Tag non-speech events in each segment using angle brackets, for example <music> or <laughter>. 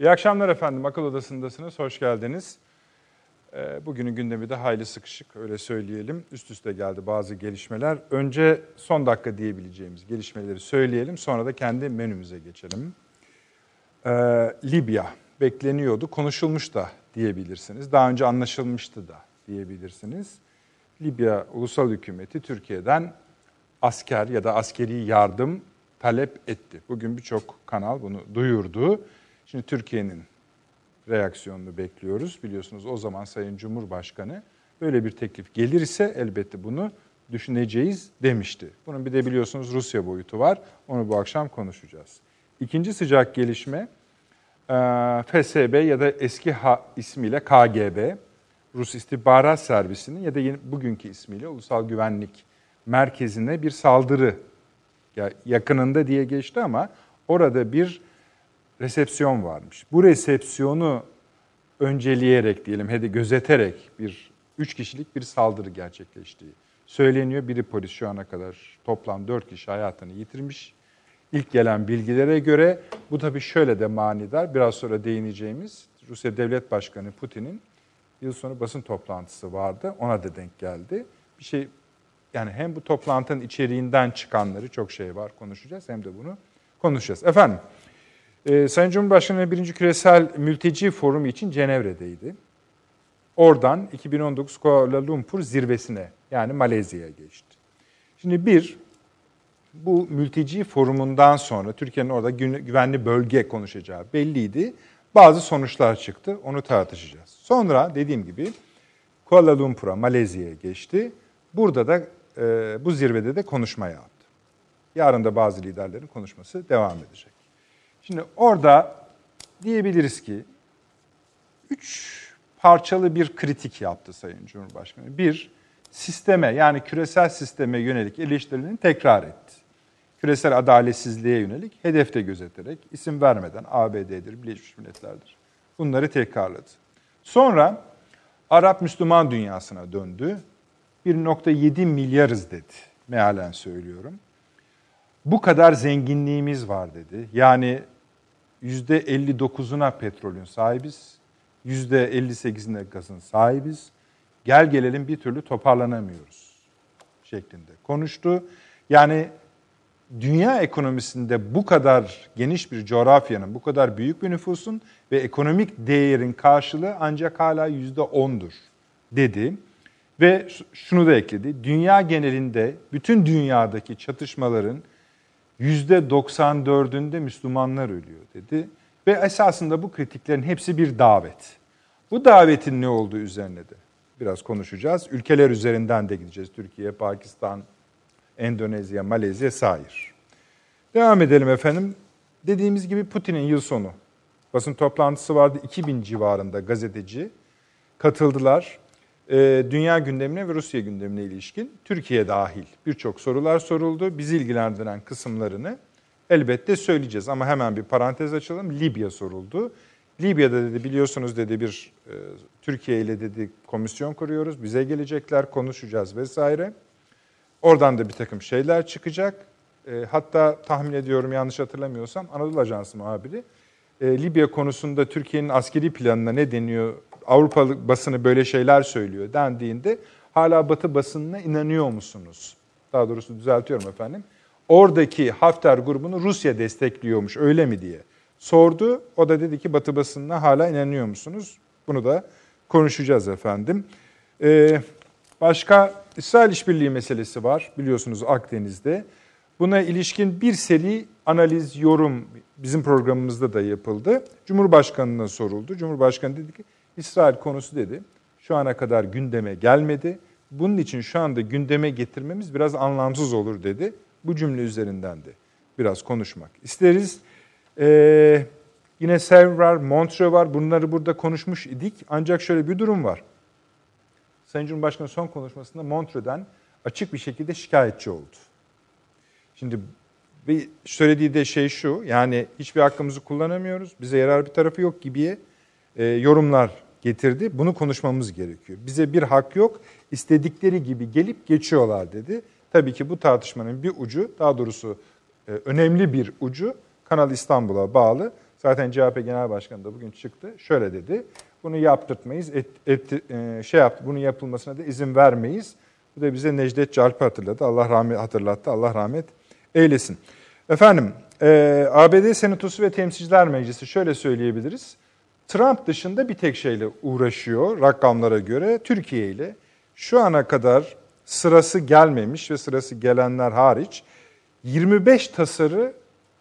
İyi akşamlar efendim. Akıl Odası'ndasınız. Hoş geldiniz. Ee, bugünün gündemi de hayli sıkışık öyle söyleyelim. Üst üste geldi bazı gelişmeler. Önce son dakika diyebileceğimiz gelişmeleri söyleyelim. Sonra da kendi menümüze geçelim. Ee, Libya bekleniyordu, konuşulmuş da diyebilirsiniz. Daha önce anlaşılmıştı da diyebilirsiniz. Libya Ulusal Hükümeti Türkiye'den asker ya da askeri yardım talep etti. Bugün birçok kanal bunu duyurdu. Şimdi Türkiye'nin reaksiyonunu bekliyoruz. Biliyorsunuz o zaman Sayın Cumhurbaşkanı böyle bir teklif gelirse elbette bunu düşüneceğiz demişti. Bunun bir de biliyorsunuz Rusya boyutu var. Onu bu akşam konuşacağız. İkinci sıcak gelişme e, FSB ya da eski ismiyle KGB, Rus İstihbarat Servisi'nin ya da yeni, bugünkü ismiyle Ulusal Güvenlik Merkezi'ne bir saldırı ya yakınında diye geçti ama orada bir resepsiyon varmış. Bu resepsiyonu önceleyerek diyelim, hadi gözeterek bir üç kişilik bir saldırı gerçekleştiği söyleniyor. Biri polis şu ana kadar toplam dört kişi hayatını yitirmiş. İlk gelen bilgilere göre bu tabii şöyle de manidar. Biraz sonra değineceğimiz Rusya Devlet Başkanı Putin'in yıl sonu basın toplantısı vardı. Ona da denk geldi. Bir şey yani hem bu toplantının içeriğinden çıkanları çok şey var konuşacağız hem de bunu konuşacağız. Efendim ee, Sayın Cumhurbaşkanı birinci küresel mülteci forumu için Cenevre'deydi. Oradan 2019 Kuala Lumpur zirvesine yani Malezya'ya geçti. Şimdi bir, bu mülteci forumundan sonra Türkiye'nin orada güvenli bölge konuşacağı belliydi. Bazı sonuçlar çıktı, onu tartışacağız. Sonra dediğim gibi Kuala Lumpur'a, Malezya'ya geçti. Burada da e, bu zirvede de konuşma yaptı. Yarın da bazı liderlerin konuşması devam edecek. Şimdi orada diyebiliriz ki üç parçalı bir kritik yaptı Sayın Cumhurbaşkanı. Bir, sisteme yani küresel sisteme yönelik eleştirilerini tekrar etti. Küresel adaletsizliğe yönelik hedefte gözeterek isim vermeden ABD'dir, Birleşmiş Milletler'dir. Bunları tekrarladı. Sonra Arap Müslüman dünyasına döndü. 1.7 milyarız dedi. Mealen söylüyorum. Bu kadar zenginliğimiz var dedi. Yani %59'una petrolün sahibiz, %58'ine gazın sahibiz. Gel gelelim bir türlü toparlanamıyoruz şeklinde konuştu. Yani dünya ekonomisinde bu kadar geniş bir coğrafyanın, bu kadar büyük bir nüfusun ve ekonomik değerin karşılığı ancak hala %10'dur dedi. Ve şunu da ekledi. Dünya genelinde bütün dünyadaki çatışmaların %94'ünde Müslümanlar ölüyor dedi. Ve esasında bu kritiklerin hepsi bir davet. Bu davetin ne olduğu üzerine de biraz konuşacağız. Ülkeler üzerinden de gideceğiz. Türkiye, Pakistan, Endonezya, Malezya, sair. Devam edelim efendim. Dediğimiz gibi Putin'in yıl sonu basın toplantısı vardı. 2000 civarında gazeteci katıldılar. Ee, dünya gündemine ve Rusya gündemine ilişkin Türkiye dahil birçok sorular soruldu. Bizi ilgilendiren kısımlarını elbette söyleyeceğiz ama hemen bir parantez açalım. Libya soruldu. Libya'da dedi biliyorsunuz dedi bir e, Türkiye ile dedi komisyon kuruyoruz. Bize gelecekler konuşacağız vesaire. Oradan da bir takım şeyler çıkacak. E, hatta tahmin ediyorum yanlış hatırlamıyorsam Anadolu Ajansı muhabiri e, Libya konusunda Türkiye'nin askeri planına ne deniyor Avrupa basını böyle şeyler söylüyor dendiğinde hala Batı basınına inanıyor musunuz? Daha doğrusu düzeltiyorum efendim. Oradaki Hafter grubunu Rusya destekliyormuş öyle mi diye sordu. O da dedi ki Batı basınına hala inanıyor musunuz? Bunu da konuşacağız efendim. Ee, başka İsrail işbirliği meselesi var biliyorsunuz Akdeniz'de. Buna ilişkin bir seri analiz, yorum bizim programımızda da yapıldı. Cumhurbaşkanına soruldu. Cumhurbaşkanı dedi ki İsrail konusu dedi. Şu ana kadar gündeme gelmedi. Bunun için şu anda gündeme getirmemiz biraz anlamsız olur dedi. Bu cümle üzerinden de biraz konuşmak isteriz. Ee, yine Sevr var, Montreux var. Bunları burada konuşmuş idik. Ancak şöyle bir durum var. Sayın Cumhurbaşkanı son konuşmasında Montreux'den açık bir şekilde şikayetçi oldu. Şimdi bir söylediği de şey şu, yani hiçbir hakkımızı kullanamıyoruz, bize yarar bir tarafı yok gibiye e, yorumlar getirdi. Bunu konuşmamız gerekiyor. Bize bir hak yok, istedikleri gibi gelip geçiyorlar dedi. Tabii ki bu tartışmanın bir ucu, daha doğrusu e, önemli bir ucu Kanal İstanbul'a bağlı Zaten CHP Genel Başkanı da bugün çıktı. Şöyle dedi. Bunu yaptırtmayız. Et, et, e, şey yaptı. Bunun yapılmasına da izin vermeyiz. Bu da bize Necdet Calp'ı hatırladı. Allah rahmet hatırlattı. Allah rahmet eylesin. Efendim, e, ABD Senatosu ve Temsilciler Meclisi şöyle söyleyebiliriz. Trump dışında bir tek şeyle uğraşıyor rakamlara göre Türkiye ile. Şu ana kadar sırası gelmemiş ve sırası gelenler hariç 25 tasarı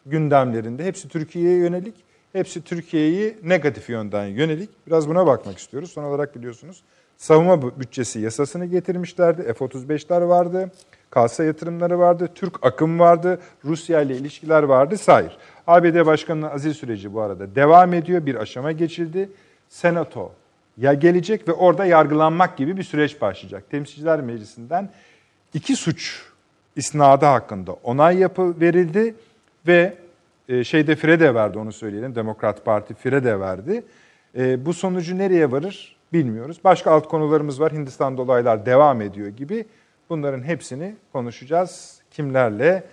gündemlerinde. Hepsi Türkiye'ye yönelik, hepsi Türkiye'yi negatif yönden yönelik. Biraz buna bakmak istiyoruz. Son olarak biliyorsunuz savunma bütçesi yasasını getirmişlerdi. F-35'ler vardı, kasa yatırımları vardı, Türk akım vardı, Rusya ile ilişkiler vardı, sair. ABD Başkanı'nın aziz süreci bu arada devam ediyor. Bir aşama geçildi. Senato ya gelecek ve orada yargılanmak gibi bir süreç başlayacak. Temsilciler Meclisi'nden iki suç isnadı hakkında onay yapı verildi ve e, şeyde fire de verdi onu söyleyelim. Demokrat Parti fire de verdi. E, bu sonucu nereye varır bilmiyoruz. Başka alt konularımız var. Hindistan'da olaylar devam ediyor gibi. Bunların hepsini konuşacağız. Kimlerle?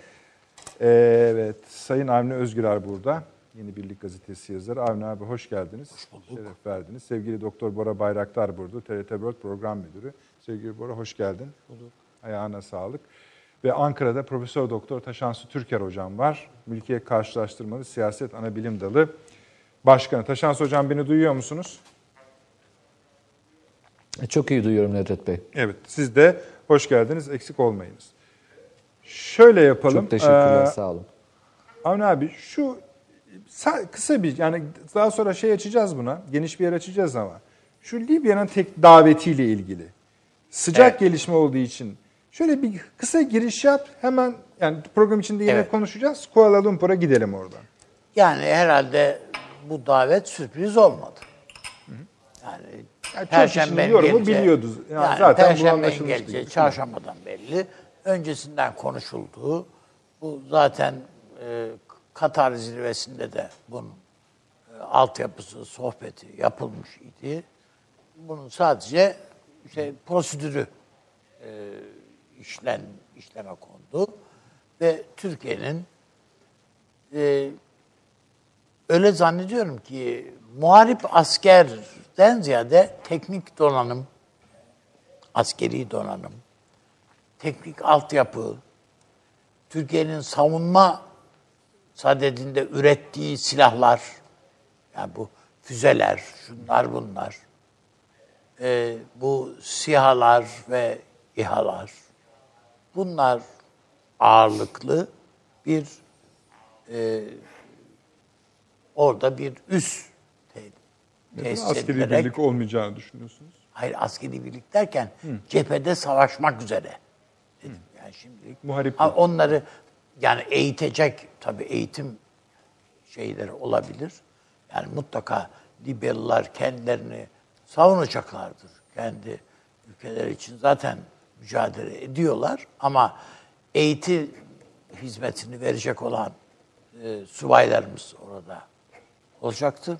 Evet, Sayın Avni Özgürer burada. Yeni Birlik Gazetesi yazarı. Avni abi hoş geldiniz. Hoş bulduk. Şeref verdiniz. Sevgili Doktor Bora Bayraktar burada. TRT World Program Müdürü. Sevgili Bora hoş geldin. Bulduk. Ayağına sağlık. Ve Ankara'da Profesör Doktor Taşansu Türker hocam var. Mülkiye Karşılaştırmalı Siyaset Anabilim Dalı Başkanı. Taşansu hocam beni duyuyor musunuz? E, çok iyi duyuyorum Nedret Bey. Evet, siz de hoş geldiniz, eksik olmayınız. Şöyle yapalım. Çok teşekkürler, ee, sağ olun. Avni abi şu kısa bir yani daha sonra şey açacağız buna, geniş bir yer açacağız ama şu Libya'nın tek davetiyle ilgili sıcak evet. gelişme olduğu için şöyle bir kısa giriş yap hemen yani program içinde yine evet. konuşacağız. Kuala Lumpur'a gidelim oradan. Yani herhalde bu davet sürpriz olmadı. Yani, yani Perşembe yorumu gelince, biliyordu. Yani, yani zaten Perşembe gelince çarşambadan belli. Öncesinden konuşulduğu bu zaten e, Katar zirvesinde de bunun e, altyapısı, sohbeti yapılmış idi. Bunun sadece işte prosedürü e, işlen işleme kondu ve Türkiye'nin e, öyle zannediyorum ki muharip askerden ziyade teknik donanım, askeri donanım, teknik altyapı, Türkiye'nin savunma sadedinde ürettiği silahlar, yani bu füzeler, şunlar bunlar, e, bu sihalar ve İHA'lar, bunlar ağırlıklı bir e, orada bir üs tesis askeri edilerek, birlik olmayacağını düşünüyorsunuz? Hayır askeri birlik derken Hı. cephede savaşmak üzere. Dedim. Hı. Yani şimdilik Muharip ha, onları yani eğitecek tabii eğitim şeyleri olabilir. Yani mutlaka Libyalılar kendilerini savunacaklardır. Kendi ülkeleri için zaten mücadele ediyorlar ama eğitim hizmetini verecek olan e, subaylarımız orada olacaktır.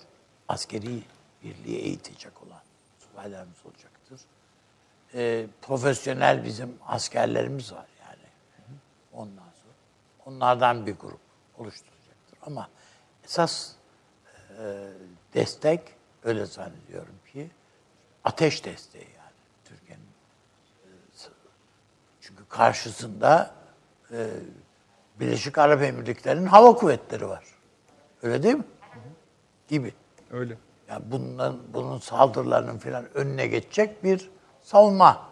Askeri birliği eğitecek olan subaylarımız olacaktır. E, profesyonel bizim askerlerimiz var yani. Ondan sonra onlardan bir grup oluşturacaktır. Ama esas e, destek öyle zannediyorum ki ateş desteği yani Türkiye'nin. E, çünkü karşısında e, Birleşik Arap Emirlikleri'nin hava kuvvetleri var. Öyle değil mi? Gibi. Öyle. Yani bunun, bunun saldırılarının falan önüne geçecek bir savunma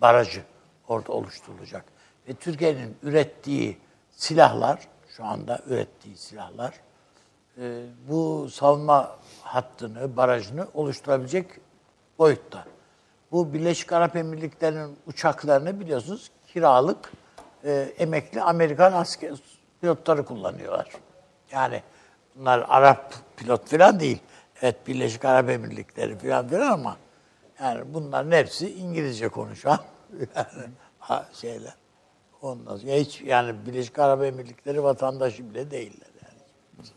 barajı orada oluşturulacak. Ve Türkiye'nin ürettiği silahlar, şu anda ürettiği silahlar, e, bu savunma hattını, barajını oluşturabilecek boyutta. Bu Birleşik Arap Emirlikleri'nin uçaklarını biliyorsunuz kiralık e, emekli Amerikan asker pilotları kullanıyorlar. Yani bunlar Arap pilot falan değil. Evet Birleşik Arap Emirlikleri falan filan ama yani bunların hepsi İngilizce konuşan <laughs> yani şeyler. Ondan sonra hiç yani Birleşik Arap Emirlikleri vatandaşı bile değiller yani.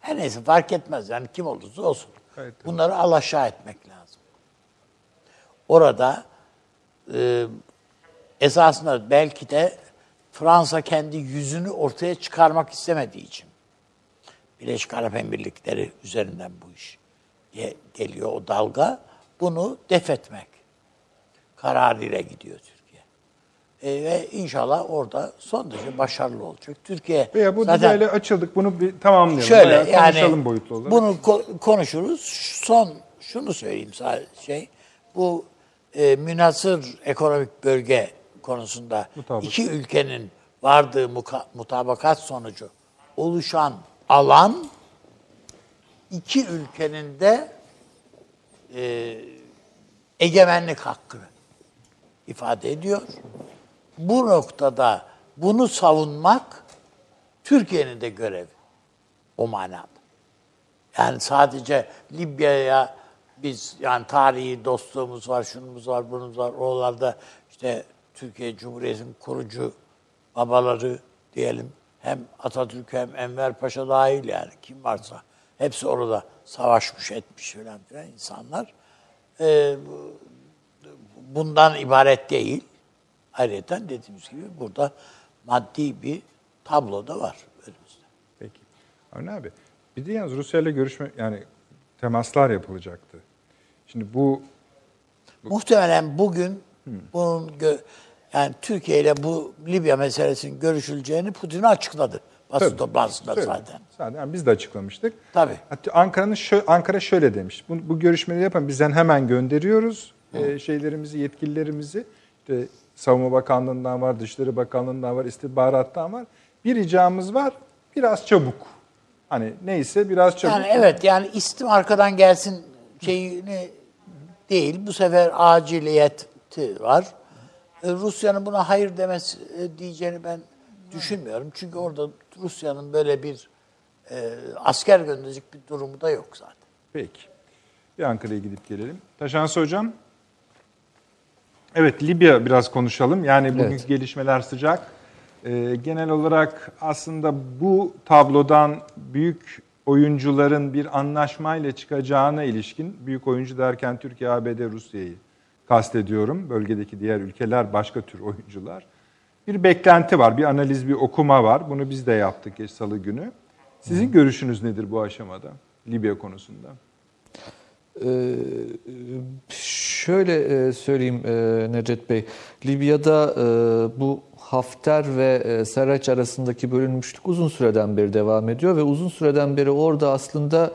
Her neyse fark etmez yani kim olursa olsun. Evet, Bunları alaşağı etmek lazım. Orada e, esasında belki de Fransa kendi yüzünü ortaya çıkarmak istemediği için Birleşik Arap Emirlikleri üzerinden bu iş ge- geliyor o dalga. Bunu def etmek kararıyla gidiyor Türkiye. E, ve inşallah orada son derece başarılı olacak. Türkiye Veya bu zaten düzeyle açıldık bunu bir tamamlayalım. şöyle Bayağı yani konuşalım boyutlu olarak. bunu ko- konuşuruz. Son şunu söyleyeyim sadece şey bu e, münasır ekonomik bölge konusunda Mutabık. iki ülkenin vardığı muka- mutabakat sonucu oluşan alan iki ülkenin de e, egemenlik hakkını ifade ediyor. Bu noktada bunu savunmak Türkiye'nin de görevi o manada. Yani sadece Libya'ya biz yani tarihi dostluğumuz var, şunumuz var, bunumuz var. Oralarda işte Türkiye Cumhuriyeti'nin kurucu babaları diyelim hem Atatürk hem Enver Paşa dahil yani kim varsa hepsi orada savaşmış etmiş falan filan insanlar. Ee, bu- bundan ibaret değil. Ayrıca dediğimiz gibi burada maddi bir tablo da var önümüzde. Peki. Avni abi bir de yalnız Rusya ile görüşme yani temaslar yapılacaktı. Şimdi bu Muhtemelen bugün bunun gö- yani Türkiye ile bu Libya meselesinin görüşüleceğini Putin açıkladı. Basın Tabii, toplantısında söyledi. zaten. Zaten yani biz de açıklamıştık. Tabii. Hatta Ankara'nın şö- Ankara şöyle demiş. Bu, bu görüşmeleri yapan bizden hemen gönderiyoruz e, şeylerimizi, yetkililerimizi. İşte Savunma Bakanlığı'ndan var, Dışişleri Bakanlığı'ndan var, istihbarattan var. Bir ricamız var. Biraz çabuk. Hani neyse biraz çabuk. Yani evet yani istim arkadan gelsin şeyini değil. Bu sefer aciliyeti var. E, Rusya'nın buna hayır demesi e, diyeceğini ben düşünmüyorum. Çünkü orada Rusya'nın böyle bir e, asker gönderecek bir durumu da yok zaten. Peki. Bir Ankara'ya gidip gelelim. Taşansı Hocam. Evet Libya biraz konuşalım. Yani bugünkü Evet. gelişmeler sıcak. Ee, genel olarak aslında bu tablodan büyük oyuncuların bir anlaşmayla çıkacağına ilişkin, büyük oyuncu derken Türkiye, ABD, Rusya'yı kastediyorum. Bölgedeki diğer ülkeler başka tür oyuncular. Bir beklenti var, bir analiz, bir okuma var. Bunu biz de yaptık geç salı günü. Sizin görüşünüz nedir bu aşamada Libya konusunda? Ee, şöyle e, söyleyeyim e, Necdet Bey. Libya'da e, bu Hafter ve Saraç arasındaki bölünmüşlük uzun süreden beri devam ediyor ve uzun süreden beri orada aslında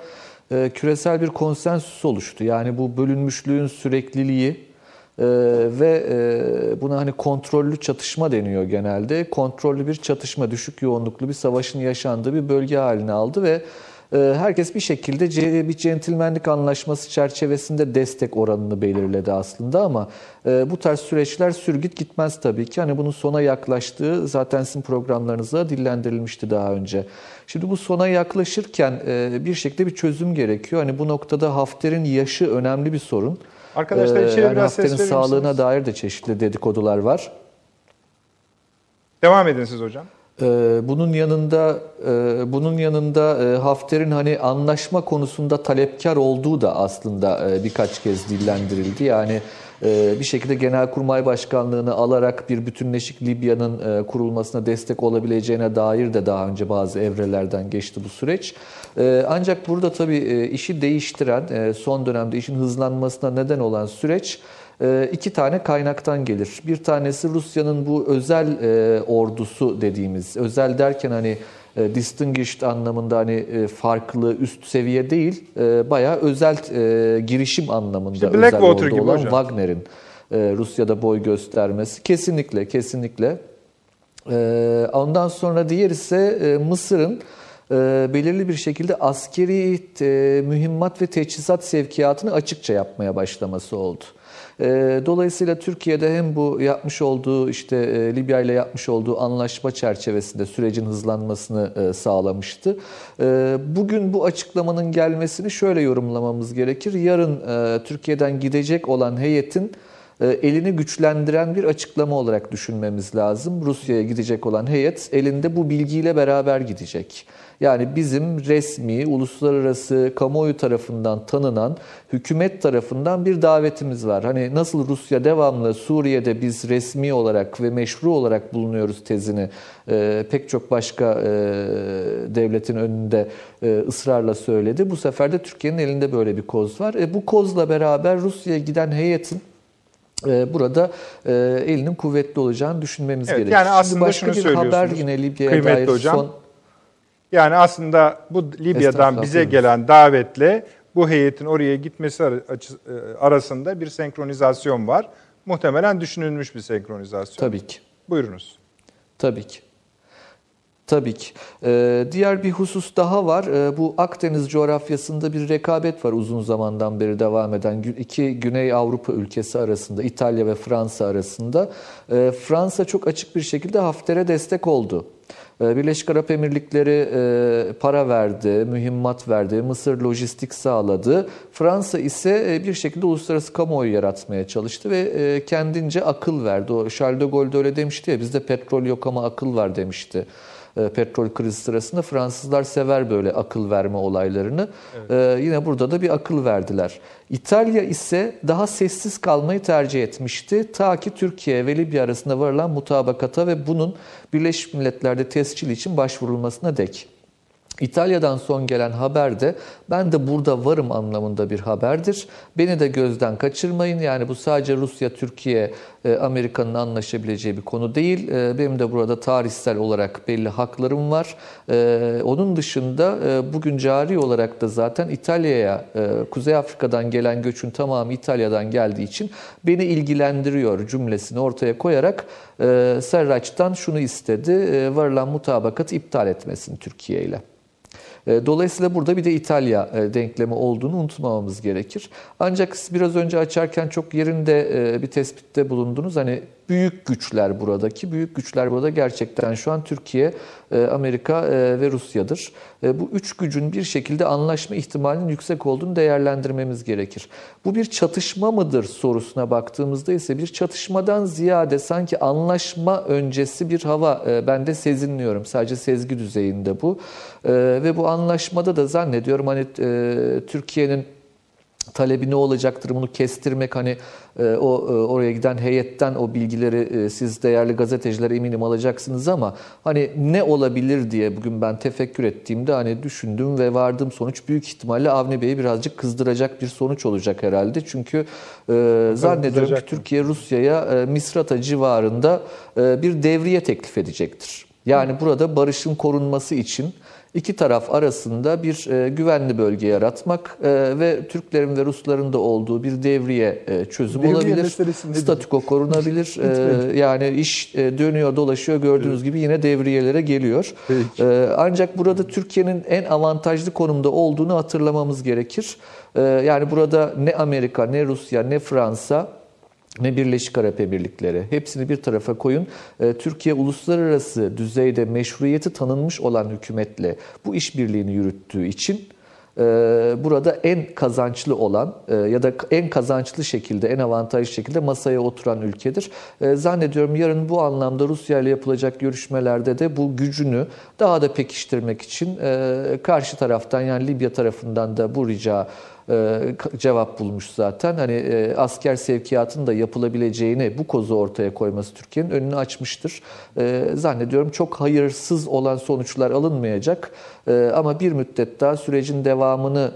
küresel bir konsensüs oluştu. Yani bu bölünmüşlüğün sürekliliği e, ve e, buna hani kontrollü çatışma deniyor genelde. Kontrollü bir çatışma, düşük yoğunluklu bir savaşın yaşandığı bir bölge haline aldı ve e, herkes bir şekilde bir centilmenlik anlaşması çerçevesinde destek oranını belirledi aslında ama e, bu tarz süreçler sürgüt gitmez tabii ki. Hani bunun sona yaklaştığı zaten sizin programlarınızda dillendirilmişti daha önce. Şimdi bu sona yaklaşırken e, bir şekilde bir çözüm gerekiyor. Hani bu noktada Hafter'in yaşı önemli bir sorun. Arkadaşlar Ee, içeri yani biraz ses Hafter'in verir sağlığına misiniz? dair de çeşitli dedikodular var. Devam edin siz hocam. Ee, Bunun yanında e, bunun yanında e, Hafter'in hani anlaşma konusunda talepkar olduğu da aslında e, birkaç kez dillendirildi. Yani bir şekilde Genelkurmay Başkanlığını alarak bir bütünleşik Libya'nın kurulmasına destek olabileceğine dair de daha önce bazı evrelerden geçti bu süreç. E, Ancak burada tabii e, işi değiştiren, e, son dönemde işin hızlanmasına neden olan süreç e, iki tane kaynaktan gelir. Bir tanesi Rusya'nın bu özel ordusu dediğimiz, özel derken hani distinguished anlamında hani farklı üst seviye değil, bayağı özel girişim anlamında İşte özel ordu gibi olan. Wagner'in Rusya'da boy göstermesi kesinlikle kesinlikle. Ee, Ondan sonra diğer ise Mısır'ın belirli bir şekilde askeri e, mühimmat ve teçhizat sevkiyatını açıkça yapmaya başlaması oldu. E, Dolayısıyla Türkiye'de hem bu yapmış olduğu işte e, Libya ile yapmış olduğu anlaşma çerçevesinde sürecin hızlanmasını e, sağlamıştı. E, Bugün bu açıklamanın gelmesini şöyle yorumlamamız gerekir. Yarın e, Türkiye'den gidecek olan heyetin e, elini güçlendiren bir açıklama olarak düşünmemiz lazım. Rusya'ya gidecek olan heyet elinde bu bilgiyle beraber gidecek. Yani bizim resmi, uluslararası kamuoyu tarafından tanınan, hükümet tarafından bir davetimiz var. Hani nasıl Rusya devamlı Suriye'de biz resmi olarak ve meşru olarak bulunuyoruz tezini e, pek çok başka e, devletin önünde e, ısrarla söyledi. Bu sefer de Türkiye'nin elinde böyle bir koz var. E, bu kozla beraber Rusya'ya giden heyetin e, burada e, elinin kuvvetli olacağını düşünmemiz Evet, gerekiyor. yani aslında Şimdi başka şunu bir haber yine Libya'ya dair hocam. son Yani aslında bu Libya'dan bize gelen davetle bu heyetin oraya gitmesi e, arasında bir senkronizasyon var. Muhtemelen düşünülmüş bir senkronizasyon. tabii ki. Buyurunuz. Tabii ki. Tabii ki. Ee, diğer bir husus daha var. Ee, bu Akdeniz coğrafyasında bir rekabet var uzun zamandan beri devam eden. İki Güney Avrupa ülkesi arasında, İtalya ve Fransa arasında. Ee, Fransa çok açık bir şekilde Hafter'e destek oldu. Ee, Birleşik Arap Emirlikleri e, para verdi, mühimmat verdi, Mısır lojistik sağladı. Fransa ise e, bir şekilde uluslararası kamuoyu yaratmaya çalıştı ve e, kendince akıl verdi. O Charles de Gaulle de öyle demişti ya bizde petrol yok ama akıl var demişti. E, Petrol krizi sırasında Fransızlar sever böyle akıl verme olaylarını. E, yine burada da bir akıl verdiler. İtalya ise daha sessiz kalmayı tercih etmişti. Ta ki Türkiye ve Libya arasında varılan mutabakata ve bunun Birleşmiş Milletler'de tescil için başvurulmasına dek. İtalya'dan son gelen haber de ben de burada varım anlamında bir haberdir. Beni de gözden kaçırmayın. Yani bu sadece Rusya, Türkiye, Amerika'nın anlaşabileceği bir konu değil. E, Benim de burada tarihsel olarak belli haklarım var. E, Onun dışında e, bugün cari olarak da zaten İtalya'ya, e, Kuzey Afrika'dan gelen göçün tamamı İtalya'dan geldiği için beni ilgilendiriyor cümlesini ortaya koyarak e, Serraç'tan şunu istedi. e, Varılan mutabakatı iptal etmesin Türkiye ile. E, Dolayısıyla burada bir de İtalya e, denklemi olduğunu unutmamamız gerekir. Ancak siz biraz önce açarken çok yerinde e, bir tespitte bulundunuz. Hani büyük güçler buradaki, büyük güçler burada gerçekten şu an Türkiye, Amerika ve Rusya'dır. Bu üç gücün bir şekilde anlaşma ihtimalinin yüksek olduğunu değerlendirmemiz gerekir. Bu bir çatışma mıdır sorusuna baktığımızda ise bir çatışmadan ziyade sanki anlaşma öncesi bir hava ben de sezinliyorum. Sadece sezgi düzeyinde bu. Ve bu anlaşmada da zannediyorum hani e, Türkiye'nin talebi ne olacaktır bunu kestirmek hani e, o e, oraya giden heyetten o bilgileri e, siz değerli gazeteciler eminim alacaksınız ama hani ne olabilir diye bugün ben tefekkür ettiğimde hani düşündüm ve vardığım sonuç büyük ihtimalle Avni Bey'i birazcık kızdıracak bir sonuç olacak herhalde. Çünkü e, zannediyorum ki? Türkiye Rusya'ya e, Misrata civarında e, bir devriye teklif edecektir. Yani burada barışın korunması için iki taraf arasında bir e, güvenli bölge yaratmak e, ve Türklerin ve Rusların da olduğu bir devriye e, çözüm Devriye olabilir. Statüko korunabilir. <laughs> E, yani iş e, dönüyor dolaşıyor gördüğünüz gibi yine devriyelere geliyor. Peki. E, ancak burada Türkiye'nin en avantajlı konumda olduğunu hatırlamamız gerekir. E, yani burada ne Amerika, ne Rusya, ne Fransa ne Birleşik Arap Emirlikleri hepsini bir tarafa koyun. Ee, Türkiye uluslararası düzeyde meşruiyeti tanınmış olan hükümetle bu işbirliğini yürüttüğü için e, burada en kazançlı olan e, ya da en kazançlı şekilde, en avantajlı şekilde masaya oturan ülkedir. E, Zannediyorum yarın bu anlamda Rusya ile yapılacak görüşmelerde de bu gücünü daha da pekiştirmek için karşı taraftan yani Libya tarafından da bu rica e, cevap bulmuş zaten. Hani e, asker sevkiyatının da yapılabileceğini bu kozu ortaya koyması Türkiye'nin önünü açmıştır. E, Zannediyorum çok hayırsız olan sonuçlar alınmayacak E, ama bir müddet daha sürecin devamını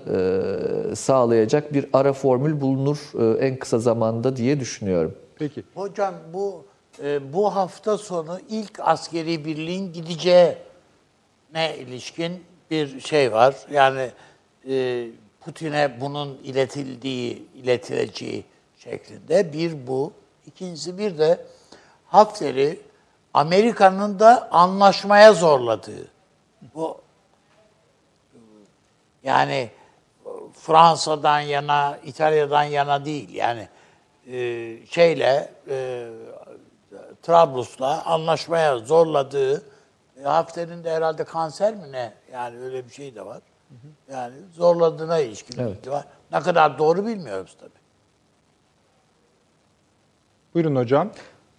e, sağlayacak bir ara formül bulunur e, en kısa zamanda diye düşünüyorum. Peki. Hocam bu e, bu hafta sonu ilk askeri birliğin gideceği ne ilişkin bir şey var. Yani e, Putin'e bunun iletildiği, iletileceği şeklinde bir bu. İkincisi bir de Hafter'i Amerika'nın da anlaşmaya zorladığı. Bu yani Fransa'dan yana, İtalya'dan yana değil. Yani e, şeyle e, Trablus'la anlaşmaya zorladığı e, Hafter'in de herhalde kanser mi ne? Yani öyle bir şey de var. Yani zorladığına ilişkin bir Evet. bilgi var. Ne kadar doğru bilmiyoruz tabii. Buyurun hocam.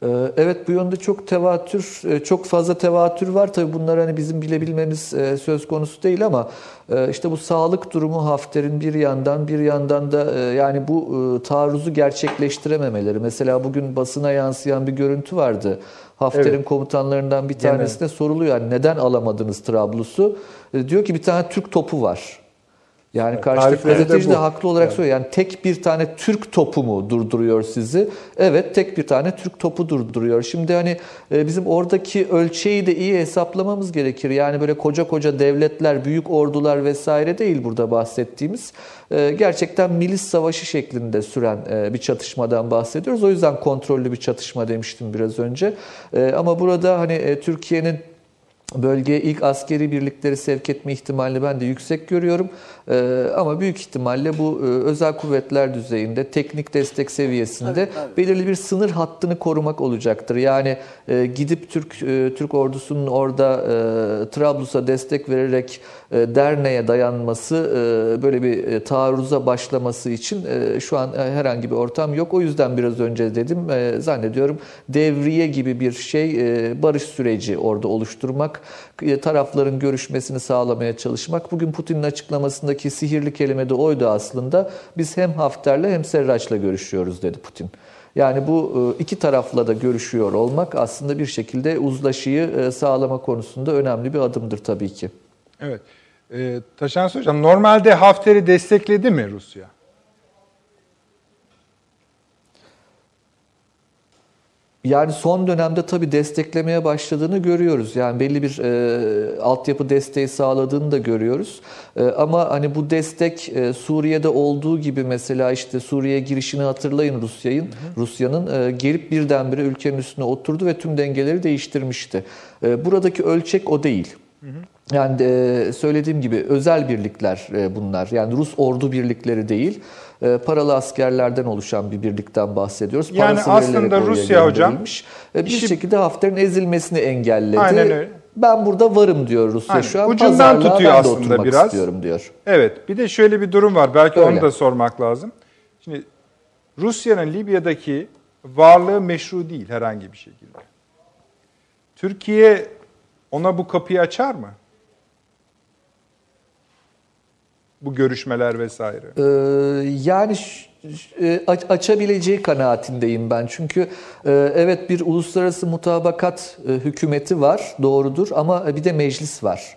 Ee, Evet bu yönde çok tevatür, e, çok fazla tevatür var. Tabii bunlar hani bizim bilebilmemiz e, söz konusu değil ama e, işte bu sağlık durumu Hafter'in bir yandan bir yandan da yani bu taarruzu gerçekleştirememeleri. Mesela bugün basına yansıyan bir görüntü vardı. Hafter'in Evet. komutanlarından bir Genel. tanesine soruluyor yani neden alamadınız Trablus'u? E, Diyor ki bir tane Türk topu var. Yani Evet, karşıdaki de gazeteci de bu. haklı olarak Evet. söylüyor. Yani tek bir tane Türk topu mu durduruyor sizi? Evet tek bir tane Türk topu durduruyor. Şimdi hani e, bizim oradaki ölçeği de iyi hesaplamamız gerekir. Yani böyle koca koca devletler, büyük ordular vesaire değil burada bahsettiğimiz. E, Gerçekten milis savaşı şeklinde süren e, bir çatışmadan bahsediyoruz. O yüzden kontrollü bir çatışma demiştim biraz önce. Ama burada hani Türkiye'nin bölgeye ilk askeri birlikleri sevk etme ihtimalini ben de yüksek görüyorum. Ee, ama büyük ihtimalle bu e, özel kuvvetler düzeyinde, teknik destek seviyesinde Tabii, tabii. belirli bir sınır hattını korumak olacaktır. Yani e, gidip Türk e, Türk ordusunun orada e, Trablus'a destek vererek e, Derne'ye dayanması, e, böyle bir taarruza başlaması için e, şu an herhangi bir ortam yok. O yüzden biraz önce dedim e, zannediyorum devriye gibi bir şey e, barış süreci orada oluşturmak, e, tarafların görüşmesini sağlamaya çalışmak. Bugün Putin'in açıklamasındaki sihirli kelime de oydu aslında. Biz hem Hafter'le hem Serraç'la görüşüyoruz dedi Putin. Yani bu e, iki tarafla da görüşüyor olmak aslında bir şekilde uzlaşıyı e, sağlama konusunda önemli bir adımdır tabii ki. Evet. Ee, Taşans Hocam normalde Hafter'i destekledi mi Rusya? Yani son dönemde tabii desteklemeye başladığını görüyoruz. Yani belli bir e, altyapı desteği sağladığını da görüyoruz. E, ama hani bu destek e, Suriye'de olduğu gibi mesela işte Suriye'ye girişini hatırlayın Rusya'nın. Rusya'nın e, gelip birdenbire ülkenin üstüne oturdu ve tüm dengeleri değiştirmişti. E, buradaki ölçek o değil. Yani e, söylediğim gibi özel birlikler e, bunlar. Yani Rus ordu birlikleri değil. E, paralı askerlerden oluşan bir birlikten bahsediyoruz. Yani Parası aslında Rusya hocam. E, bir işi- şekilde Hafter'in ezilmesini engelledi. Aynen öyle. Ben burada varım diyor Rusya Aynen. şu an. Ucundan Pazarlığa tutuyor aslında biraz. istiyorum diyor. Evet. Bir de şöyle bir durum var. Belki onu Öyle. da sormak lazım. Şimdi Rusya'nın Libya'daki varlığı meşru değil herhangi bir şekilde. Türkiye ona bu kapıyı açar mı? Bu görüşmeler vesaire. Ee, yani e, aç- açabileceği kanaatindeyim ben. Çünkü e, evet bir uluslararası mutabakat e, hükümeti var, doğrudur ama bir de meclis var.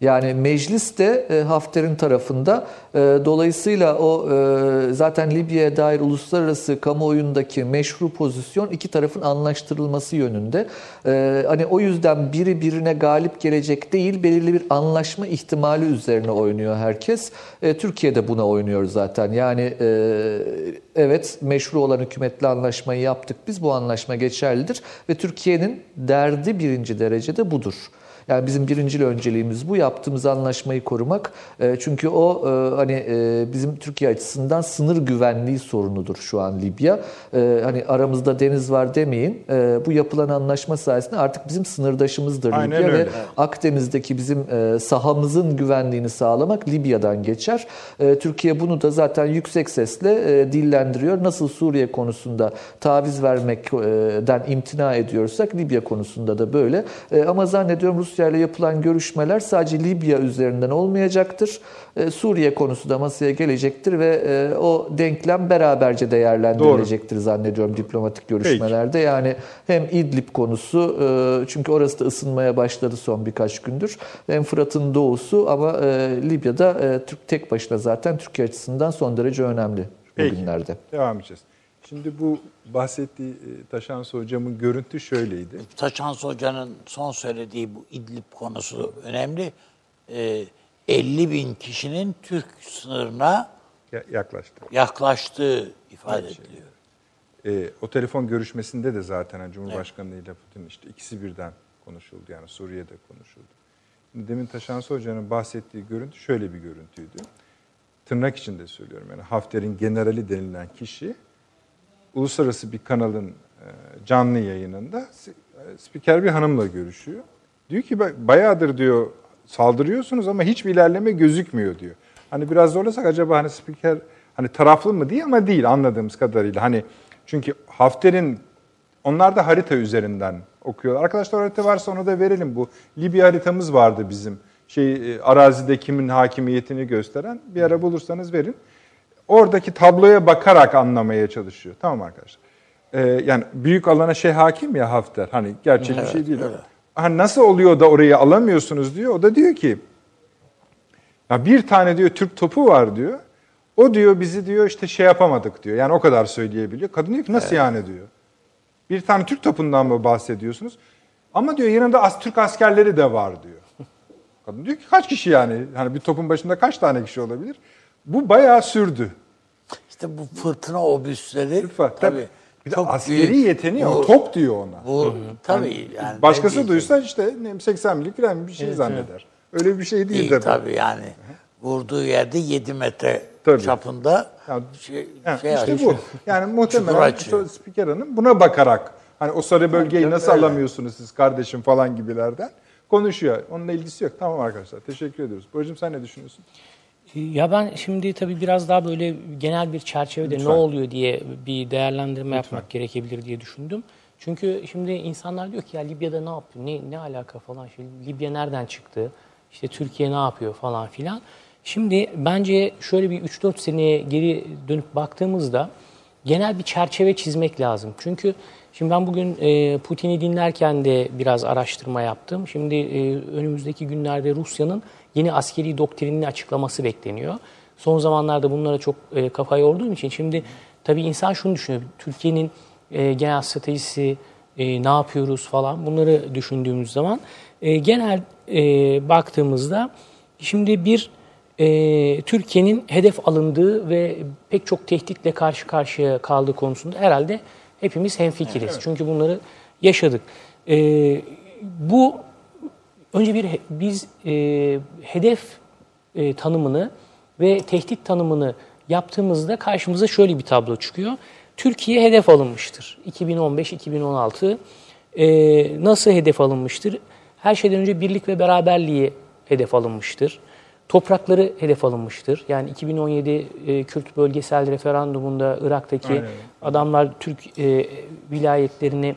Yani meclis de e, Hafter'in tarafında. E, Dolayısıyla o e, zaten Libya'ya dair uluslararası kamuoyundaki meşru pozisyon iki tarafın anlaştırılması yönünde. Hani o yüzden biri birine galip gelecek değil, belirli bir anlaşma ihtimali üzerine oynuyor herkes. Türkiye de buna oynuyor zaten. Yani evet meşru olan hükümetle anlaşmayı yaptık biz. Bu anlaşma geçerlidir ve Türkiye'nin derdi birinci derecede budur. Yani bizim birincil önceliğimiz bu. Yaptığımız anlaşmayı korumak. E, Çünkü o e, hani e, bizim Türkiye açısından sınır güvenliği sorunudur şu an Libya. E, Hani aramızda deniz var demeyin. E, Bu yapılan anlaşma sayesinde artık bizim sınırdaşımızdır Aynen Libya öyle. ve Akdeniz'deki bizim e, sahamızın güvenliğini sağlamak Libya'dan geçer. E, Türkiye bunu da zaten yüksek sesle e, dillendiriyor. Nasıl Suriye konusunda taviz vermekten imtina ediyorsak Libya konusunda da böyle. E, Ama zannediyorum Rusya ile yapılan görüşmeler sadece Libya üzerinden olmayacaktır. E, Suriye konusu da masaya gelecektir ve e, o denklem beraberce değerlendirilecektir zannediyorum diplomatik görüşmelerde. Yani hem İdlib konusu e, çünkü orası da ısınmaya başladı son birkaç gündür. Hem Fırat'ın doğusu ama Libya'da Türk tek başına zaten Türkiye açısından son derece önemli Peki. bugünlerde. Devam edeceğiz. Şimdi bu bahsettiği e, Taşansı hocamın görüntü şöyleydi. Taçans Hoca'nın son söylediği bu İdlib konusu önemli. Ee, 50 bin kişinin Türk sınırına Ya- yaklaştı. yaklaştığı ifade şey. ediliyor. E, o telefon görüşmesinde de zaten hani Cumhurbaşkanı ile Putin işte ikisi birden konuşuldu. Yani Suriye'de konuşuldu. Demin Taşansı Hoca'nın bahsettiği görüntü şöyle bir görüntüydü. Tırnak içinde söylüyorum. Yani Hafter'in generali denilen kişi uluslararası bir kanalın e, canlı yayınında e, spiker bir hanımla görüşüyor. Diyor ki "Ba- bayağıdır diyor saldırıyorsunuz ama hiçbir ilerleme gözükmüyor diyor. Hani biraz zorlasak acaba hani spiker hani taraflı mı diye ama değil anladığımız kadarıyla. Hani çünkü Hafter'in Onlar da harita üzerinden okuyorlar. Arkadaşlar harita varsa onu da verelim. Bu Libya haritamız vardı bizim. Şey e, arazide kimin hakimiyetini gösteren. Bir ara bulursanız verin. Oradaki tabloya bakarak anlamaya çalışıyor. Tamam arkadaşlar. Ee, yani büyük alana şey hakim ya Hafter. Hani gerçek bir şey değil. Hani nasıl oluyor da orayı alamıyorsunuz diyor. O da diyor ki ya bir tane diyor Türk topu var diyor. O diyor bizi diyor işte şey yapamadık diyor. Yani o kadar söyleyebiliyor. Kadın diyor ki nasıl yani diyor. Bir tane Türk topundan mı bahsediyorsunuz? Ama diyor yanında as Türk askerleri de var diyor. Kadın diyor ki kaç kişi yani? Hani bir topun başında kaç tane kişi olabilir? Bu bayağı sürdü. İşte bu fırtına obüsleri Lütfen. tabii Tabii. Bir de çok askeri büyük. yeteneği o. Bu- Top diyor ona. Bu tabii yani. Başkası duysa işte ne bileyim 80 milik falan bir şey zanneder. Öyle bir şey değil diyeceğim? de. İyi tabii yani. Vurduğu yerde 7 metre Tabii. çapında Ya, şey, Ha, şey işte açıyor. bu. Yani muhtemelen spiker hanım buna bakarak hani o sarı bölgeyi nasıl öyle. alamıyorsunuz siz kardeşim falan gibilerden konuşuyor. Onunla ilgisi yok. Tamam arkadaşlar. Teşekkür ediyoruz. Buracığım sen ne düşünüyorsun? Ya ben şimdi tabii biraz daha böyle genel bir çerçevede Lütfen. ne oluyor diye bir değerlendirme yapmak gerekebilir diye düşündüm. Çünkü şimdi insanlar diyor ki ya Libya'da ne yapıyor, ne, ne alaka falan, işte Libya nereden çıktı, işte Türkiye ne yapıyor falan filan. Şimdi bence şöyle bir 3-4 seneye geri dönüp baktığımızda genel bir çerçeve çizmek lazım. Çünkü şimdi ben bugün e, Putin'i dinlerken de biraz araştırma yaptım. Şimdi e, önümüzdeki günlerde Rusya'nın yeni askeri doktrinini açıklaması bekleniyor. Son zamanlarda bunlara çok e, kafa yorduğum için şimdi tabii insan şunu düşünüyor. Türkiye'nin e, genel stratejisi, e, ne yapıyoruz falan bunları düşündüğümüz zaman e, genel e, baktığımızda şimdi bir e, Türkiye'nin hedef alındığı ve pek çok tehditle karşı karşıya kaldığı konusunda herhalde hepimiz hemfikiriz. Çünkü bunları yaşadık. E, bu önce bir biz e, hedef e, tanımını ve tehdit tanımını yaptığımızda karşımıza şöyle bir tablo çıkıyor. Türkiye hedef alınmıştır. 2015-2016 e, nasıl hedef alınmıştır? Her şeyden önce birlik ve beraberliği hedef alınmıştır. Toprakları hedef alınmıştır. Yani 2017 e, Kürt bölgesel referandumunda Irak'taki Aynen. adamlar Türk e, vilayetlerini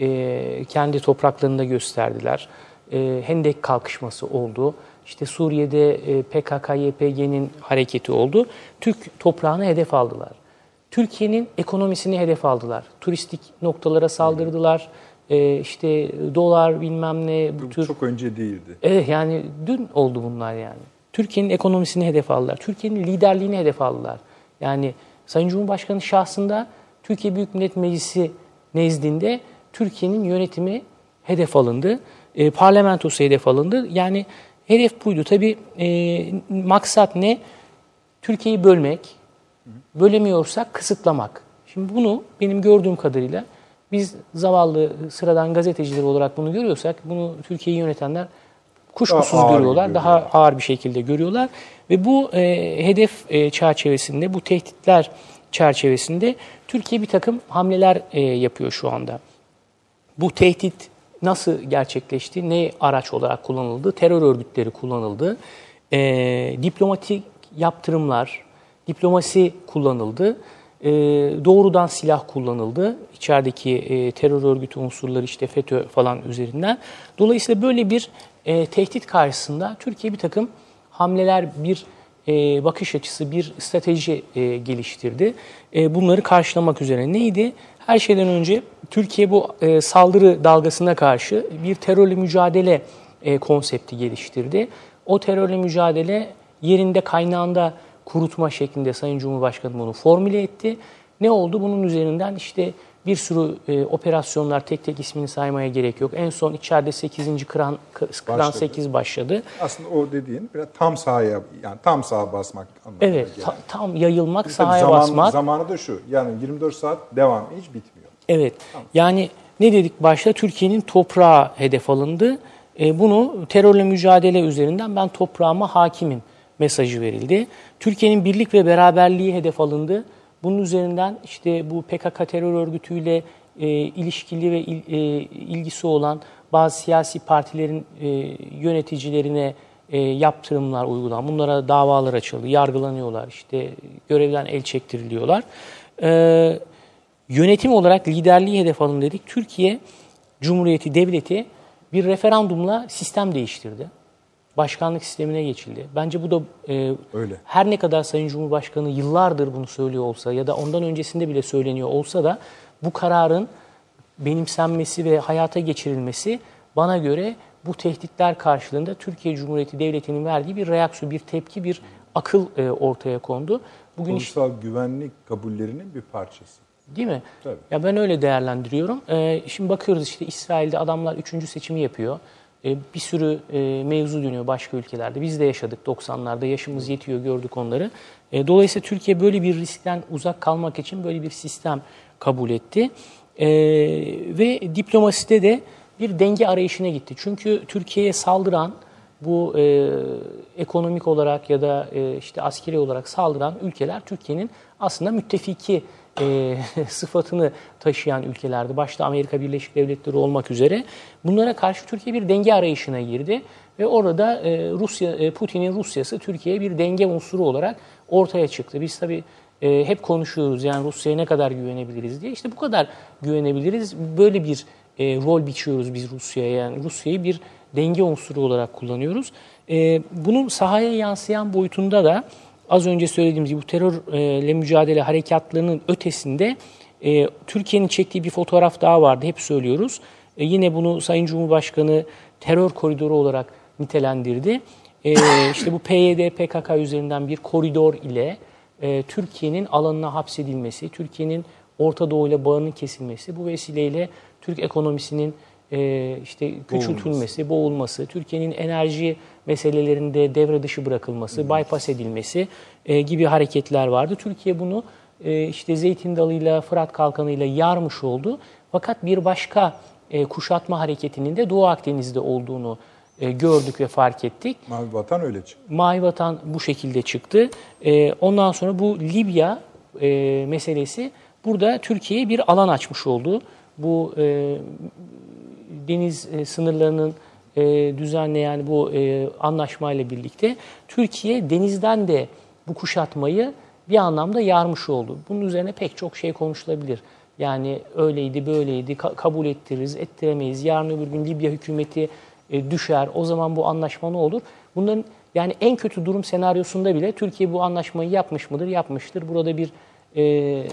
e, kendi topraklarında gösterdiler. E, Hendek kalkışması oldu. İşte Suriye'de e, PKK-YPG'nin hareketi oldu. Türk toprağını hedef aldılar. Türkiye'nin ekonomisini hedef aldılar. Turistik noktalara saldırdılar. E, işte dolar bilmem ne bu tür çok önce değildi. Evet yani dün oldu bunlar yani. Türkiye'nin ekonomisini hedef aldılar. Türkiye'nin liderliğini hedef aldılar. Yani Sayın Cumhurbaşkanı şahsında Türkiye Büyük Millet Meclisi nezdinde Türkiye'nin yönetimi hedef alındı. E, parlamentosu hedef alındı. Yani hedef buydu. Tabii e, maksat ne? Türkiye'yi bölmek, bölemiyorsak kısıtlamak. Şimdi bunu benim gördüğüm kadarıyla biz zavallı sıradan gazeteciler olarak bunu görüyorsak bunu Türkiye'yi yönetenler kuşkusuz Daha görüyorlar. görüyorlar. Daha ağır bir şekilde görüyorlar. Ve bu e, hedef e, çerçevesinde, bu tehditler çerçevesinde Türkiye bir takım hamleler e, yapıyor şu anda. Bu tehdit nasıl gerçekleşti? Ne araç olarak kullanıldı? Terör örgütleri kullanıldı. E, diplomatik yaptırımlar, diplomasi kullanıldı. E, doğrudan silah kullanıldı. İçerideki e, terör örgütü unsurları işte FETÖ falan üzerinden. Dolayısıyla böyle bir e, tehdit karşısında Türkiye bir takım hamleler, bir e, bakış açısı, bir strateji e, geliştirdi. E, bunları karşılamak üzere neydi? Her şeyden önce Türkiye bu e, saldırı dalgasına karşı bir terörle mücadele e, konsepti geliştirdi. O terörle mücadele yerinde kaynağında kurutma şeklinde Sayın Cumhurbaşkanı bunu formüle etti. Ne oldu? Bunun üzerinden işte bir sürü e, operasyonlar tek tek ismini saymaya gerek yok. En son içeride 8. Kıran, Kıran Başladı. 8 başladı. Aslında o dediğin biraz tam sahaya yani tam saha basmak anlamına Evet, gelen. ta- tam yayılmak, Tabii sahaya zaman- basmak. Zamanı da şu. Yani 24 saat devam hiç bitmiyor. Evet. Yani ne dedik başta? Türkiye'nin toprağı hedef alındı. E, bunu terörle mücadele üzerinden ben toprağıma hakimim mesajı verildi. Türkiye'nin birlik ve beraberliği hedef alındı. Bunun üzerinden işte bu PKK terör örgütüyle e, ilişkili ve il- e, ilgisi olan bazı siyasi partilerin e, yöneticilerine e, yaptırımlar uygulan. Bunlara davalar açıldı, yargılanıyorlar, işte görevden el çektiriliyorlar. E, yönetim olarak liderliği hedef alın dedik. Türkiye Cumhuriyeti Devleti bir referandumla sistem değiştirdi. Başkanlık sistemine geçildi. Bence bu da e, Öyle. her ne kadar Sayın Cumhurbaşkanı yıllardır bunu söylüyor olsa ya da ondan öncesinde bile söyleniyor olsa da bu kararın benimsenmesi ve hayata geçirilmesi bana göre bu tehditler karşılığında Türkiye Cumhuriyeti Devleti'nin verdiği bir reaksiyon, bir tepki, bir akıl e, ortaya kondu. Bugün işte Ulusal güvenlik kabullerinin bir parçası. Değil mi? Tabii. Ya ben öyle değerlendiriyorum. Ee, şimdi bakıyoruz işte İsrail'de adamlar üçüncü seçimi yapıyor. Ee, bir sürü e, mevzu dönüyor başka ülkelerde. Biz de yaşadık 90'larda. Yaşımız yetiyor gördük onları. Ee, dolayısıyla Türkiye böyle bir riskten uzak kalmak için böyle bir sistem kabul etti. Ve diplomaside de bir denge arayışına gitti. Çünkü Türkiye'ye saldıran bu e, ekonomik olarak ya da e, işte askeri olarak saldıran ülkeler Türkiye'nin aslında müttefiki e, <laughs> sıfatını taşıyan ülkelerdi. Başta Amerika Birleşik Devletleri olmak üzere. Bunlara karşı Türkiye bir denge arayışına girdi ve orada e, Rusya e, Putin'in Rusyası Türkiye'ye bir denge unsuru olarak ortaya çıktı. Biz tabii e, hep konuşuyoruz yani Rusya'ya ne kadar güvenebiliriz diye. İşte bu kadar güvenebiliriz. Böyle bir e, rol biçiyoruz biz Rusya'ya. Yani Rusya'yı bir denge unsuru olarak kullanıyoruz. E, bunun sahaya yansıyan boyutunda da az önce söylediğimiz gibi bu terörle mücadele harekatlarının ötesinde e, Türkiye'nin çektiği bir fotoğraf daha vardı. Hep söylüyoruz. E, yine bunu Sayın Cumhurbaşkanı terör koridoru olarak nitelendirdi. E, <coughs> işte bu PYD, PKK üzerinden bir koridor ile e, Türkiye'nin alanına hapsedilmesi, Türkiye'nin Orta Doğu ile bağının kesilmesi, bu vesileyle Türk ekonomisinin e, işte küçültülmesi, boğulması, Türkiye'nin enerji meselelerinde devre dışı bırakılması, bypass edilmesi e, gibi hareketler vardı. Türkiye bunu e, işte Zeytin Dalı'yla, Fırat Kalkanı'yla yarmış oldu. Fakat bir başka e, kuşatma hareketinin de Doğu Akdeniz'de olduğunu e, gördük ve fark ettik. Mavi Vatan öyle çıktı. Mavi Vatan bu şekilde çıktı. E, ondan sonra bu Libya e, meselesi burada Türkiye'ye bir alan açmış oldu. Bu e, deniz e, sınırlarının e, düzenleyen bu e, anlaşmayla birlikte Türkiye denizden de bu kuşatmayı bir anlamda yarmış oldu. Bunun üzerine pek çok şey konuşulabilir. Yani öyleydi, böyleydi, ka- kabul ettiririz, ettiremeyiz. Yarın öbür gün Libya hükümeti e, düşer. O zaman bu anlaşma ne olur? Bunların yani en kötü durum senaryosunda bile Türkiye bu anlaşmayı yapmış mıdır? Yapmıştır. Burada bir e,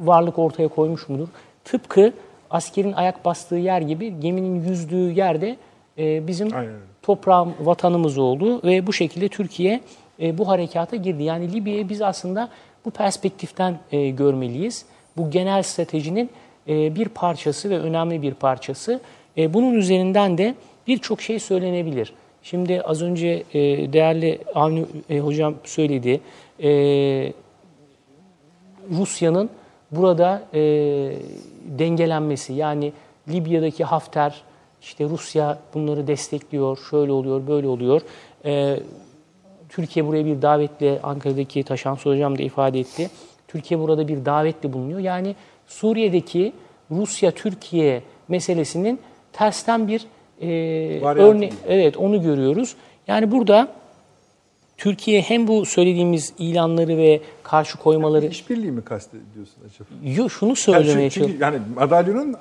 varlık ortaya koymuş mudur? Tıpkı askerin ayak bastığı yer gibi geminin yüzdüğü yerde e, bizim Aynen toprağım, vatanımız oldu ve bu şekilde Türkiye e, bu harekata girdi. Yani Libya'yı biz aslında bu perspektiften e, görmeliyiz. Bu genel stratejinin e, bir parçası ve önemli bir parçası. E, bunun üzerinden de birçok şey söylenebilir. Şimdi az önce e, değerli Avni e, hocam söyledi. E, Rusya'nın burada e, dengelenmesi yani Libya'daki Hafter işte Rusya bunları destekliyor, şöyle oluyor, böyle oluyor. E, Türkiye buraya bir davetle Ankara'daki Taşansı Hocam da ifade etti. Türkiye burada bir davetle bulunuyor. Yani Suriye'deki Rusya-Türkiye meselesinin tersten bir e, örne evet onu görüyoruz. Yani burada Türkiye hem bu söylediğimiz ilanları ve karşı koymaları İşbirliği mi kastediyorsun acaba? Yo, şunu Yani, söylemeye çünkü, çalışıyorum. yani madalyonun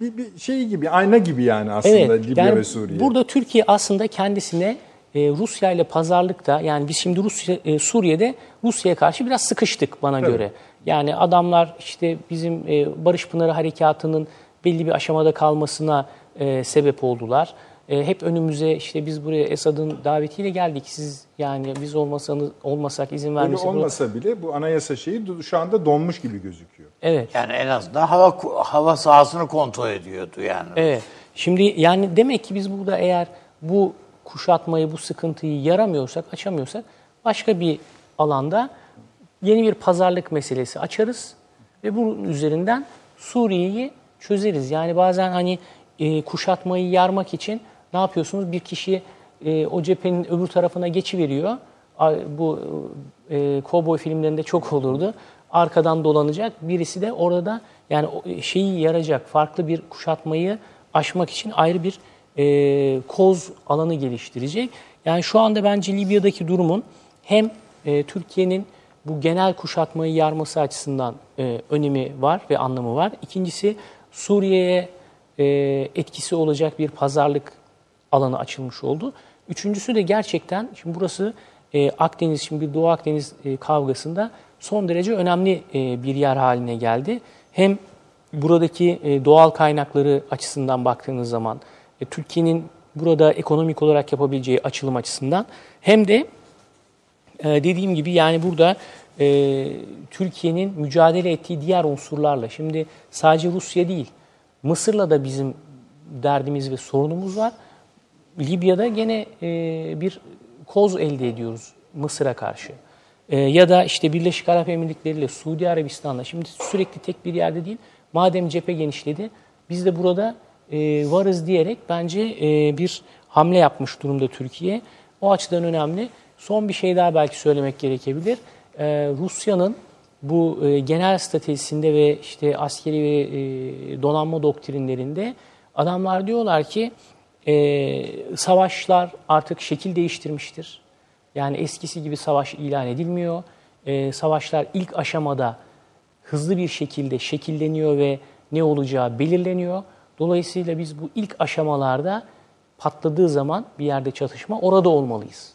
bir, bir şeyi gibi, ayna gibi yani aslında Evet, Libya yani ve Suriye. burada Türkiye aslında kendisine e, Rusya ile pazarlıkta yani biz şimdi Rusya e, Suriye'de Rusya'ya karşı biraz sıkıştık bana Tabii. göre. Yani adamlar işte bizim e, Barış Pınarı harekatının belli bir aşamada kalmasına e, sebep oldular. E, hep önümüze işte biz buraya Esad'ın davetiyle geldik. Siz yani biz olmasanız olmasak izin Öyle vermesi olmasa bile bu anayasa şeyi şu anda donmuş gibi gözüküyor. Evet. Yani en azından hava hava sahasını kontrol ediyordu yani. Evet. Şimdi yani demek ki biz burada eğer bu kuşatmayı, bu sıkıntıyı yaramıyorsak, açamıyorsak başka bir alanda yeni bir pazarlık meselesi açarız ve bunun üzerinden Suriye'yi çözeriz. Yani bazen hani e, kuşatmayı yarmak için ne yapıyorsunuz? Bir kişi e, o cephenin öbür tarafına geçiveriyor. Bu e, kovboy filmlerinde çok olurdu. Arkadan dolanacak. Birisi de orada yani şeyi yarayacak. Farklı bir kuşatmayı aşmak için ayrı bir e, koz alanı geliştirecek. Yani şu anda bence Libya'daki durumun hem e, Türkiye'nin bu genel kuşatmayı yarması açısından e, önemi var ve anlamı var. İkincisi Suriye'ye e, etkisi olacak bir pazarlık alanı açılmış oldu. Üçüncüsü de gerçekten şimdi burası e, Akdeniz şimdi bir Doğu Akdeniz e, kavgasında son derece önemli e, bir yer haline geldi. Hem buradaki e, doğal kaynakları açısından baktığınız zaman e, Türkiye'nin burada ekonomik olarak yapabileceği açılım açısından hem de e, dediğim gibi yani burada e, Türkiye'nin mücadele ettiği diğer unsurlarla şimdi sadece Rusya değil Mısır'la da bizim derdimiz ve sorunumuz var. Libya'da gene e, bir koz elde ediyoruz Mısır'a karşı. E, ya da işte Birleşik Arap Emirlikleri ile Suudi Arabistan'la şimdi sürekli tek bir yerde değil. Madem cephe genişledi biz de burada e, varız diyerek bence e, bir hamle yapmış durumda Türkiye. O açıdan önemli. Son bir şey daha belki söylemek gerekebilir. E, Rusya'nın bu e, genel stratejisinde ve işte askeri ve e, donanma doktrinlerinde adamlar diyorlar ki e, savaşlar artık şekil değiştirmiştir. Yani eskisi gibi savaş ilan edilmiyor. E, savaşlar ilk aşamada hızlı bir şekilde şekilleniyor ve ne olacağı belirleniyor. Dolayısıyla biz bu ilk aşamalarda patladığı zaman bir yerde çatışma orada olmalıyız.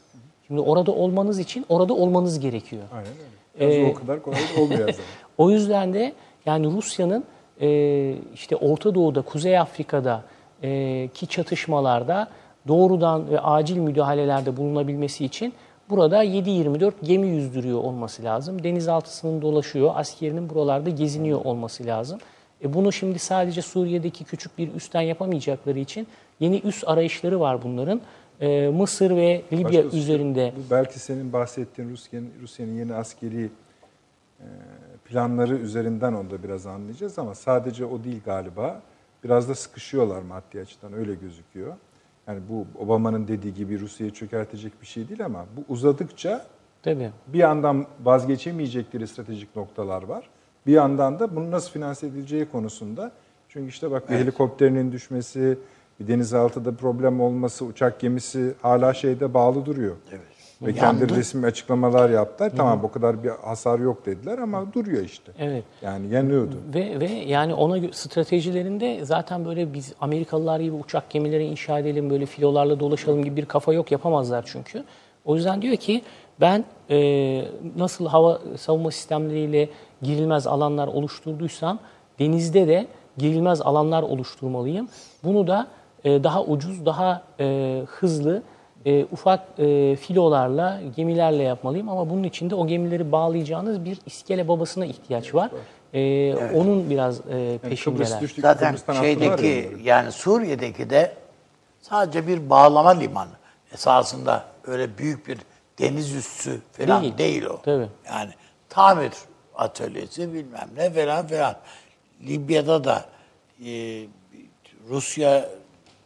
Şimdi orada olmanız için orada olmanız gerekiyor. Aynen öyle. Ee, o kadar kolay olmuyor. <laughs> O yüzden de yani Rusya'nın e, işte Orta Doğu'da, Kuzey Afrika'da e, ki çatışmalarda doğrudan ve acil müdahalelerde bulunabilmesi için burada 7-24 gemi yüzdürüyor olması lazım. Denizaltısının dolaşıyor, askerinin buralarda geziniyor olması lazım. E bunu şimdi sadece Suriye'deki küçük bir üstten yapamayacakları için yeni üs arayışları var bunların. E, Mısır ve Libya Başka- üzerinde Bu belki senin bahsettiğin Rusya'nın Rusya'nın yeni askeri e, planları üzerinden onu da biraz anlayacağız ama sadece o değil galiba. Biraz da sıkışıyorlar maddi açıdan öyle gözüküyor. Yani bu Obama'nın dediği gibi Rusya'yı çökertecek bir şey değil ama bu uzadıkça tabii bir yandan vazgeçemeyecekleri stratejik noktalar var. Bir yandan da bunu nasıl finanse edileceği konusunda. Çünkü işte bak bir helikopterinin düşmesi, bir denizaltıda problem olması, uçak gemisi hala şeyde bağlı duruyor. Evet. Ve Yandı. kendi resmi açıklamalar yaptılar. Tamam bu kadar bir hasar yok dediler ama duruyor işte. evet. Yani yanıyordu. Ve ve yani ona stratejilerinde zaten böyle biz Amerikalılar gibi uçak gemileri inşa edelim böyle filolarla dolaşalım gibi bir kafa yok yapamazlar çünkü. O yüzden diyor ki ben e, nasıl hava savunma sistemleriyle girilmez alanlar oluşturduysam denizde de girilmez alanlar oluşturmalıyım. Bunu da e, daha ucuz, daha e, hızlı, e, ufak e, filolarla, gemilerle yapmalıyım. Ama bunun için de o gemileri bağlayacağınız bir iskele babasına ihtiyaç var. E, Onun biraz e, Yani peşindeler. Kıbrıs düştü, Zaten ya şeydeki onları. yani Suriye'deki de sadece bir bağlama limanı. Esasında öyle büyük bir deniz üssü falan Değil. değil, o. Tabii. Yani tamir atölyesi bilmem ne falan filan. Libya'da da e, Rusya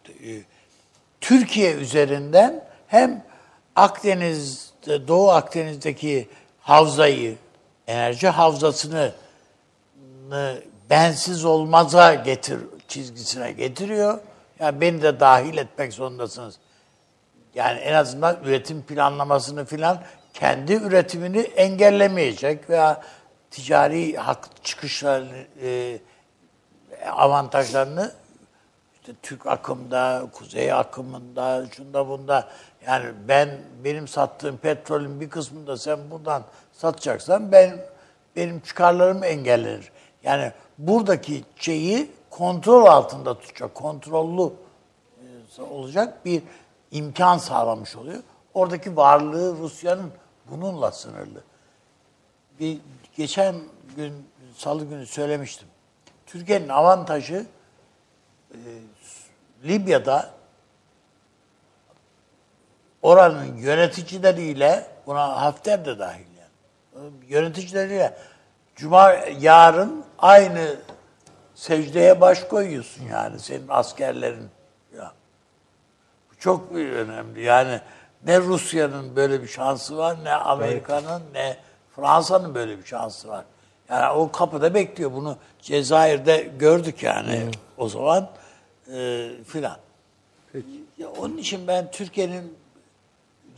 e, Türkiye üzerinden hem Akdeniz'de Doğu Akdeniz'deki havzayı enerji havzasını n- bensiz olmaza getir çizgisine getiriyor. Yani beni de dahil etmek zorundasınız. Yani en azından üretim planlamasını filan kendi üretimini engellemeyecek veya ticari hak çıkışlarını e, avantajlarını işte Türk akımda, Kuzey akımında, şunda bunda yani ben benim sattığım petrolün bir kısmını da sen buradan satacaksan ben benim çıkarlarım engellenir. Yani buradaki şeyi kontrol altında tutacak, kontrollü e, olacak bir imkan sağlamış oluyor. Oradaki varlığı Rusya'nın bununla sınırlı. Bir geçen gün salı günü söylemiştim. Türkiye'nin avantajı e, Libya'da oranın yöneticileriyle buna Hafter de dahil yani. Yöneticileriyle Cuma yarın aynı secdeye baş koyuyorsun yani senin askerlerin. Ya. Bu çok bir önemli. Yani ne Rusya'nın böyle bir şansı var, ne Amerika'nın, ne Fransa'nın böyle bir şansı var. Yani o kapıda bekliyor. Bunu Cezayir'de gördük yani o zaman e, filan. Peki. Ya onun için ben Türkiye'nin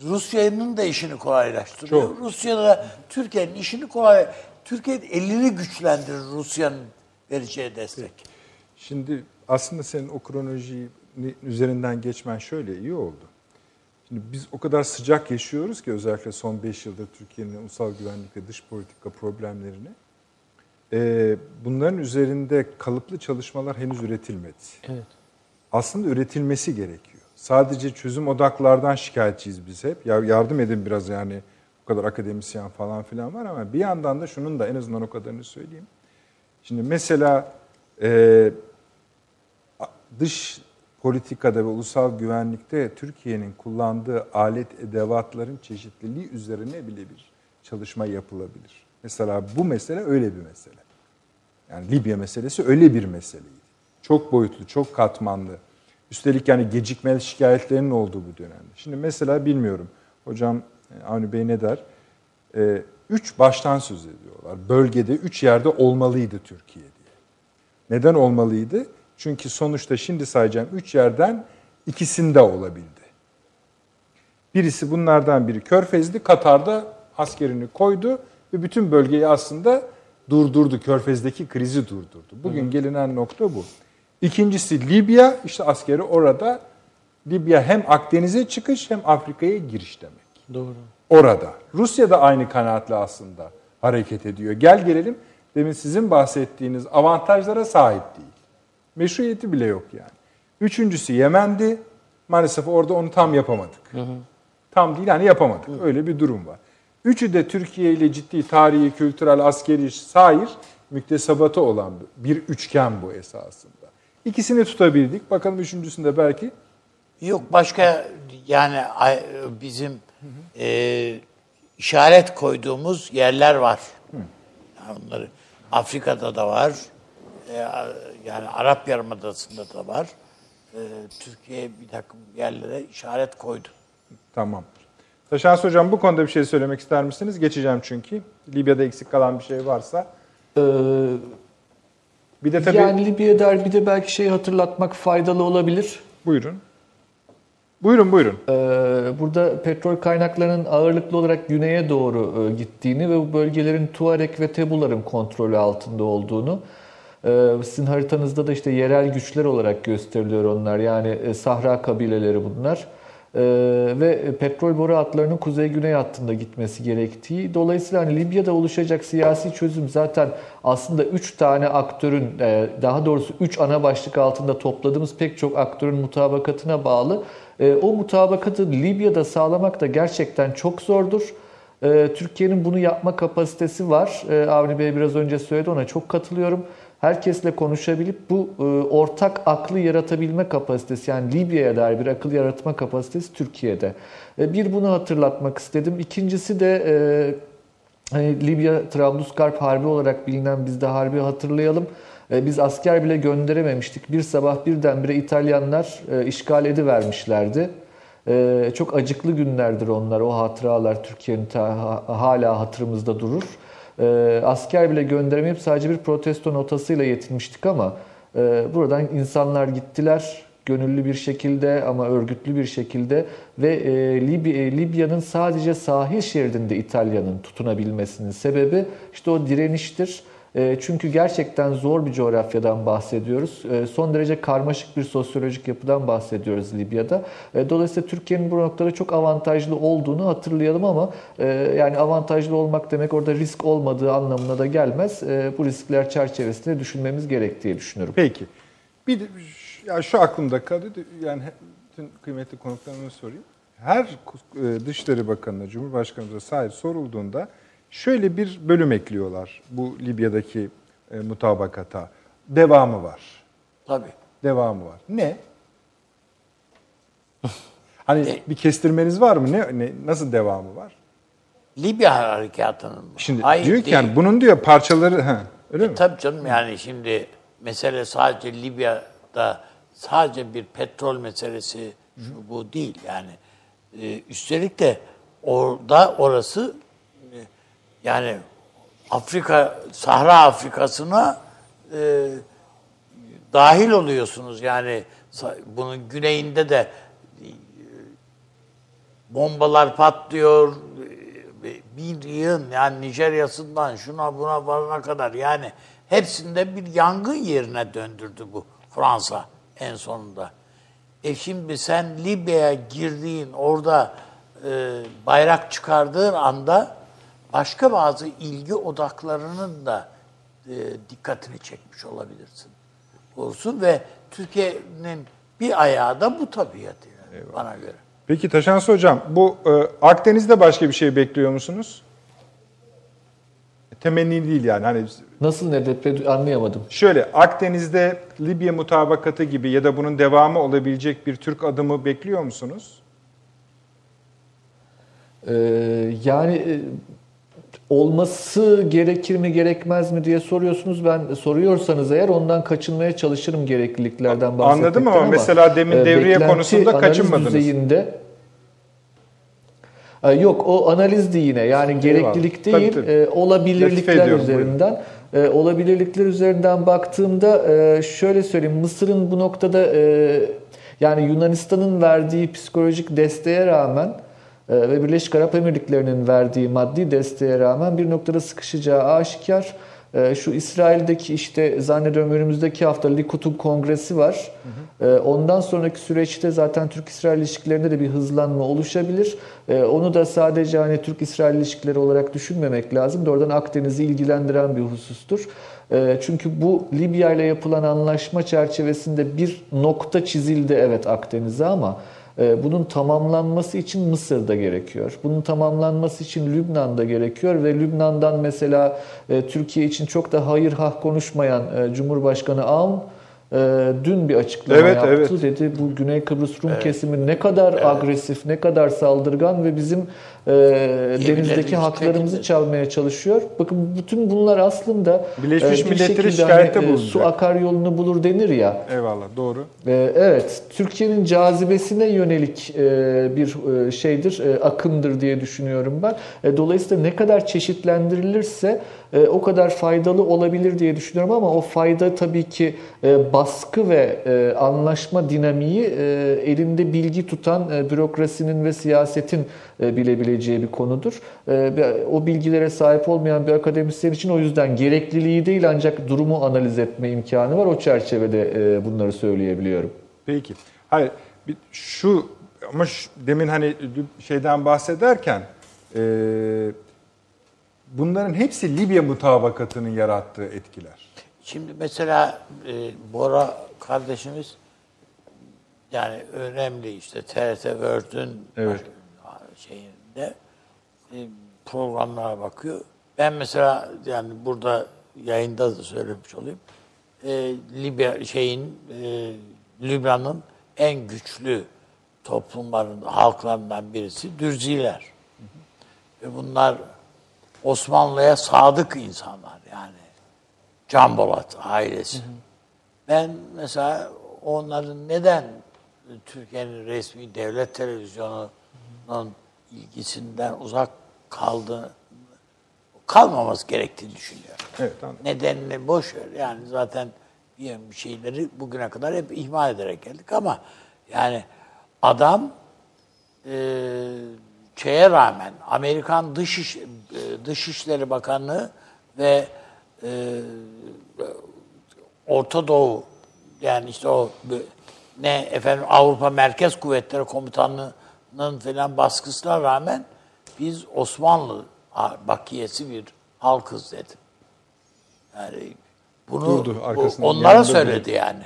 Rusya'nın da işini kolaylaştırıyor. Çok. Rusya da Türkiye'nin işini kolay Türkiye elini güçlendirir Rusya'nın vereceği destek. Şimdi aslında senin o kronolojiyi üzerinden geçmen şöyle iyi oldu. Şimdi biz o kadar sıcak yaşıyoruz ki özellikle son 5 yıldır Türkiye'nin ulusal güvenlik ve dış politika problemlerini. Ee, bunların üzerinde kalıplı çalışmalar henüz üretilmedi. Evet. Aslında üretilmesi gerekiyor. Sadece çözüm odaklardan şikayetçiyiz biz hep. Ya yardım edin biraz yani bu kadar akademisyen falan filan var ama bir yandan da şunun da en azından o kadarını söyleyeyim. Şimdi mesela e, dış politikada ve ulusal güvenlikte Türkiye'nin kullandığı alet edevatların çeşitliliği üzerine bile bir çalışma yapılabilir. Mesela bu mesele öyle bir mesele. Yani Libya meselesi öyle bir meseleydi. Çok boyutlu, çok katmanlı. Üstelik yani gecikmeli şikayetlerinin olduğu bu dönemde. Şimdi mesela bilmiyorum, hocam e, Avni Bey ne der? Ee, üç baştan söz ediyorlar. Bölgede üç yerde olmalıydı Türkiye diye. Neden olmalıydı? Çünkü sonuçta şimdi sayacağım üç yerden ikisinde olabildi. Birisi bunlardan biri Körfez'di. Katar'da askerini koydu ve bütün bölgeyi aslında durdurdu. Körfez'deki krizi durdurdu. Bugün Hı. gelinen nokta bu. İkincisi Libya. işte askeri orada. Libya hem Akdeniz'e çıkış hem Afrika'ya giriş demek. Doğru. Orada. Rusya da aynı kanaatle aslında hareket ediyor. Gel gelelim demin sizin bahsettiğiniz avantajlara sahip değil. Meşruiyeti bile yok yani. Üçüncüsü Yemen'di. Maalesef orada onu tam yapamadık. Hı hı. Tam değil hani yapamadık. Hı. Öyle bir durum var. Üçü de Türkiye ile ciddi tarihi, kültürel, askeri, sair müktesebatı olan bir üçgen bu esasında. İkisini tutabildik. Bakalım üçüncüsünde belki. Yok başka yani bizim hı hı. E, işaret koyduğumuz yerler var. Hı. Yani onları Afrika'da da var. E, yani Arap Yarımadası'nda da var. E, Türkiye bir takım yerlere işaret koydu. Tamam. Taşans Hocam bu konuda bir şey söylemek ister misiniz? Geçeceğim çünkü. Libya'da eksik kalan bir şey varsa. Ee, bir de tabii... Yani Libya'da bir de belki şey hatırlatmak faydalı olabilir. Buyurun. Buyurun buyurun. Ee, burada petrol kaynaklarının ağırlıklı olarak güneye doğru e, gittiğini ve bu bölgelerin Tuareg ve Tebuların kontrolü altında olduğunu ee, sizin haritanızda da işte yerel güçler olarak gösteriliyor onlar. Yani e, Sahra kabileleri bunlar. Ee, ve petrol boru hatlarının kuzey-güney hattında gitmesi gerektiği. Dolayısıyla hani Libya'da oluşacak siyasi çözüm zaten aslında 3 tane aktörün, e, daha doğrusu 3 ana başlık altında topladığımız pek çok aktörün mutabakatına bağlı. E, o mutabakatı Libya'da sağlamak da gerçekten çok zordur. Türkiye'nin bunu yapma kapasitesi var. Avni Bey biraz önce söyledi ona çok katılıyorum herkesle konuşabilip bu e, ortak aklı yaratabilme kapasitesi yani Libya'ya dair bir akıl yaratma kapasitesi Türkiye'de. E, bir bunu hatırlatmak istedim. İkincisi de e, hani Libya Trablusgarp Harbi olarak bilinen biz de harbi hatırlayalım. E, biz asker bile gönderememiştik. Bir sabah birdenbire İtalyanlar e, işgal edivermişlerdi. E, çok acıklı günlerdir onlar. O hatıralar Türkiye'nin hala hatırımızda durur e, asker bile göndermeyip sadece bir protesto notasıyla yetinmiştik ama e, buradan insanlar gittiler gönüllü bir şekilde ama örgütlü bir şekilde ve e, Libya, e, Libya'nın sadece sahil şeridinde İtalya'nın tutunabilmesinin sebebi işte o direniştir. E, çünkü gerçekten zor bir coğrafyadan bahsediyoruz. E, son derece karmaşık bir sosyolojik yapıdan bahsediyoruz Libya'da. E, dolayısıyla Türkiye'nin bu noktada çok avantajlı olduğunu hatırlayalım ama yani avantajlı olmak demek orada risk olmadığı anlamına da gelmez. Bu riskler çerçevesinde düşünmemiz gerektiği düşünüyorum. Peki. Bir de ya şu aklımda kaldı. Yani bütün kıymetli konuklarıma sorayım. Her Dışişleri Bakanı'na, Cumhurbaşkanımıza sahip sorulduğunda Şöyle bir bölüm ekliyorlar bu Libya'daki e, mutabakata. Devamı var. Tabii. Devamı var. Ne? hani bir kestirmeniz var mı? Ne, ne nasıl devamı var? Libya harekatının mı? Şimdi Hayır, diyor ki yani bunun diyor parçaları ha öyle e, mi? Tabii canım yani şimdi mesele sadece Libya'da sadece bir petrol meselesi şu bu değil yani. Ee, üstelik de orada orası yani Afrika, Sahra Afrika'sına e, dahil oluyorsunuz. Yani bunun güneyinde de bombalar patlıyor. Bir yığın yani Nijerya'sından şuna buna varana kadar yani hepsinde bir yangın yerine döndürdü bu Fransa en sonunda. E şimdi sen Libya'ya girdiğin orada e, bayrak çıkardığın anda başka bazı ilgi odaklarının da e, dikkatini çekmiş olabilirsin. Olsun ve Türkiye'nin bir ayağı da bu tabiatı yani bana göre. Peki Taşansı Hocam, bu e, Akdeniz'de başka bir şey bekliyor musunuz? Temenni değil yani. Hani Nasıl Nedret anlayamadım. şöyle Akdeniz'de Libya mutabakatı gibi ya da bunun devamı olabilecek bir Türk adımı bekliyor musunuz? Ee, yani e, olması gerekir mi gerekmez mi diye soruyorsunuz. Ben soruyorsanız eğer ondan kaçınmaya çalışırım gerekliliklerden bahsetmekten Anladım ama mesela demin devriye beklenti, konusunda analiz kaçınmadınız. Düzeyinde, E, Yok o analizdi yine yani gereklilik Tabii, değil tabii. e, Latife olabilirlikler üzerinden e, olabilirlikler üzerinden baktığımda e, şöyle söyleyeyim Mısır'ın bu noktada e, yani Yunanistan'ın verdiği psikolojik desteğe rağmen e, ve Birleşik Arap Emirlikleri'nin verdiği maddi desteğe rağmen bir noktada sıkışacağı aşikar. E, Şu İsrail'deki işte zannediyorum önümüzdeki hafta Likud'un kongresi var. E, Ondan sonraki süreçte zaten Türk-İsrail ilişkilerinde de bir hızlanma oluşabilir. Onu da sadece hani Türk-İsrail ilişkileri olarak düşünmemek lazım. Doğrudan Akdeniz'i ilgilendiren bir husustur. Çünkü bu Libya ile yapılan anlaşma çerçevesinde bir nokta çizildi evet Akdeniz'e ama bunun tamamlanması için Mısır'da gerekiyor. Bunun tamamlanması için Lübnan'da gerekiyor ve Lübnan'dan mesela e, Türkiye için çok da hayır hah konuşmayan e, Cumhurbaşkanı Aoun e, dün bir açıklama Evet, yaptı. evet. Dedi bu Güney Kıbrıs Rum kesimi ne kadar agresif, ne kadar saldırgan ve bizim e, denizdeki haklarımızı çekinmedi. çalmaya çalışıyor. Bakın bütün bunlar aslında Birleşmiş e, bir Milletler'e şekilde şikayette hani, e, bulunacak. su akar yolunu bulur denir ya. Eyvallah, doğru. Ee, Evet, Türkiye'nin cazibesine yönelik e, bir e, şeydir, e, akımdır diye düşünüyorum ben. E, Dolayısıyla ne kadar çeşitlendirilirse e, o kadar faydalı olabilir diye düşünüyorum ama o fayda tabii ki e, baskı ve e, anlaşma dinamiği e, elinde bilgi tutan e, bürokrasinin ve siyasetin e, bilebileceği bir konudur. E, ve O bilgilere sahip olmayan bir akademisyen için o yüzden gerekliliği değil ancak durumu analiz etme imkanı var. O çerçevede e, bunları söyleyebiliyorum. Peki. Hayır, bir şu ama şu- demin hani şeyden bahsederken e, bunların hepsi Libya mutabakatının yarattığı etkiler. Şimdi mesela e, Bora kardeşimiz yani önemli işte TRT World'ün Evet. Şeyinde e, programlara bakıyor. Ben mesela yani burada yayında da söylemiş olayım. E, Libya şeyin e, Lübnan'ın en güçlü toplumların halklarından birisi Dürziler. Ve bunlar Osmanlı'ya sadık insanlar yani. Can Bolat ailesi. Ben mesela onların neden Türkiye'nin resmi devlet televizyonunun ilgisinden uzak kaldığı kalmaması gerektiğini düşünüyorum. Evet, anladım. Nedenini boş ver. Yani zaten bir şeyleri bugüne kadar hep ihmal ederek geldik ama yani adam e, şeye rağmen Amerikan Dış İş, e, Dışişleri Bakanlığı ve e, Orta Doğu yani işte o ne efendim Avrupa Merkez Kuvvetleri Komutanlığı'nın falan baskısına rağmen biz Osmanlı bakiyesi bir halkız dedi. Yani bunu Durdu, onlara söyledi yani.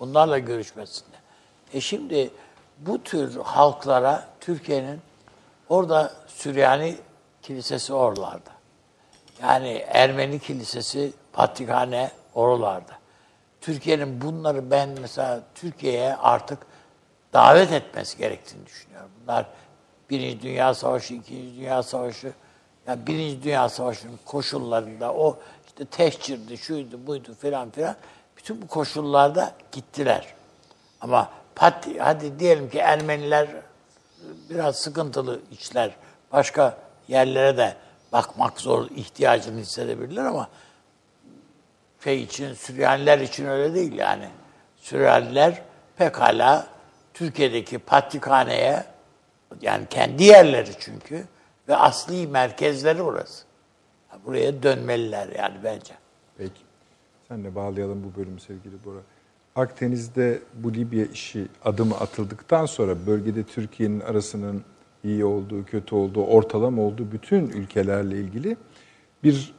Onlarla görüşmesinde. E şimdi bu tür halklara Türkiye'nin orada Süryani Kilisesi oralarda. Yani Ermeni Kilisesi, Patrikhane oralarda. Türkiye'nin bunları ben mesela Türkiye'ye artık davet etmesi gerektiğini düşünüyorum. Bunlar Birinci Dünya Savaşı, İkinci Dünya Savaşı, yani Birinci Dünya Savaşı'nın koşullarında o işte tehcirdi, şuydu, buydu filan filan. Bütün bu koşullarda gittiler. Ama pat, hadi diyelim ki Ermeniler biraz sıkıntılı işler. Başka yerlere de bakmak zor ihtiyacını hissedebilirler ama şey için, Süryaniler için öyle değil yani. Süryaniler pekala Türkiye'deki patrikhaneye Yani kendi yerleri çünkü ve asli merkezleri orası. Buraya dönmeliler yani bence. Peki. Sen de bağlayalım bu bölümü sevgili Bora. Akdeniz'de bu Libya işi adımı atıldıktan sonra bölgede Türkiye'nin arasının iyi olduğu, kötü olduğu, ortalama olduğu bütün ülkelerle ilgili bir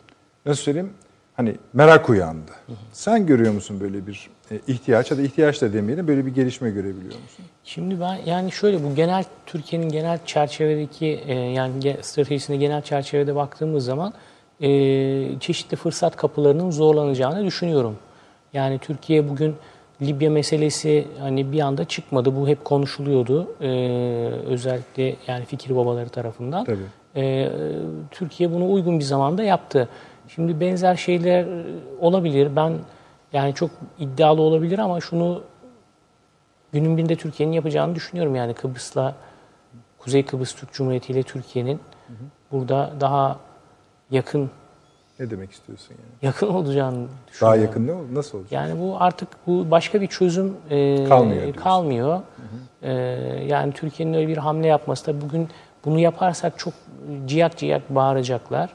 nasıl söyleyeyim hani merak uyandı. Sen görüyor musun böyle bir ihtiyaç ya da ihtiyaç da demeyelim böyle bir gelişme görebiliyor musun? Şimdi ben yani şöyle bu genel Türkiye'nin genel çerçevedeki e, yani stratejisine genel çerçevede baktığımız zaman e, çeşitli fırsat kapılarının zorlanacağını düşünüyorum. Yani Türkiye bugün Libya meselesi hani bir anda çıkmadı. Bu hep konuşuluyordu. E, özellikle yani fikir babaları tarafından. Tabii. E, Türkiye bunu uygun bir zamanda yaptı. Şimdi benzer şeyler e, olabilir. Ben yani çok iddialı olabilir ama şunu günün birinde Türkiye'nin yapacağını düşünüyorum. Yani Kıbrıs'la Kuzey Kıbrıs Türk Cumhuriyeti ile Türkiye'nin burada daha yakın Ne demek istiyorsun yani? yakın olacağını Daha düşünüyorum. yakın ne olur? Nasıl olacak? Yani bu artık bu başka bir çözüm e, Kalmıyor diyorsun. kalmıyor. E, yani Türkiye'nin öyle bir hamle yapması da bugün bunu yaparsak çok ciyak ciyak bağıracaklar.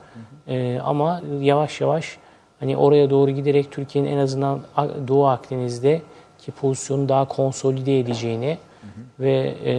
E, ama yavaş yavaş hani oraya doğru giderek Türkiye'nin en azından Doğu Akdeniz'de ki pozisyonu daha konsolide edeceğini ve e,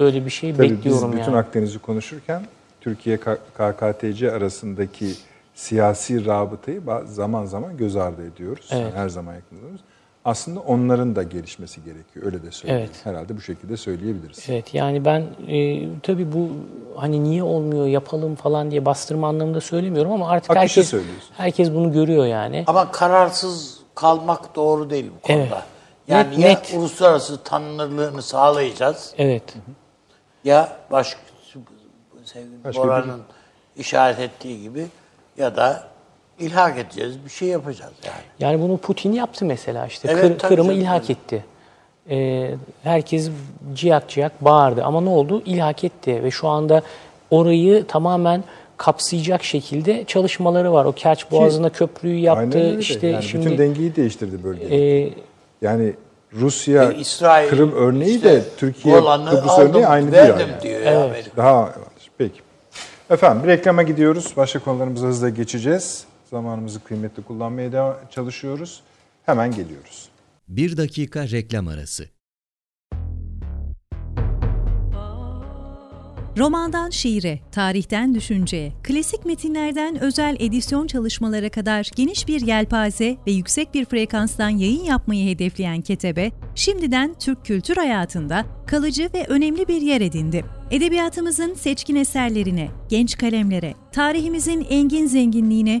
böyle bir şey Tabii bekliyorum biz bütün yani. Akdeniz'i konuşurken Türkiye KKTC arasındaki siyasi rabıtayı zaman zaman göz ardı ediyoruz. Evet. Yani her zaman yakınlığımız. Aslında onların da gelişmesi gerekiyor. Öyle de söyleyeyim. Evet. Herhalde bu şekilde söyleyebiliriz. Evet yani ben e, tabii bu hani niye olmuyor yapalım falan diye bastırma anlamında söylemiyorum ama artık Akışa herkes herkes bunu görüyor yani. Ama kararsız kalmak doğru değil bu konuda. Evet. Yani Net, ya net. uluslararası tanınırlığını sağlayacağız Evet. ya bir- Bora'nın işaret ettiği gibi ya da ilhak edeceğiz, bir şey yapacağız yani. Yani bunu Putin yaptı mesela işte. Evet, Kır- Kırım'ı ilhak etti. E, herkes ciyak ciyak bağırdı ama ne oldu? İlhak etti ve şu anda orayı tamamen kapsayacak şekilde çalışmaları var. O Kerç Boğazı'na köprüyü yaptı. Aynen öyle. işte yani şimdi bütün dengeyi değiştirdi bölgede. e, yani Rusya, E, İsrail Kırım örneği işte de Türkiye, Kıbrıs örneği aynı değil. Yani. diyor Amerika. Daha yanlış. Peki. Efendim bir reklama gidiyoruz. Başka konularımıza hızla geçeceğiz. Zamanımızı kıymetli kullanmaya devam çalışıyoruz. Hemen geliyoruz. Bir dakika reklam arası. Romandan şiire, tarihten düşünceye, klasik metinlerden özel edisyon çalışmalara kadar geniş bir yelpaze ve yüksek bir frekanstan yayın yapmayı hedefleyen Ketebe, şimdiden Türk kültür hayatında kalıcı ve önemli bir yer edindi. Edebiyatımızın seçkin eserlerine, genç kalemlere, tarihimizin engin zenginliğine,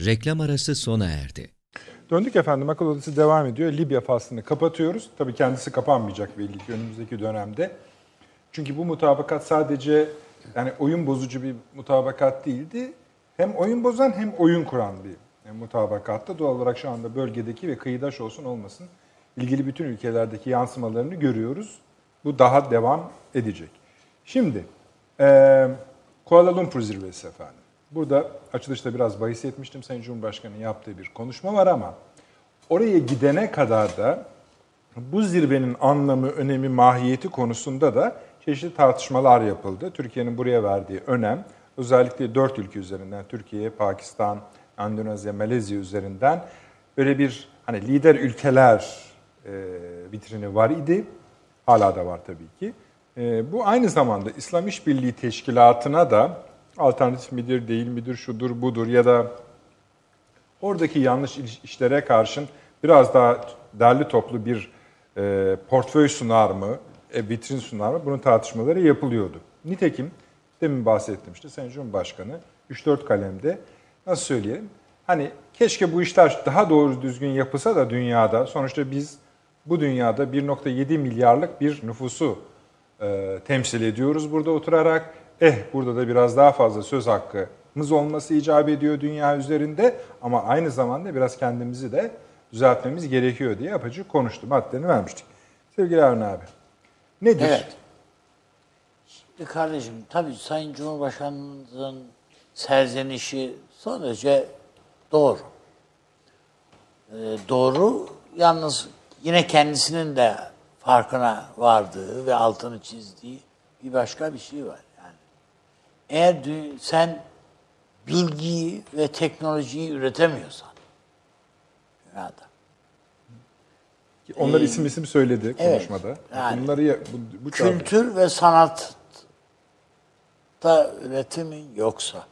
Reklam arası sona erdi. Döndük efendim. Akıl Odası devam ediyor. Libya faslını kapatıyoruz. Tabii kendisi kapanmayacak belli ki önümüzdeki dönemde. Çünkü bu mutabakat sadece yani oyun bozucu bir mutabakat değildi. Hem oyun bozan hem oyun kuran bir mutabakatta. Doğal olarak şu anda bölgedeki ve kıyıdaş olsun olmasın ilgili bütün ülkelerdeki yansımalarını görüyoruz. Bu daha devam edecek. Şimdi eee Kuala Lumpur zirvesi efendim. Burada açılışta biraz bahis etmiştim. Sayın Cumhurbaşkanı'nın yaptığı bir konuşma var ama oraya gidene kadar da bu zirvenin anlamı, önemi, mahiyeti konusunda da çeşitli tartışmalar yapıldı. Türkiye'nin buraya verdiği önem, özellikle dört ülke üzerinden, Türkiye, Pakistan, Endonezya, Malezya üzerinden böyle bir hani lider ülkeler e, vitrini var idi. Hala da var tabii ki. E, bu aynı zamanda İslam İşbirliği Teşkilatı'na da alternatif midir, değil midir, şudur, budur ya da oradaki yanlış iş- işlere karşın biraz daha derli toplu bir e, portföy sunar mı, e, vitrin sunar mı bunun tartışmaları yapılıyordu. Nitekim demin bahsettim işte Sayın Cumhurbaşkanı 3-4 kalemde nasıl söyleyelim hani keşke bu işler daha doğru düzgün yapılsa da dünyada sonuçta biz bu dünyada 1.7 milyarlık bir nüfusu e, temsil ediyoruz burada oturarak. Eh burada da biraz daha fazla söz hakkımız olması icap ediyor dünya üzerinde ama aynı zamanda biraz kendimizi de düzeltmemiz gerekiyor diye yapıcı konuştu. Maddelerini vermiştik. Sevgili Harun abi. Nedir? Evet. Şimdi kardeşim tabii Sayın Cumhurbaşkanımızın serzenişi son derece doğru. Ee, doğru yalnız yine kendisinin de farkına vardığı ve altını çizdiği bir başka bir şey var. Eğer sen bilgiyi ve teknolojiyi üretemiyorsan dünyada Onlar isim isim söyledi evet, konuşmada. yani Bunları ya- bu, bu çağda- kültür ve sanatta üretimin yoksa,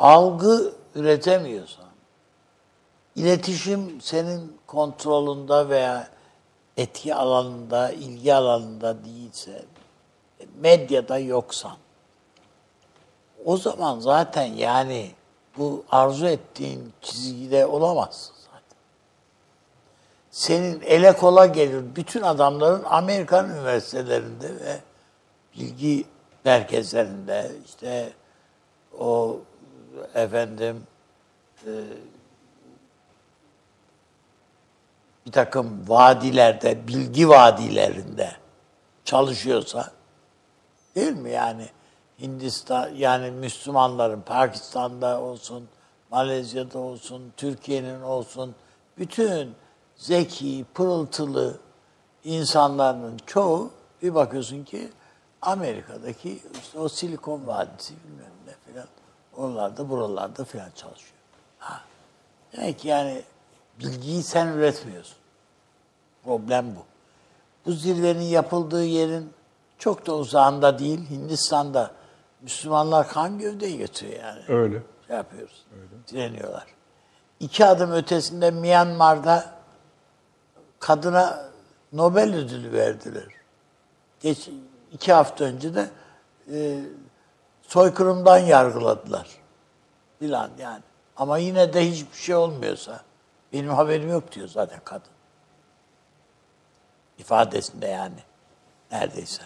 algı üretemiyorsan, iletişim senin kontrolünde veya etki alanında, ilgi alanında değilse, medyada yoksan, o zaman zaten yani bu arzu ettiğin çizgide olamazsın zaten. Senin ele kola gelir bütün adamların Amerikan üniversitelerinde ve bilgi merkezlerinde işte o efendim e, bir takım vadilerde, bilgi vadilerinde çalışıyorsa değil mi yani Hindistan yani Müslümanların Pakistan'da olsun, Malezya'da olsun, Türkiye'nin olsun bütün zeki, pırıltılı insanların çoğu bir bakıyorsun ki Amerika'daki işte o Silikon Vadisi bilmem ne filan oralarda buralarda filan çalışıyor. Ha. Demek ki yani bilgiyi sen üretmiyorsun. Problem bu. Bu zirvenin yapıldığı yerin çok da uzağında değil, Hindistan'da Müslümanlar kan gövdeyi götürüyor yani. Öyle. Şey yapıyoruz. Direniyorlar. İki adım ötesinde Myanmar'da kadına Nobel ödülü verdiler. Geç, iki hafta önce de e, soykırımdan yargıladılar. Filan yani. Ama yine de hiçbir şey olmuyorsa benim haberim yok diyor zaten kadın. İfadesinde yani. Neredeyse.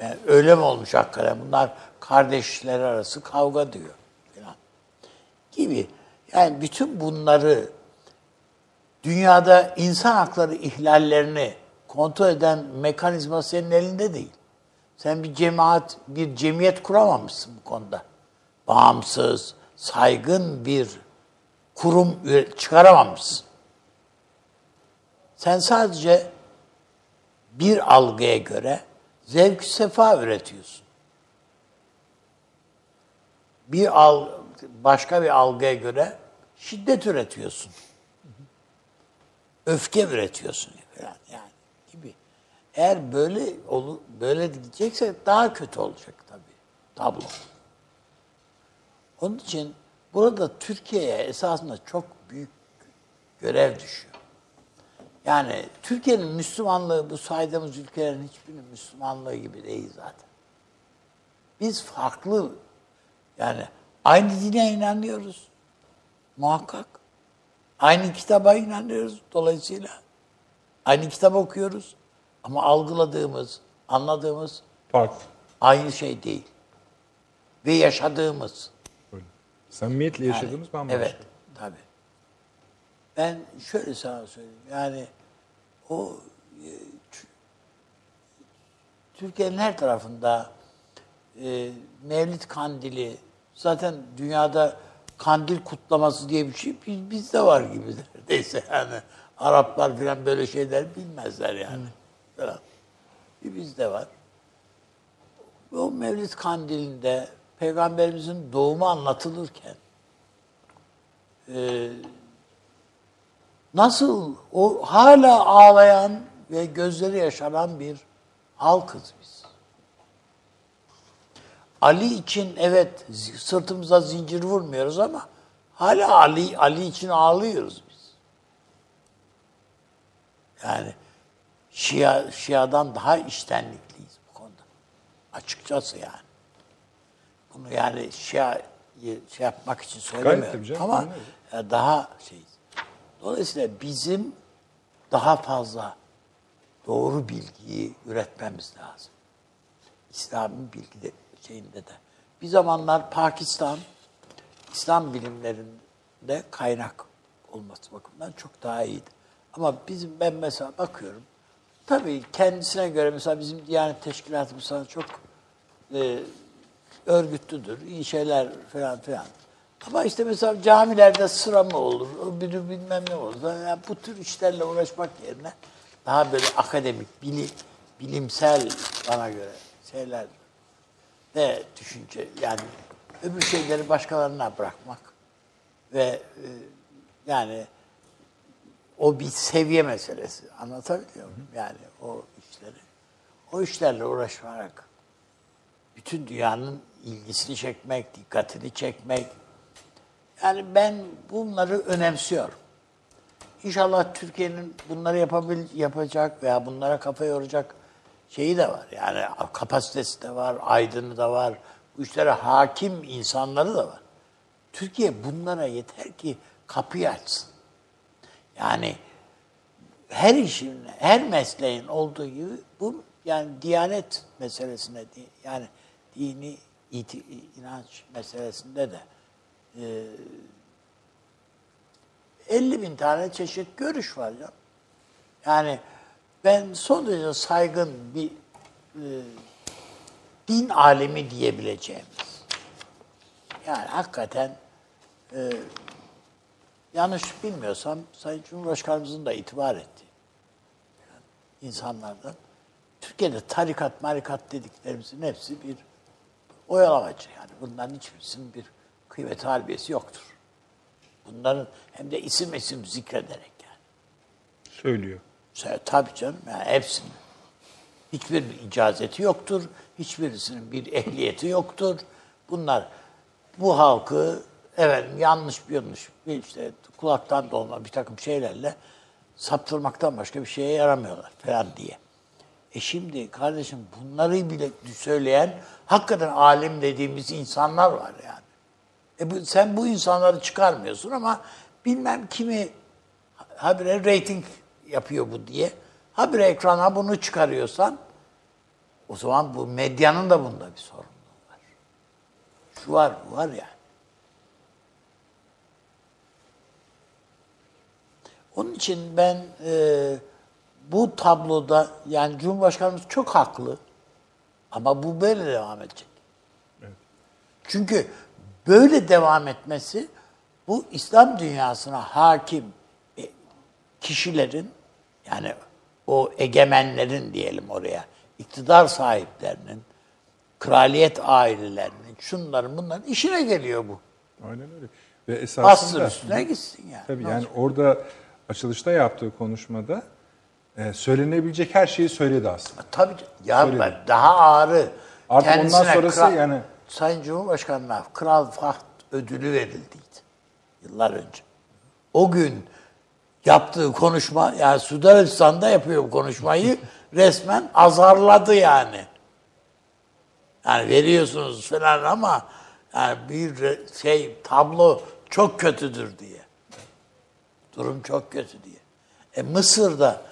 Yani öyle mi olmuş hakikaten? Bunlar kardeşler arası kavga diyor. Falan. Gibi. Yani bütün bunları dünyada insan hakları ihlallerini kontrol eden mekanizma senin elinde değil. Sen bir cemaat, bir cemiyet kuramamışsın bu konuda. Bağımsız, saygın bir kurum çıkaramamışsın. Sen sadece bir algıya göre zevk sefa üretiyorsun. Bir al, başka bir algıya göre şiddet üretiyorsun. Öfke üretiyorsun falan yani gibi. Eğer böyle olu, böyle gidecekse daha kötü olacak tabii tablo. Onun için burada Türkiye'ye esasında çok büyük görev düşüyor. Yani Türkiye'nin Müslümanlığı bu saydığımız ülkelerin hiçbirinin Müslümanlığı gibi değil zaten. Biz farklı yani aynı dine inanıyoruz. Muhakkak. Aynı kitaba inanıyoruz dolayısıyla. Aynı kitap okuyoruz. Ama algıladığımız, anladığımız Farklı. aynı şey değil. Ve yaşadığımız. Öyle. Samimiyetle yaşadığımız bambaşka. Evet, tabii. Ben şöyle sana söyleyeyim. Yani o e, Tü- Türkiye'nin her tarafında e, Mevlid kandili zaten dünyada kandil kutlaması diye bir şey biz, bizde var gibi <laughs> neredeyse yani. Araplar falan böyle şeyler bilmezler yani. Falan. Bir bizde var. O Mevlid kandilinde Peygamberimizin doğumu anlatılırken e, nasıl o hala ağlayan ve gözleri yaşaran bir halkız biz. Ali için evet sırtımıza zincir vurmuyoruz ama hala Ali Ali için ağlıyoruz biz. Yani Şia Şia'dan daha iştenlikliyiz bu konuda. Açıkçası yani. Bunu yani Şia'yı şey yapmak için söylemiyorum. canım, Ama anlıyorum. e, daha şey. Dolayısıyla bizim daha fazla doğru bilgiyi üretmemiz lazım. İslami bilgi de, şeyinde de. Bir zamanlar Pakistan İslam bilimlerinde kaynak olması bakımından çok daha iyiydi. Ama bizim ben mesela bakıyorum. Tabii kendisine göre mesela bizim Diyanet Teşkilatı mesela çok e, örgütlüdür. iyi şeyler falan filan. Ama işte mesela camilerde sıra mı olur, öbürü bilmem ne olur. Yani bu tür işlerle uğraşmak yerine daha böyle akademik, bili, bilimsel bana göre şeyler de düşünce yani öbür şeyleri başkalarına bırakmak ve e, yani o bir seviye meselesi. Anlatabiliyor muyum? Yani o işleri. O işlerle uğraşarak bütün dünyanın ilgisini çekmek, dikkatini çekmek. Yani ben bunları önemsiyorum. İnşallah Türkiye'nin bunları yapabil, yapacak veya bunlara kafa yoracak şeyi de var. Yani kapasitesi de var, aydını da var. Bu işlere hakim insanları da var. Türkiye bunlara yeter ki kapıyı açsın. Yani her işin, her mesleğin olduğu gibi bu yani diyanet meselesine yani dini inanç meselesinde de e, 50 bin tane çeşit görüş var ya. Yani ben son derece saygın bir e, din alemi diyebileceğimiz. Yani hakikaten e, yanlış bilmiyorsam Sayın Cumhurbaşkanımızın da itibar ettiği yani insanlardan Türkiye'de tarikat marikat dediklerimizin hepsi bir oyalamacı yani. Bunların hiçbirisinin bir kıymet harbiyesi yoktur. Bunların hem de isim isim zikrederek yani. Söylüyor. Tabii canım yani hepsinin. Hiçbir icazeti yoktur. Hiçbirisinin bir ehliyeti yoktur. Bunlar bu halkı evet yanlış bir yanlış işte kulaktan dolma bir takım şeylerle saptırmaktan başka bir şeye yaramıyorlar falan diye. E şimdi kardeşim bunları bile söyleyen hakikaten alim dediğimiz insanlar var yani. E bu, sen bu insanları çıkarmıyorsun ama bilmem kimi habire reyting yapıyor bu diye. Habire ekrana bunu çıkarıyorsan o zaman bu medyanın da bunda bir sorumluluğu var. Şu var, bu var yani. Onun için ben e, bu tabloda yani Cumhurbaşkanımız çok haklı ama bu böyle devam edecek. Evet. Çünkü böyle devam etmesi bu İslam dünyasına hakim e, kişilerin yani o egemenlerin diyelim oraya iktidar sahiplerinin kraliyet ailelerinin şunların bunların işine geliyor bu. Aynen öyle. Ve Bastır esasında üstüne gitsin yani. tabii yani olacak? orada açılışta yaptığı konuşmada e, söylenebilecek her şeyi söyledi aslında. Tabii ya Söyledi. ben daha ağrı. Artık ondan sonrası kral- yani- Sayın Cumhurbaşkanı'na Kral Fahd ödülü verildiydi yıllar önce. O gün yaptığı konuşma yani Suudi Arabistan'da yapıyor bu konuşmayı <laughs> resmen azarladı yani. Yani veriyorsunuz falan ama yani bir şey tablo çok kötüdür diye. Durum çok kötü diye. E Mısır'da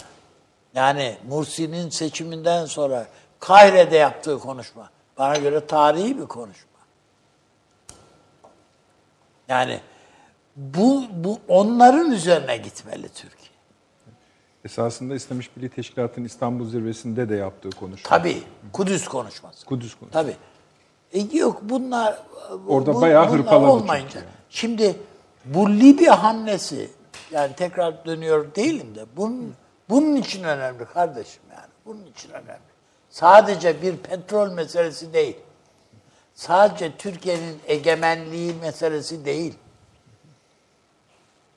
yani Mursi'nin seçiminden sonra Kahire'de yaptığı konuşma bana göre tarihi bir konuşma. Yani bu, bu onların üzerine gitmeli Türkiye. Esasında İslam İşbirliği Teşkilatı'nın İstanbul Zirvesi'nde de yaptığı konuşma. Tabii Kudüs konuşması. Kudüs konuşması. Tabii. E yok bunlar Orada bayağı bunlar hırpaladı olmayınca. çünkü. Şimdi bu Libya hamlesi yani tekrar dönüyor değilim de bunun bunun için önemli kardeşim yani. Bunun için önemli. Sadece bir petrol meselesi değil. Sadece Türkiye'nin egemenliği meselesi değil.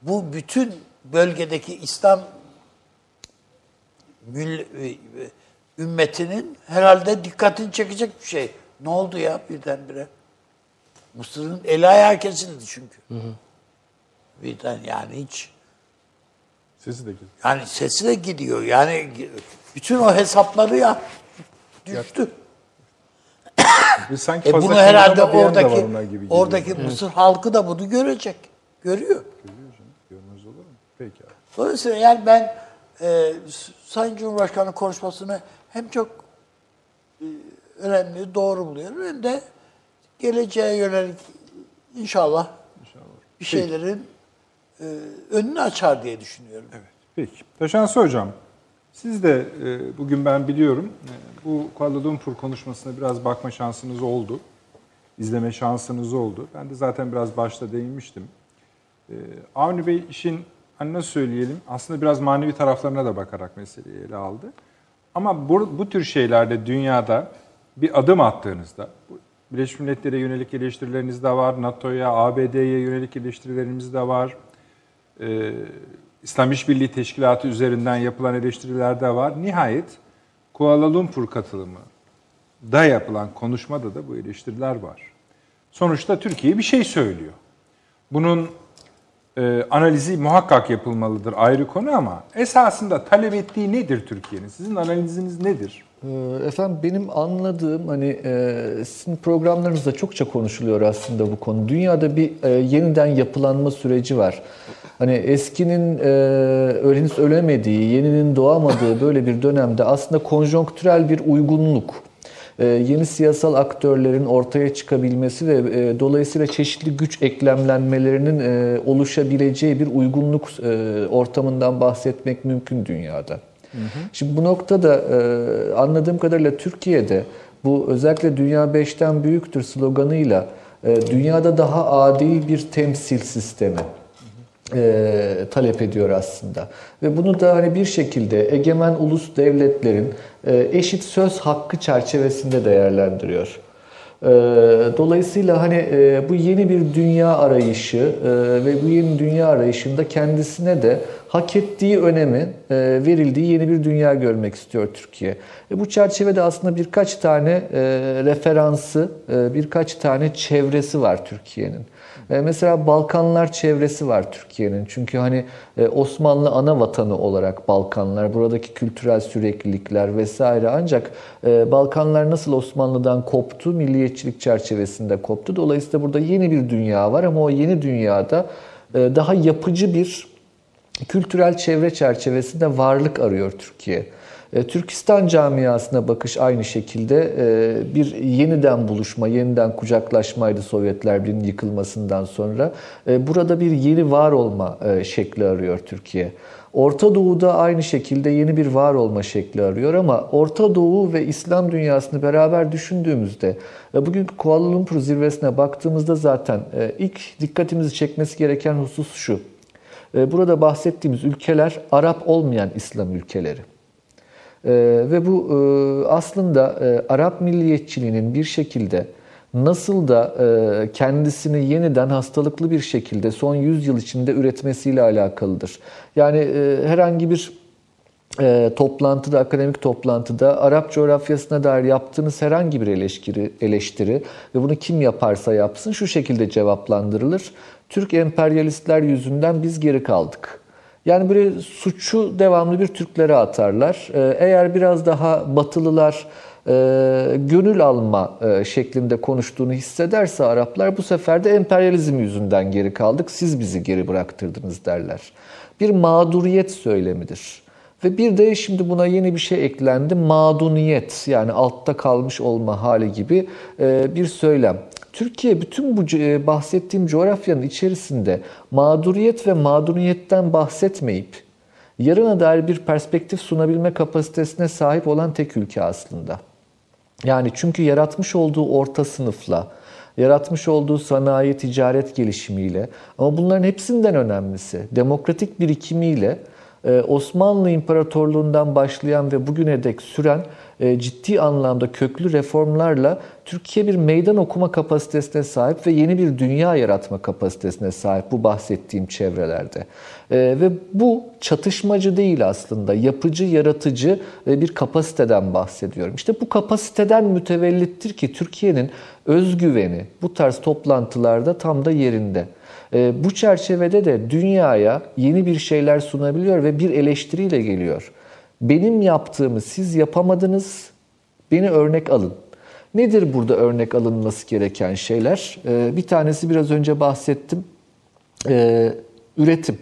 Bu bütün bölgedeki İslam mül- ümmetinin herhalde dikkatini çekecek bir şey. Ne oldu ya birdenbire? Mısır'ın eli ayağı kesildi çünkü. Birden yani hiç Sesi de gidiyor. yani sesi de gidiyor. Yani bütün o hesapları ya düştü. Ve sanki E bunu herhalde oradaki gibi oradaki Mısır halkı da bunu görecek. Görüyor. Görüyor canım, Görmez olur mu? Peki abi. Dolayısıyla yani ben e, Sayın Cumhurbaşkanı konuşmasını hem çok e, önemli, doğru buluyorum hem de geleceğe yönelik inşallah, bir şeylerin e, önünü açar diye düşünüyorum. Evet. Peki. Taşansı Hocam, siz de e, bugün ben biliyorum e, bu Kuala Lumpur konuşmasına biraz bakma şansınız oldu. izleme şansınız oldu. Ben de zaten biraz başta değinmiştim. E, Avni Bey işin hani nasıl söyleyelim aslında biraz manevi taraflarına da bakarak meseleyi ele aldı. Ama bu, bu tür şeylerde dünyada bir adım attığınızda Birleşmiş Milletler'e yönelik eleştirileriniz de var, NATO'ya, ABD'ye yönelik eleştirilerimiz de var. Ee, İslam İşbirliği Teşkilatı üzerinden yapılan eleştiriler de var. Nihayet Kuala Lumpur katılımı da yapılan konuşmada da bu eleştiriler var. Sonuçta Türkiye bir şey söylüyor. Bunun e, analizi muhakkak yapılmalıdır ayrı konu ama esasında talep ettiği nedir Türkiye'nin? Sizin analiziniz nedir? Ee, Efendim benim anladığım hani e, sizin programlarınızda çokça konuşuluyor aslında bu konu. Dünyada bir e, yeniden yapılanma süreci var. Hani eskinin e, henüz ölemediği, yeninin doğamadığı böyle bir dönemde aslında konjonktürel bir uygunluk, e, yeni siyasal aktörlerin ortaya çıkabilmesi ve e, dolayısıyla çeşitli güç eklemlenmelerinin e, oluşabileceği bir uygunluk ortamından bahsetmek mümkün dünyada. Şimdi bu noktada anladığım kadarıyla Türkiye'de bu özellikle Dünya 5'ten büyüktür sloganıyla dünyada daha adil bir temsil sistemi e, talep ediyor aslında. Ve bunu da hani bir şekilde egemen ulus devletlerin e, eşit söz hakkı çerçevesinde değerlendiriyor. E, Dolayısıyla hani e, bu yeni bir dünya arayışı e, ve bu yeni dünya arayışında kendisine de hak ettiği önemi e, verildiği yeni bir dünya görmek istiyor Türkiye. E, bu çerçevede aslında birkaç tane e, referansı, e, birkaç tane çevresi var Türkiye'nin. E, Mesela Balkanlar çevresi var Türkiye'nin. Çünkü hani e, Osmanlı ana vatanı olarak Balkanlar, buradaki kültürel süreklilikler vesaire ancak e, Balkanlar nasıl Osmanlı'dan koptu, milliyetçilik çerçevesinde koptu. Dolayısıyla burada yeni bir dünya var ama o yeni dünyada daha yapıcı bir kültürel çevre çerçevesinde varlık arıyor Türkiye. E, Türkistan camiasına bakış aynı şekilde e, bir yeniden buluşma, yeniden kucaklaşmaydı Sovyetler Birliği'nin yıkılmasından sonra. E, Burada bir yeni var olma şekli arıyor Türkiye. Orta Doğu'da aynı şekilde yeni bir var olma şekli arıyor ama Orta Doğu ve İslam dünyasını beraber düşündüğümüzde bugünkü Kuala Lumpur zirvesine baktığımızda zaten ilk dikkatimizi çekmesi gereken husus şu. Burada bahsettiğimiz ülkeler Arap olmayan İslam ülkeleri. Ee, ve bu e, aslında e, Arap milliyetçiliğinin bir şekilde nasıl da e, kendisini yeniden hastalıklı bir şekilde son 100 yıl içinde üretmesiyle alakalıdır. Yani herhangi bir toplantıda, akademik toplantıda Arap coğrafyasına dair yaptığınız herhangi bir eleştiri, eleştiri ve bunu kim yaparsa yapsın şu şekilde cevaplandırılır. Türk emperyalistler yüzünden biz geri kaldık. Yani böyle suçu devamlı bir Türklere atarlar. Ee, Eğer biraz daha batılılar e, gönül alma e, şeklinde konuştuğunu hissederse Araplar bu sefer de emperyalizm yüzünden geri kaldık, siz bizi geri bıraktırdınız derler. Bir mağduriyet söylemidir. Ve bir de şimdi buna yeni bir şey eklendi. Mağduniyet yani altta kalmış olma hali gibi e, bir söylem. Türkiye bütün bu e, bahsettiğim coğrafyanın içerisinde mağduriyet ve mağduriyetten bahsetmeyip yarına dair bir perspektif sunabilme kapasitesine sahip olan tek ülke aslında. Yani çünkü yaratmış olduğu orta sınıfla, yaratmış olduğu sanayi, ticaret gelişimiyle ama bunların hepsinden önemlisi demokratik birikimiyle e, Osmanlı İmparatorluğundan başlayan ve bugüne dek süren ciddi anlamda köklü reformlarla Türkiye bir meydan okuma kapasitesine sahip ve yeni bir dünya yaratma kapasitesine sahip bu bahsettiğim çevrelerde. E, Ve bu çatışmacı değil aslında, yapıcı, yaratıcı e, bir kapasiteden bahsediyorum. İşte bu kapasiteden mütevellittir ki Türkiye'nin özgüveni bu tarz toplantılarda tam da yerinde. E, Bu çerçevede de dünyaya yeni bir şeyler sunabiliyor ve bir eleştiriyle geliyor. Benim yaptığımı siz yapamadınız, beni örnek alın. Nedir burada örnek alınması gereken şeyler? E, Bir tanesi biraz önce bahsettim, E, üretim.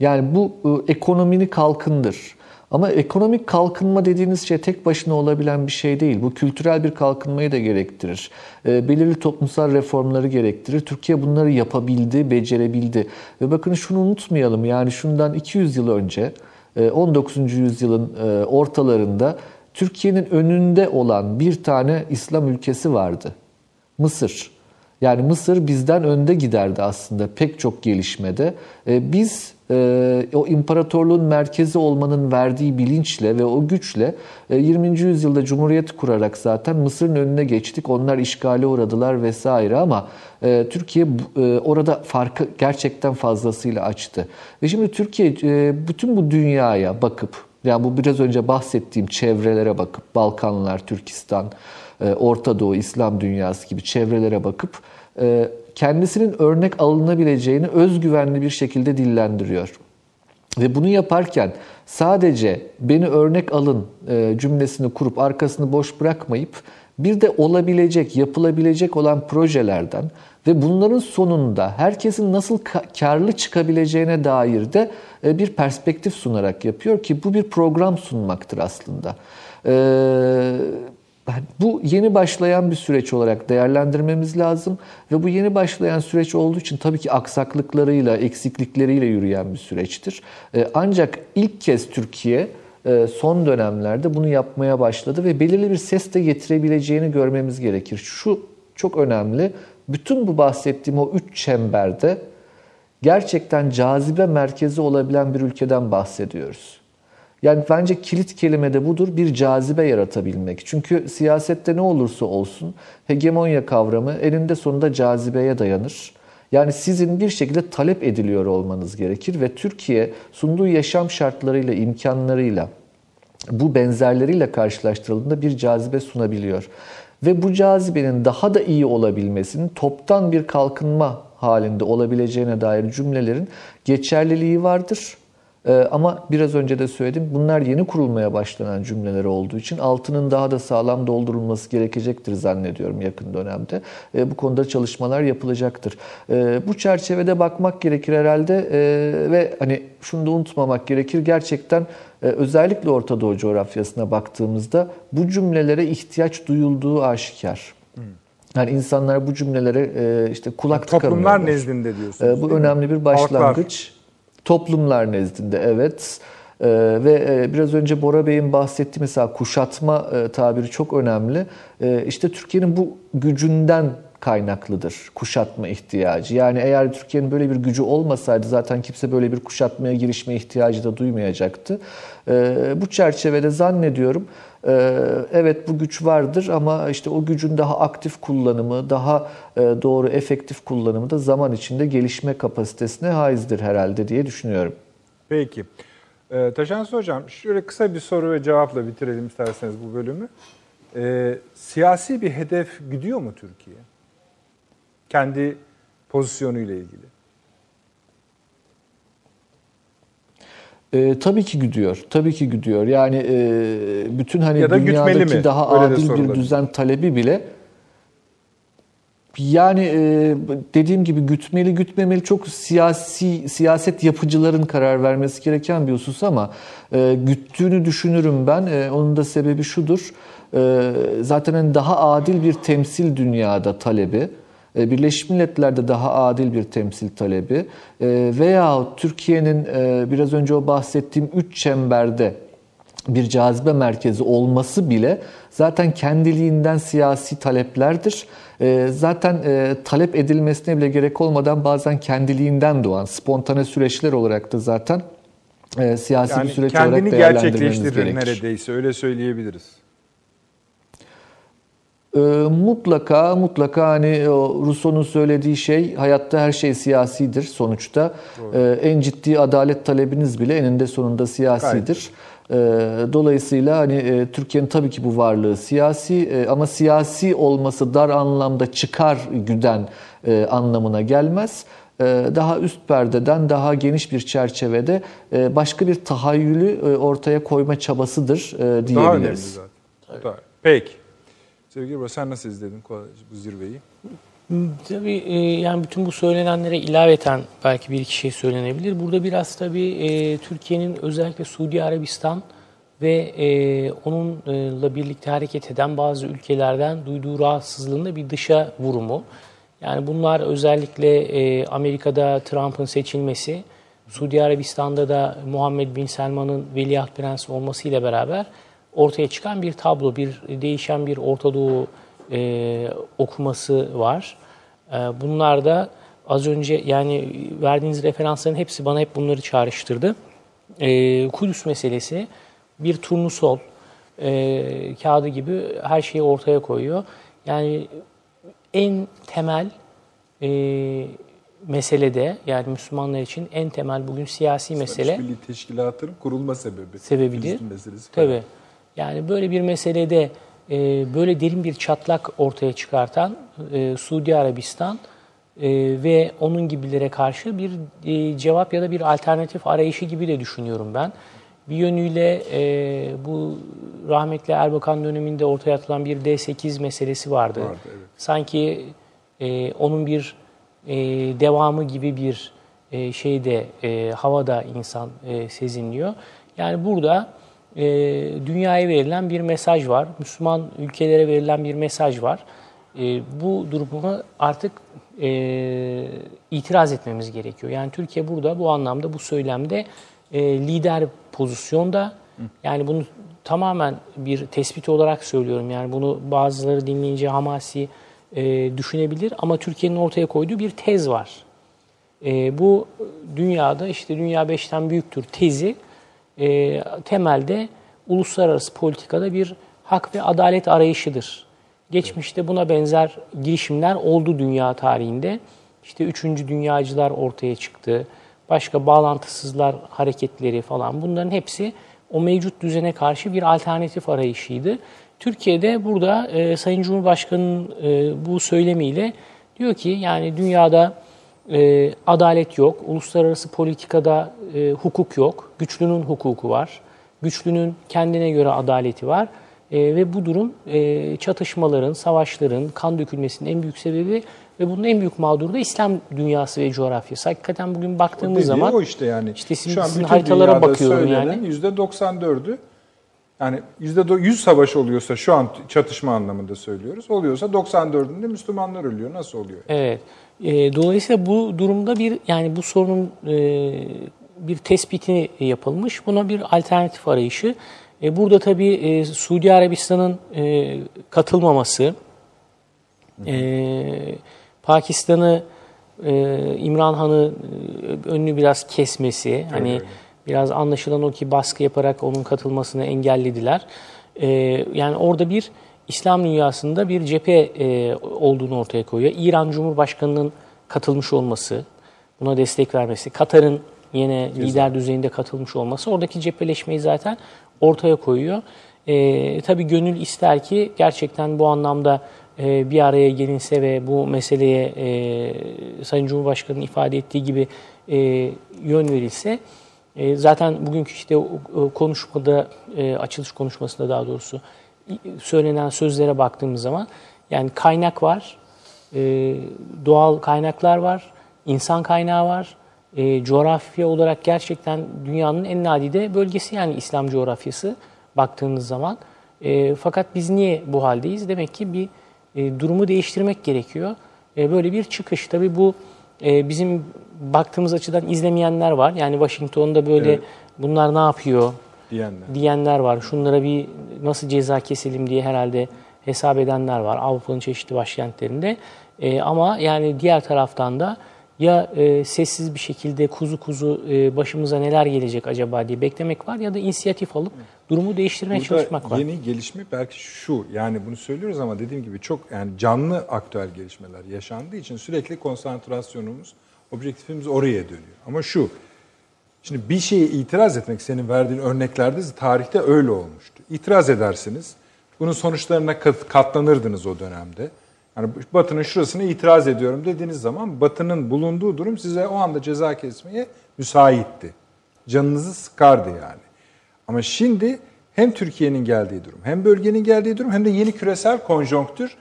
Yani bu e, ekonomini kalkındır. Ama ekonomik kalkınma dediğiniz şey tek başına olabilen bir şey değil. Bu kültürel bir kalkınmayı da gerektirir. E, belirli toplumsal reformları gerektirir. Türkiye bunları yapabildi, becerebildi. Ve bakın şunu unutmayalım. Yani şundan 200 yıl önce, 19. yüzyılın e, ortalarında Türkiye'nin önünde olan bir tane İslam ülkesi vardı. Mısır. Yani Mısır bizden önde giderdi aslında pek çok gelişmede. E, biz e, o imparatorluğun merkezi olmanın verdiği bilinçle ve o güçle e, 20. yüzyılda cumhuriyet kurarak zaten Mısır'ın önüne geçtik. Onlar işgale uğradılar vesaire ama e, Türkiye e, orada farkı gerçekten fazlasıyla açtı. Ve şimdi Türkiye e, bütün bu dünyaya bakıp yani bu biraz önce bahsettiğim çevrelere bakıp Balkanlar, Türkistan, e, Orta Doğu, İslam dünyası gibi çevrelere bakıp e, kendisinin örnek alınabileceğini özgüvenli bir şekilde dillendiriyor. Ve bunu yaparken sadece beni örnek alın e, cümlesini kurup arkasını boş bırakmayıp bir de olabilecek, yapılabilecek olan projelerden ve bunların sonunda herkesin nasıl karlı çıkabileceğine dair de bir perspektif sunarak yapıyor ki bu bir program sunmaktır aslında. Ee, bu yeni başlayan bir süreç olarak değerlendirmemiz lazım ve bu yeni başlayan süreç olduğu için tabii ki aksaklıklarıyla, eksiklikleriyle yürüyen bir süreçtir. Ee, ancak ilk kez Türkiye e, son dönemlerde bunu yapmaya başladı ve belirli bir ses de getirebileceğini görmemiz gerekir. Şu çok önemli. Bütün bu bahsettiğim o üç çemberde gerçekten cazibe merkezi olabilen bir ülkeden bahsediyoruz. Yani bence kilit kelime de budur bir cazibe yaratabilmek. Çünkü siyasette ne olursa olsun hegemonya kavramı eninde sonunda cazibeye dayanır. Yani sizin bir şekilde talep ediliyor olmanız gerekir ve Türkiye sunduğu yaşam şartlarıyla, imkanlarıyla, bu benzerleriyle karşılaştırıldığında bir cazibe sunabiliyor. Ve bu cazibenin daha da iyi olabilmesinin toptan bir kalkınma halinde olabileceğine dair cümlelerin geçerliliği vardır. Ee, ama biraz önce de söyledim bunlar yeni kurulmaya başlanan cümleler olduğu için altının daha da sağlam doldurulması gerekecektir zannediyorum yakın dönemde. Ee, bu konuda çalışmalar yapılacaktır. Ee, bu çerçevede bakmak gerekir herhalde ve hani şunu da unutmamak gerekir gerçekten e, özellikle Orta Doğu coğrafyasına baktığımızda bu cümlelere ihtiyaç duyulduğu aşikar. Hmm. Yani insanlar bu cümlelere e, işte kulak yani Toplumlar nezdinde diyorsunuz. Bu önemli bir başlangıç. Halklar. Toplumlar nezdinde evet. Ee, ve e, biraz önce Bora Bey'in bahsettiği mesela kuşatma e, tabiri çok önemli. E, işte Türkiye'nin bu gücünden kaynaklıdır kuşatma ihtiyacı. Yani eğer Türkiye'nin böyle bir gücü olmasaydı zaten kimse böyle bir kuşatmaya girişme ihtiyacı da duymayacaktı. E, bu çerçevede zannediyorum e, evet bu güç vardır ama işte o gücün daha aktif kullanımı, daha e, doğru efektif kullanımı da zaman içinde gelişme kapasitesine haizdir herhalde diye düşünüyorum. Peki. Ee, Taşansı Hocam şöyle kısa bir soru ve cevapla bitirelim isterseniz bu bölümü. Ee, siyasi bir hedef gidiyor mu Türkiye? Kendi pozisyonuyla ilgili. E, tabii ki gidiyor. Tabii ki gidiyor. Yani e, bütün hani ya dünyadaki daha Öyle adil bir düzen talebi bile yani e, dediğim gibi gütmeli gütmemeli çok siyasi siyaset yapıcıların karar vermesi gereken bir husus ama e, güttüğünü düşünürüm ben. E, onun da sebebi şudur. E, zaten hani daha adil bir temsil dünyada talebi. E, Birleşmiş Milletler'de daha adil bir temsil talebi e, veya Türkiye'nin e, biraz önce o bahsettiğim üç çemberde bir cazibe merkezi olması bile zaten kendiliğinden siyasi taleplerdir. Zaten talep edilmesine bile gerek olmadan bazen kendiliğinden doğan spontane süreçler olarak da zaten siyasi yani bir süreç olarak değerlendirmemiz gerekir. Kendini gerçekleştirir neredeyse öyle söyleyebiliriz. Ee, mutlaka mutlaka hani Rousseau'nun söylediği şey hayatta her şey siyasidir sonuçta. Ee, en ciddi adalet talebiniz bile eninde sonunda siyasidir. Ee, dolayısıyla hani e, Türkiye'nin tabii ki bu varlığı siyasi e, ama siyasi olması dar anlamda çıkar güden e, anlamına gelmez. Daha üst perdeden daha geniş bir çerçevede başka bir tahayyülü ortaya koyma çabasıdır diyebiliriz. Daha önemli zaten. Peki. Sevgili Bro sen nasıl izledin bu zirveyi? Tabii e, yani bütün bu söylenenlere ilaveten belki bir iki şey söylenebilir. Burada biraz tabii e, Türkiye'nin özellikle Suudi Arabistan ve e, onunla birlikte hareket eden bazı ülkelerden duyduğu rahatsızlığın da bir dışa vurumu. Yani bunlar özellikle Amerika'da Trump'ın seçilmesi, Suudi Arabistan'da da Muhammed Bin Selman'ın veliaht prensi olmasıyla beraber ortaya çıkan bir tablo, bir değişen bir Orta Doğu e, okuması var. E, bunlar da az önce yani verdiğiniz referansların hepsi bana hep bunları çağrıştırdı. E, Kudüs meselesi bir turnusol e, kağıdı gibi her şeyi ortaya koyuyor. Yani en temel e, meselede yani Müslümanlar için en temel bugün siyasi mesele İslam İşbirliği Teşkilatı'nın kurulma sebebi. sebebidir. Filistin meselesi. Tabii. Yani böyle bir meselede e, böyle derin bir çatlak ortaya çıkartan e, Suudi Arabistan e, ve onun gibilere karşı bir e, cevap ya da bir alternatif arayışı gibi de düşünüyorum ben. Bir yönüyle e, bu rahmetli Erbakan döneminde ortaya atılan bir D8 meselesi vardı. Vardı, evet. Sanki e, onun bir e, devamı gibi bir e, şeyde e, havada insan e, sezinliyor. Yani burada e, dünyaya verilen bir mesaj var. Müslüman ülkelere verilen bir mesaj var. E, bu durumu artık e, itiraz etmemiz gerekiyor. Yani Türkiye burada bu anlamda bu söylemde e, lider pozisyonda. Yani bunu tamamen bir tespit olarak söylüyorum. Yani bunu bazıları dinleyince hamasi e, düşünebilir ama Türkiye'nin ortaya koyduğu bir tez var. E, bu dünyada işte dünya beşten büyüktür tezi e, temelde uluslararası politikada bir hak ve adalet arayışıdır. Geçmişte buna benzer girişimler oldu dünya tarihinde. İşte üçüncü dünyacılar ortaya çıktı. Başka bağlantısızlar hareketleri falan bunların hepsi o mevcut düzene karşı bir alternatif arayışıydı. Türkiye'de burada e, Sayın Cumhurbaşkanı'nın e, bu söylemiyle diyor ki yani dünyada e, adalet yok, uluslararası politikada e, hukuk yok, güçlünün hukuku var, güçlünün kendine göre adaleti var E, ve bu durum e, çatışmaların, savaşların, kan dökülmesinin en büyük sebebi ve bunun en büyük mağduru da İslam dünyası ve coğrafyası. Hakikaten bugün baktığımız Dediği zaman o işte yani. işte sizin, Şu an sizin haritalara bakıyorum yani. %94'ü yani %100 savaş oluyorsa şu an çatışma anlamında söylüyoruz. Oluyorsa 94'ünde Müslümanlar ölüyor. Nasıl oluyor? Evet. E, dolayısıyla bu durumda bir yani bu sorunun e, bir tespiti yapılmış. Buna bir alternatif arayışı. E, burada tabii e, Suudi Arabistan'ın e, katılmaması, e, Pakistan'ı e, İmran Han'ı e, önünü biraz kesmesi, hani öyle. biraz anlaşılan o ki baskı yaparak onun katılmasını engellediler. E, yani orada bir İslam dünyasında bir cephe e, olduğunu ortaya koyuyor. İran Cumhurbaşkanı'nın katılmış olması, buna destek vermesi, Katar'ın yine lider düzeyinde katılmış olması oradaki cepheleşmeyi zaten ortaya koyuyor. E, tabii gönül ister ki gerçekten bu anlamda e, bir araya gelinse ve bu meseleye e, Sayın Cumhurbaşkanı'nın ifade ettiği gibi e, yön verilse e, zaten bugünkü işte o konuşmada e, açılış konuşmasında daha doğrusu söylenen sözlere baktığımız zaman yani kaynak var, e, doğal kaynaklar var, insan kaynağı var, e, coğrafya olarak gerçekten dünyanın en nadide bölgesi yani İslam coğrafyası baktığınız zaman. E, fakat biz niye bu haldeyiz? Demek ki bir e, durumu değiştirmek gerekiyor. E, böyle bir çıkış. Tabii bu e, bizim baktığımız açıdan izlemeyenler var. Yani Washington'da böyle Evet. bunlar ne yapıyor diyenler. diyenler var. Şunlara bir nasıl ceza keselim diye herhalde hesap edenler var Avrupa'nın çeşitli başkentlerinde. E, ama yani diğer taraftan da ya e, sessiz bir şekilde kuzu kuzu e, başımıza neler gelecek acaba diye beklemek var ya da inisiyatif alıp durumu değiştirmeye çalışmak Burada var. yeni gelişme belki şu yani bunu söylüyoruz ama dediğim gibi çok yani canlı aktüel gelişmeler yaşandığı için sürekli konsantrasyonumuz, objektifimiz oraya dönüyor. Ama şu Şimdi bir şeye itiraz etmek senin verdiğin örneklerde tarihte öyle olmuştu. İtiraz edersiniz. Bunun sonuçlarına kat- katlanırdınız o dönemde. Yani Batı'nın şurasına itiraz ediyorum dediğiniz zaman Batı'nın bulunduğu durum size o anda ceza kesmeye müsaitti. Canınızı sıkardı yani. Ama şimdi hem Türkiye'nin geldiği durum, hem bölgenin geldiği durum hem de yeni küresel konjonktür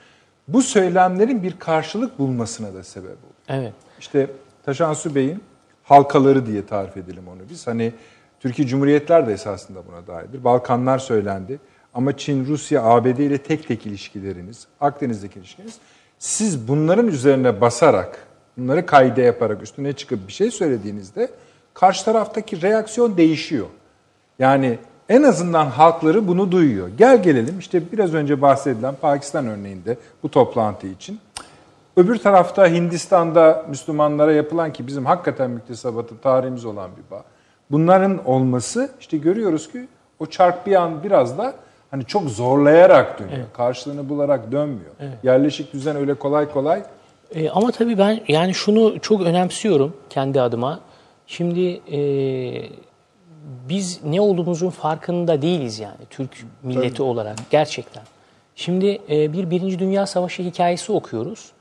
bu söylemlerin bir karşılık bulmasına da sebep oluyor. Evet. İşte Taşansu Bey'in halkaları diye tarif edelim onu biz. Hani Türkiye Cumhuriyetler de esasında buna dahildir. Balkanlar söylendi. Ama Çin, Rusya, ABD ile tek tek ilişkileriniz, Akdeniz'deki ilişkiniz. Siz bunların üzerine basarak, bunları kaide yaparak üstüne çıkıp bir şey söylediğinizde karşı taraftaki reaksiyon değişiyor. Yani en azından halkları bunu duyuyor. Gel gelelim işte biraz önce bahsedilen Pakistan örneğinde bu toplantı için. Öbür tarafta Hindistan'da Müslümanlara yapılan ki bizim hakikaten müktesebatı tarihimiz olan bir bağ. Bunların olması işte görüyoruz ki o çark bir an biraz da hani çok zorlayarak dönüyor. Karşılığını bularak dönmüyor. Yerleşik düzen öyle kolay kolay E, ama tabii ben yani şunu çok önemsiyorum kendi adıma. Şimdi e, biz ne olduğumuzun farkında değiliz yani Türk milleti olarak gerçekten. Şimdi e, bir Birinci Dünya Savaşı hikayesi okuyoruz.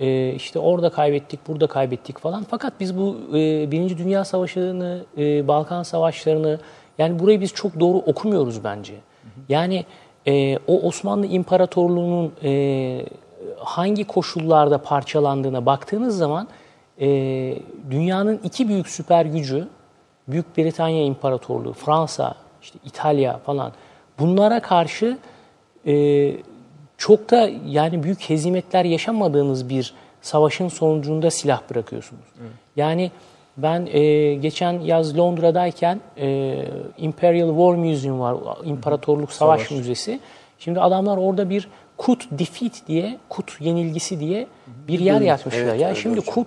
E, işte orada kaybettik, burada kaybettik falan. Fakat biz bu e, Birinci Dünya Savaşı'nı, e, Balkan Savaşları'nı yani burayı biz çok doğru okumuyoruz bence. Yani e, o Osmanlı İmparatorluğu'nun hangi koşullarda parçalandığına baktığınız zaman dünyanın iki büyük süper gücü Büyük Britanya İmparatorluğu, Fransa, işte İtalya falan bunlara karşı çok da yani büyük hezimetler yaşamadığınız bir savaşın sonucunda silah bırakıyorsunuz. Yani ben e, geçen yaz Londra'dayken e, Imperial War Museum var, İmparatorluk Savaş, Savaş. Müzesi. Şimdi adamlar orada bir Kut Defeat diye, Kut yenilgisi diye bir yer yapmışlar. Evet, ya şimdi hocam. Kut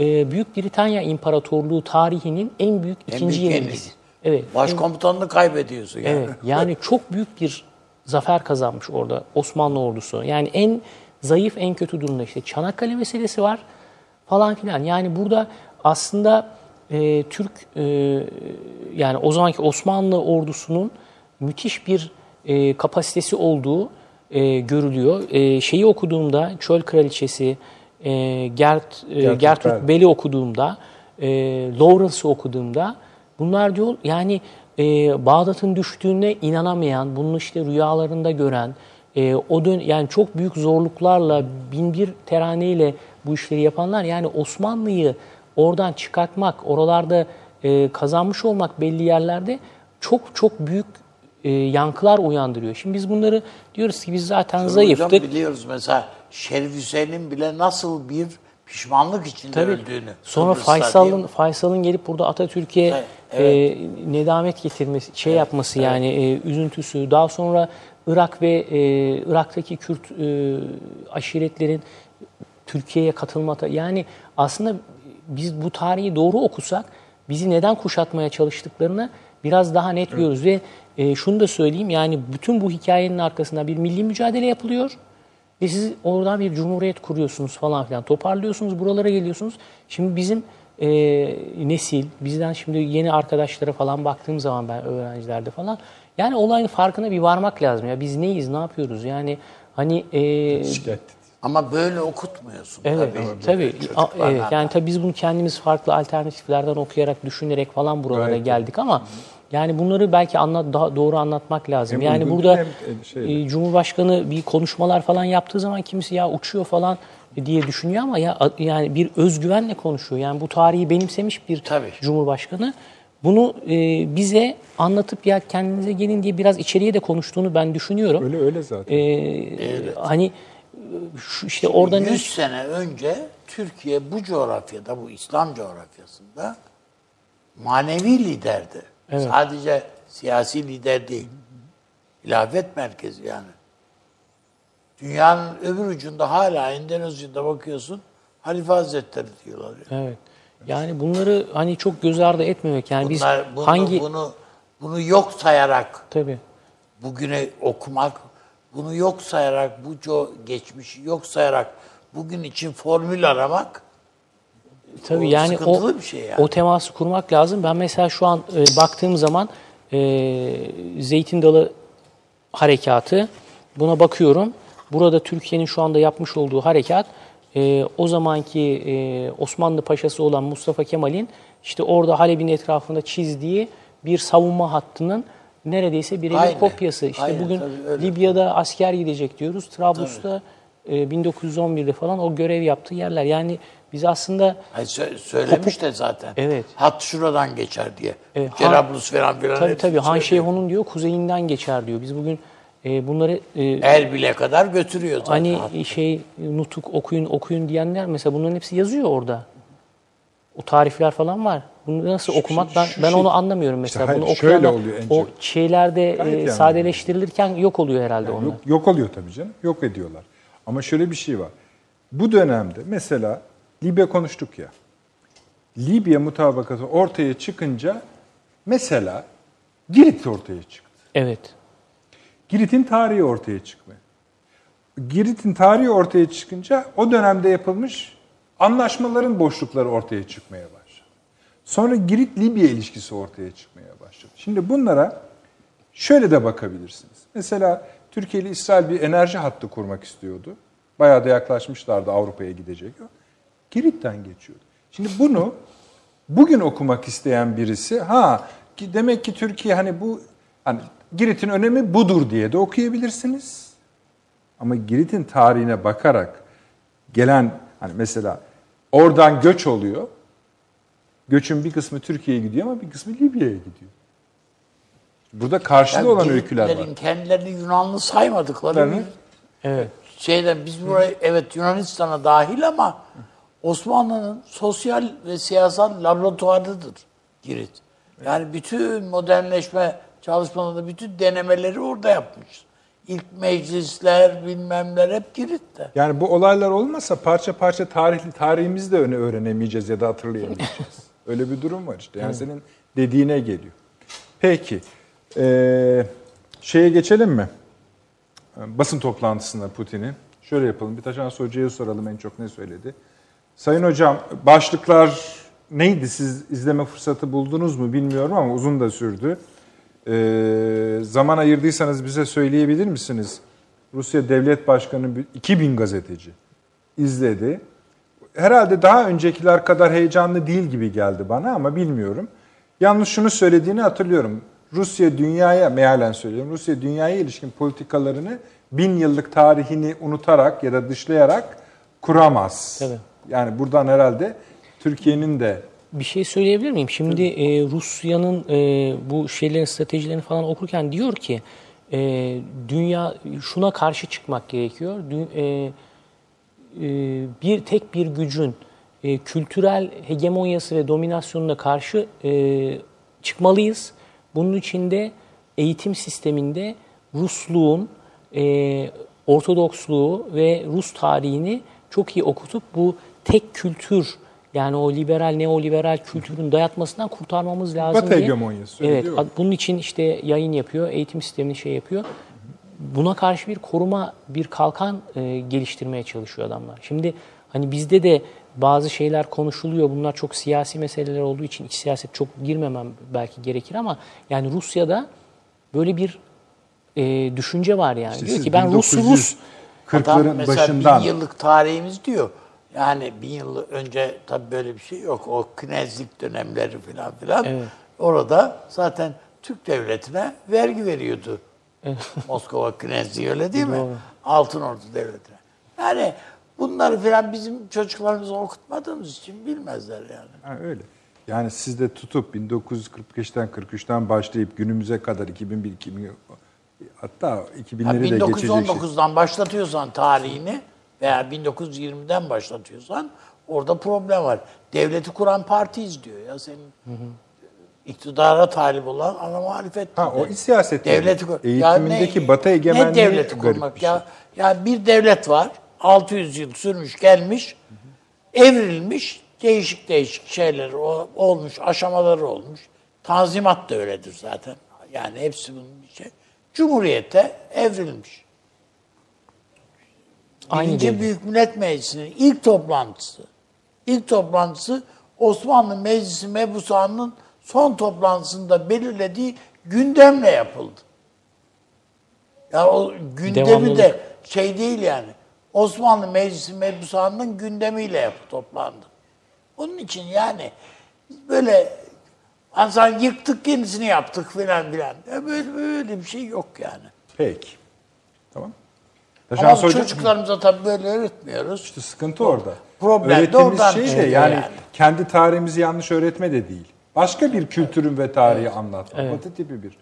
e, Büyük Britanya İmparatorluğu tarihinin en büyük En ikinci büyük yenilgisi. Evet. Başkomutanını kaybediyorsun yani. Evet, yani <laughs> çok büyük bir zafer kazanmış orada Osmanlı ordusu. Yani en zayıf, en kötü durumda işte Çanakkale meselesi var falan filan. Yani burada aslında e, Türk e, yani o zamanki Osmanlı ordusunun müthiş bir e, kapasitesi olduğu e, görülüyor. E, şeyi okuduğumda Çöl Kraliçesi, e, Gert, e, Gertrude Bell. Bell'i okuduğumda, e, Lawrence'ı okuduğumda bunlar diyor yani e, Bağdat'ın düştüğüne inanamayan, bunu işte rüyalarında gören, e, o dön yani çok büyük zorluklarla bin bir teraneyle bu işleri yapanlar yani Osmanlı'yı oradan çıkartmak, oralarda e, kazanmış olmak belli yerlerde çok çok büyük e, yankılar uyandırıyor. Şimdi biz bunları diyoruz ki biz zaten Hocam zayıftık. biliyoruz mesela Şerif Hüseyin'in bile nasıl bir pişmanlık içinde Tabii. öldüğünü. Sonra Kıbrıs'ta Faysal'ın? Faysal'ın gelip burada Atatürk'e Evet, e, nedamet getirmesi, şey yapması yani e, üzüntüsü. Daha sonra Irak ve e, Irak'taki Kürt e, aşiretlerin Türkiye'ye katılma yani aslında biz bu tarihi doğru okusak bizi neden kuşatmaya çalıştıklarını biraz daha net görürüz ve e, şunu da söyleyeyim yani bütün bu hikayenin arkasında bir milli mücadele yapılıyor. Ve siz oradan bir cumhuriyet kuruyorsunuz falan filan. Toparlıyorsunuz, buralara geliyorsunuz. Şimdi bizim e, nesil, bizden şimdi yeni arkadaşlara falan baktığım zaman ben öğrencilerde falan. Yani olayın farkına bir varmak lazım. ya Biz neyiz, ne yapıyoruz? Yani hani... E. Ama böyle okutmuyorsun Evet, tabii. tabii. A- evet, yani tabii biz bunu kendimiz farklı alternatiflerden okuyarak, düşünerek falan buralara Gayet geldik ama yani bunları belki anlat, daha doğru anlatmak lazım. Hem yani burada hem, e, şey- e, Cumhurbaşkanı bir konuşmalar falan yaptığı zaman kimisi ya uçuyor falan diye düşünüyor ama ya yani bir özgüvenle konuşuyor. Yani bu tarihi benimsemiş bir Tabii. Cumhurbaşkanı. Bunu e, bize anlatıp ya kendinize gelin diye biraz içeriye de konuştuğunu ben düşünüyorum. Öyle öyle zaten. E, Hani e, şu işte oradan 100 sene önce Türkiye bu coğrafyada, bu İslam coğrafyasında manevi liderdi. Sadece siyasi lider değil. Hilafet merkezi yani. Dünyanın öbür ucunda hala Endonezya'da bakıyorsun Halife Hazretleri diyorlar. ya. Evet. Yani bunları hani çok göz ardı etmemek. Yani biz Bunlar, bunu, hangi bunu, bunu yok sayarak tabii bugüne okumak, bunu yok sayarak, bu co- geçmişi yok sayarak bugün için formül aramak tabii O yani o bir şey yani. o teması kurmak lazım. Ben mesela şu an e, baktığım zaman e, Zeytin Dalı harekatı buna bakıyorum. Burada Türkiye'nin şu anda yapmış olduğu harekat e, o zamanki e, Osmanlı Paşası olan Mustafa Kemal'in işte orada Halep'in etrafında çizdiği bir savunma hattının neredeyse birebir kopyası. İşte Aynen, bugün tabii. Libya'da asker gidecek diyoruz. Trablus'ta e, 1911'de falan o görev yaptığı yerler. Yani biz aslında Hayır, sö- söylemiş de zaten. Evet. Hat şuradan geçer diye. E, Cerablus falan filan. tabii tabii Han. Şeyhun'un diyor kuzeyinden geçer diyor. Biz bugün e, bunları e, Erbil'e kadar götürüyor zaten. hani hat. şey nutuk okuyun okuyun diyenler mesela bunların hepsi yazıyor orada. O tarifler falan var. Bunu nasıl okumak ben şu ben şey- onu anlamıyorum mesela. hayır, Bunu şöyle oluyor en O şeylerde e, yani. sadeleştirilirken yok oluyor herhalde onlar. Yok, yok oluyor tabii canım. Yok ediyorlar. Ama şöyle bir şey var. Bu dönemde mesela Libya konuştuk ya. Libya mutabakatı ortaya çıkınca mesela Girit ortaya çıktı. Evet. Girit'in tarihi ortaya çıkmaya. Girit'in tarihi ortaya çıkınca o dönemde yapılmış anlaşmaların boşlukları ortaya çıkmaya başladı. Sonra Girit-Libya ilişkisi ortaya çıkmaya başladı. Şimdi bunlara şöyle de bakabilirsiniz. Mesela Türkiye ile İsrail bir enerji hattı kurmak istiyordu. Bayağı da yaklaşmışlardı Avrupa'ya gidecek. Girit'ten geçiyordu. Şimdi bunu bugün okumak isteyen birisi ha demek ki Türkiye hani bu hani Girit'in önemi budur diye de okuyabilirsiniz. Ama Girit'in tarihine bakarak gelen hani mesela oradan göç oluyor. Göçün bir kısmı Türkiye'ye gidiyor ama bir kısmı Libya'ya gidiyor. Burada karşılığı Yani olan öyküler var. Kendilerini Yunanlı saymadıkları Yani- bir Evet. şeyden biz buraya evet Yunanistan'a dahil ama Osmanlı'nın sosyal ve siyasal laboratuvarıdır Girit. Yani bütün modernleşme çalışmalarında bütün denemeleri orada yapmış. İlk meclisler bilmemler hep Girit'te. Yani bu olaylar olmasa parça parça tarihli tarihimizi de öne öğrenemeyeceğiz ya da hatırlayamayacağız. <laughs> Öyle bir durum var işte. Yani senin dediğine geliyor. Peki. Ee, şeye geçelim mi? Basın toplantısına Putin'in. Şöyle yapalım. Bir Taşan Hoca'ya soralım en çok ne söyledi. Sayın Hocam başlıklar neydi? Siz izleme fırsatı buldunuz mu bilmiyorum ama uzun da sürdü. Ee, zaman ayırdıysanız bize söyleyebilir misiniz? Rusya Devlet Başkanı 2000 gazeteci izledi. Herhalde daha öncekiler kadar heyecanlı değil gibi geldi bana ama bilmiyorum. Yalnız şunu söylediğini hatırlıyorum. Rusya dünyaya, mealen söylüyorum, Rusya dünyaya ilişkin politikalarını bin yıllık tarihini unutarak ya da dışlayarak kuramaz. Tabii. Yani buradan herhalde Türkiye'nin de Bir şey söyleyebilir miyim? Şimdi e, Rusya'nın e, bu şeylerin stratejilerini falan okurken diyor ki e, dünya şuna karşı çıkmak gerekiyor. Dü- e, e, bir tek bir gücün e, kültürel hegemonyası ve dominasyonuna karşı e, çıkmalıyız. Bunun için de eğitim sisteminde Rusluğun, e, Ortodoksluğu ve Rus tarihini çok iyi okutup bu tek kültür yani o liberal neoliberal kültürün dayatmasından kurtarmamız lazım Batı diye. hegemonyası, Evet, değil mi? bunun için işte yayın yapıyor, eğitim sistemini şey yapıyor. Buna karşı bir koruma, bir kalkan e, geliştirmeye çalışıyor adamlar. Şimdi hani bizde de bazı şeyler konuşuluyor. Bunlar çok siyasi meseleler olduğu için iç siyaset çok girmemem belki gerekir ama yani Rusya'da böyle bir e, düşünce var yani. İşte Diyor ki ben Rus Rus 1940'ların Adam mesela başından bin yıllık tarihimiz diyor. Yani bin yıl önce tabii böyle bir şey yok. O knezlik dönemleri falan filan. Evet. Orada zaten Türk devletine vergi veriyordu. Moskova knezliği öyle değil mi? Altın Ordu devletine. Yani bunları filan bizim çocuklarımıza okutmadığımız için bilmezler yani. Ha, öyle. Yani siz de tutup 1945'ten 43'ten başlayıp günümüze kadar 2001 2000 hatta Ha, 2000'leri de geçecek şey. 1919'dan başlatıyorsan tarihini veya 1920'den başlatıyorsan orada problem var. Devleti kuran partiyiz diyor ya senin iktidara talip olan ana muhalefet. Ha, o siyaset devleti kur- eğitimindeki ne- Batı egemenliği Ne devleti kurmak şey. ya? Ya bir devlet var. 600 yıl sürmüş gelmiş. Evrilmiş. Değişik değişik şeyler olmuş. Aşamaları olmuş. Tanzimat da öyledir zaten. Yani hepsi bunun bir şey. Cumhuriyete evrilmiş. Aynı Birinci. Büyük Millet Meclisi'nin ilk toplantısı. İlk toplantısı Osmanlı Meclisi Mebusanı'nın son toplantısında belirlediği gündemle yapıldı. Yani o gündemi Devamlılık. de şey değil yani. Osmanlı Meclisi Mebusanı'nın gündemiyle yapı toplandı. Onun için yani böyle Hasan yıktık yenisini yaptık filan filan. Böyle, böyle bir şey yok yani. Peki. Ama Hoca- çocuklarımıza tabii böyle öğretmiyoruz. İşte sıkıntı orada. Problem de Öğrettiğimiz oradan şey de çıkıyor yani, yani. kendi tarihimizi yanlış öğretme de değil. Başka bir kültürün ve tarihi anlatma. Batı tipi bir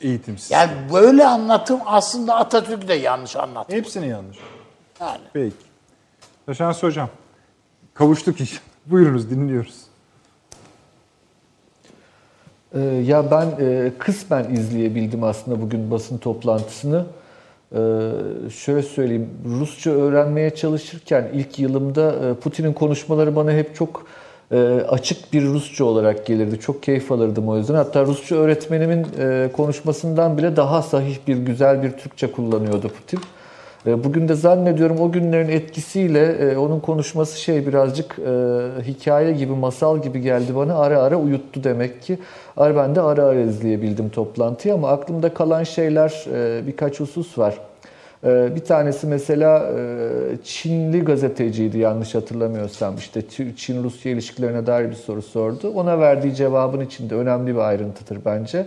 eğitim sistemi. Yani böyle anlatım aslında Atatürk de yanlış anlatıyor. Hepsini yanlış. Yani. Peki. Taşans Hocam, kavuştuk iş. <laughs> Buyurunuz dinliyoruz. Ee, Ya ben e, kısmen izleyebildim aslında bugün basın toplantısını. Ee, Şöyle söyleyeyim, Rusça öğrenmeye çalışırken ilk yılımda e, Putin'in konuşmaları bana hep çok e, açık bir Rusça olarak gelirdi. Çok keyif alırdım o yüzden. Hatta Rusça öğretmenimin e, konuşmasından bile daha sahih bir, güzel bir Türkçe kullanıyordu Putin. Bugün de zannediyorum o günlerin etkisiyle onun konuşması şey birazcık hikaye gibi, masal gibi geldi bana. Ara ara uyuttu demek ki. Ben de ara ara izleyebildim toplantıyı ama aklımda kalan şeyler e, birkaç husus var. E, Bir tanesi mesela e, Çinli gazeteciydi yanlış hatırlamıyorsam. işte Çin-Rusya ilişkilerine dair bir soru sordu. Ona verdiği cevabın içinde önemli bir ayrıntıdır bence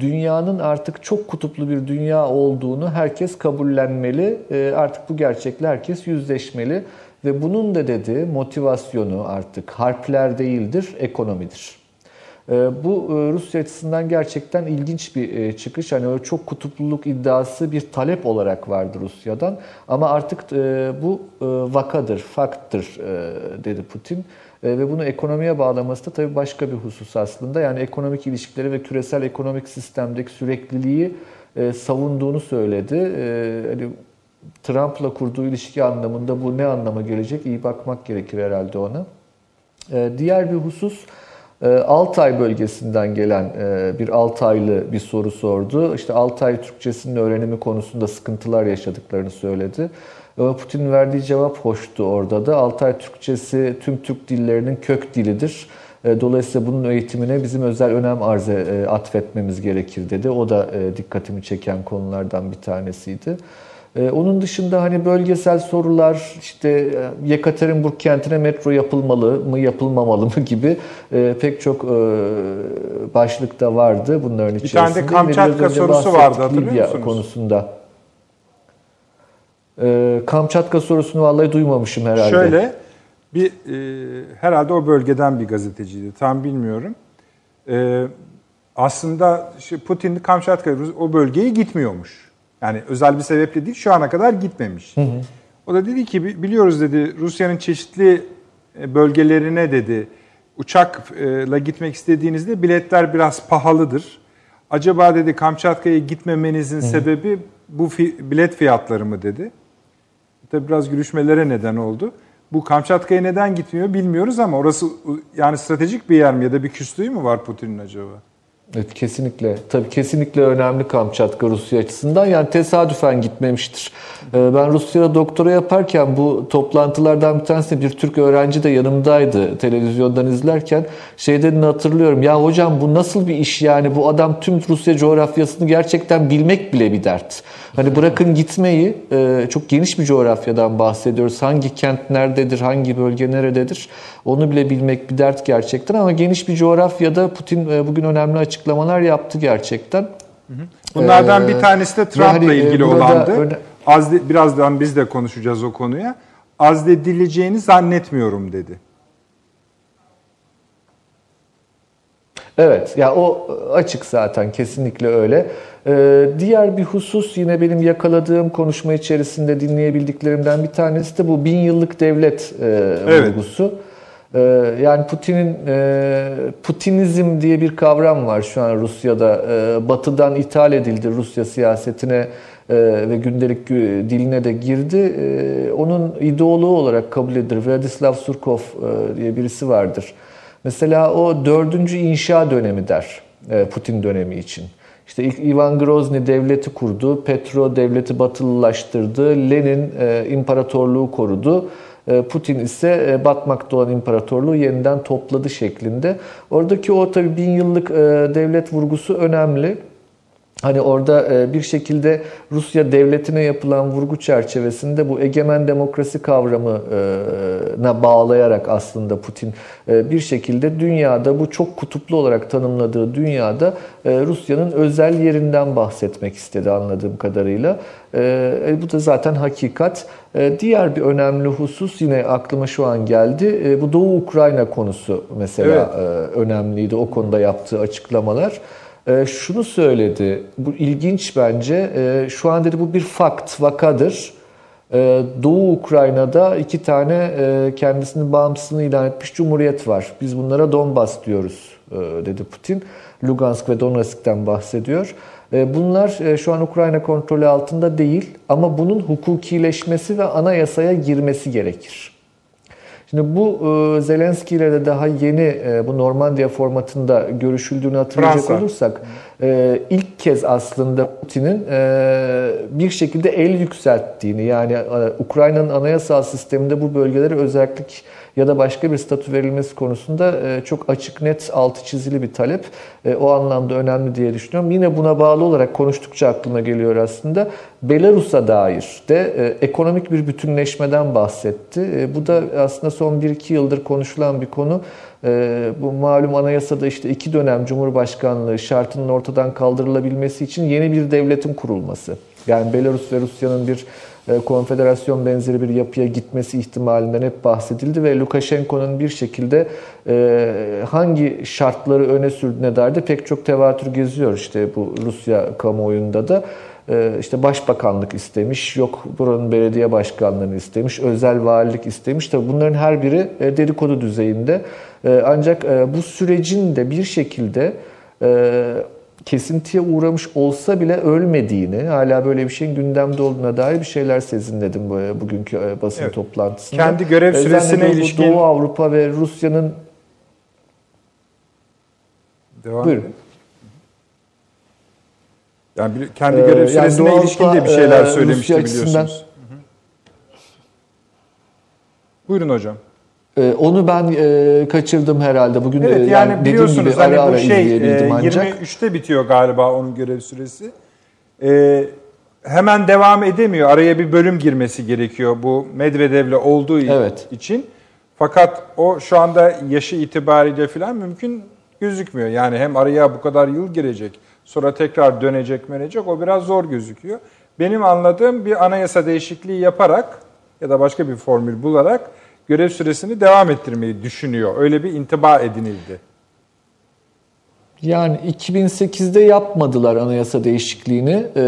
dünyanın artık çok kutuplu bir dünya olduğunu herkes kabullenmeli. Artık bu gerçekle herkes yüzleşmeli. Ve bunun da dedi motivasyonu artık harpler değildir, ekonomidir. E, Bu e, Rusya açısından gerçekten ilginç bir e, çıkış. Hani öyle çok kutupluluk iddiası bir talep olarak vardı Rusya'dan. Ama artık e, bu vakadır, fakttır e, dedi Putin. Ve bunu ekonomiye bağlaması da tabii başka bir husus aslında. Yani ekonomik ilişkileri ve küresel ekonomik sistemdeki sürekliliği savunduğunu söyledi. Hani Trump'la kurduğu ilişki anlamında bu ne anlama gelecek iyi bakmak gerekir herhalde ona. Ee, Diğer bir husus Altay bölgesinden gelen e, bir Altaylı bir soru sordu. İşte Altay Türkçesinin öğrenimi konusunda sıkıntılar yaşadıklarını söyledi. Ama Putin'in verdiği cevap hoştu orada da. Altay Türkçesi tüm Türk dillerinin kök dilidir. E, Dolayısıyla bunun eğitimine bizim özel önem arz e, atfetmemiz gerekir dedi. O da dikkatimi çeken konulardan bir tanesiydi. Ee, Onun dışında hani bölgesel sorular işte e, Yekaterinburg kentine metro yapılmalı mı yapılmamalı mı <laughs> gibi e, pek çok e, başlıkta vardı bunların tane de içerisinde. Yine Kamçatka biraz önce sorusu vardı, hatırlıyor Libya musunuz? konusunda. E, Kamçatka sorusunu vallahi duymamışım herhalde. Şöyle, bir e, herhalde o bölgeden bir gazeteciydi. Tam bilmiyorum. E, aslında Putin Kamçatka o bölgeye gitmiyormuş. Yani özel bir sebeple değil, şu ana kadar gitmemiş. O da dedi ki "Bi- biliyoruz dedi Rusya'nın çeşitli e, bölgelerine dedi uçakla gitmek istediğinizde biletler biraz pahalıdır. Acaba dedi Kamçatka'ya gitmemenizin sebebi bu fi- bilet fiyatları mı dedi. Tabii biraz görüşmelere neden oldu. Bu Kamçatka'ya neden gitmiyor bilmiyoruz ama orası yani stratejik bir yer mi ya da bir küslüğü mü var Putin'in acaba? Evet kesinlikle. Tabii kesinlikle önemli Kamçatka Rusya açısından. Yani tesadüfen gitmemiştir. Ee, Ben Rusya'da doktora yaparken bu toplantılardan bir tanesinde bir Türk öğrenci de yanımdaydı televizyondan izlerken. Şey dediğini hatırlıyorum. Ya hocam bu nasıl bir iş yani bu adam tüm Rusya coğrafyasını gerçekten bilmek bile bir dert. Hani bırakın gitmeyi e, çok geniş bir coğrafyadan bahsediyoruz. Hangi kent nerededir, hangi bölge nerededir onu bile bilmek bir dert gerçekten. Ama geniş bir coğrafyada Putin e, bugün önemli açıklamalar yaptı gerçekten. Bunlardan Ee, bir tanesi de Trump'la hani, e, ilgili olandı. öne- Azde, birazdan biz de konuşacağız o konuya. Azledileceğini zannetmiyorum dedi. Evet, ya o açık zaten kesinlikle öyle. Ee, diğer bir husus yine benim yakaladığım konuşma içerisinde dinleyebildiklerimden bir tanesi de bu bin yıllık devlet e, Evet. vurgusu. Ee, yani Putin'in e, Putinizm diye bir kavram var şu an Rusya'da. Ee, batı'dan ithal edildi Rusya siyasetine e, ve gündelik gü- diline de girdi. Onun ideoloğu olarak kabul edilir. Vladislav Surkov diye birisi vardır. Mesela o dördüncü inşa dönemi der Putin dönemi için. İşte ilk Ivan Grozny devleti kurdu, Petro devleti batılılaştırdı, Lenin e, imparatorluğu korudu. E, Putin ise e, batmakta olan imparatorluğu yeniden topladı şeklinde. Oradaki o tabii bin yıllık e, devlet vurgusu önemli. Hani orada e, bir şekilde Rusya devletine yapılan vurgu çerçevesinde bu egemen demokrasi kavramına bağlayarak aslında Putin e, bir şekilde dünyada bu çok kutuplu olarak tanımladığı dünyada e, Rusya'nın özel yerinden bahsetmek istedi anladığım kadarıyla. Bu da zaten hakikat. Diğer bir önemli husus yine aklıma şu an geldi. Bu Doğu Ukrayna konusu mesela evet. önemliydi o konuda yaptığı açıklamalar. E, şunu söyledi. Bu ilginç bence. E, şu an dedi bu bir fakt, vakadır. E, Doğu Ukrayna'da iki tane e, bağımsızlığını ilan etmiş cumhuriyet var. Biz bunlara Donbas diyoruz e, dedi Putin. Lugansk ve Donetsk'ten bahsediyor. Bunlar e, şu an Ukrayna kontrolü altında değil ama bunun hukukileşmesi ve anayasaya girmesi gerekir. Şimdi bu e, Zelenski ile de daha yeni e, bu Normandiya formatında görüşüldüğünü hatırlayacak Fransa. olursak e, ilk kez aslında Putin'in e, bir şekilde el yükselttiğini yani e, Ukrayna'nın anayasal sisteminde bu bölgelere özellik ya da başka bir statü verilmesi konusunda e, çok açık net altı çizili bir talep. E, o anlamda önemli diye düşünüyorum. Yine buna bağlı olarak konuştukça aklıma geliyor aslında. Belarus'a dair de e, ekonomik bir bütünleşmeden bahsetti. Bu da aslında son 1-2 yıldır konuşulan bir konu. Bu malum anayasada işte iki dönem Cumhurbaşkanlığı şartının ortadan kaldırılabilmesi için yeni bir devletin kurulması. Yani Belarus ve Rusya'nın bir konfederasyon benzeri bir yapıya gitmesi ihtimalinden hep bahsedildi ve Lukashenko'nun bir şekilde e, hangi şartları öne sürdüğüne dair de pek çok tevatür geziyor işte bu Rusya kamuoyunda da. E, işte başbakanlık istemiş, yok buranın belediye başkanlığını istemiş, özel valilik istemiş. Tabii bunların her biri dedikodu düzeyinde. Ancak bu sürecin de bir şekilde kesintiye uğramış olsa bile ölmediğini, hala böyle bir şeyin gündemde olduğuna dair bir şeyler sezinledim bu bugünkü e, basın evet. toplantısında. Kendi görev süresine ilişkin... Doğu Avrupa ve Rusya'nın... Devam Buyurun. Edin. Yani kendi görev ee, süresine yani ilişkin de bir şeyler e, söylemişti biliyorsunuz. Açısından... Buyurun hocam. Ee, onu ben e, kaçırdım herhalde. Bugün evet, yani, yani dediğim gibi hani ara ara şey, izleyebildim e, ancak. 23'te bitiyor galiba onun görev süresi. E, hemen devam edemiyor. Araya bir bölüm girmesi gerekiyor bu Medvedev'le olduğu evet. için. Fakat o şu anda yaşı itibariyle falan mümkün gözükmüyor. Yani hem araya bu kadar yıl girecek, sonra tekrar dönecek, menecek o biraz zor gözüküyor. Benim anladığım bir anayasa değişikliği yaparak ya da başka bir formül bularak görev süresini devam ettirmeyi düşünüyor. Öyle bir intiba edinildi. Yani 2008'de yapmadılar anayasa değişikliğini ee,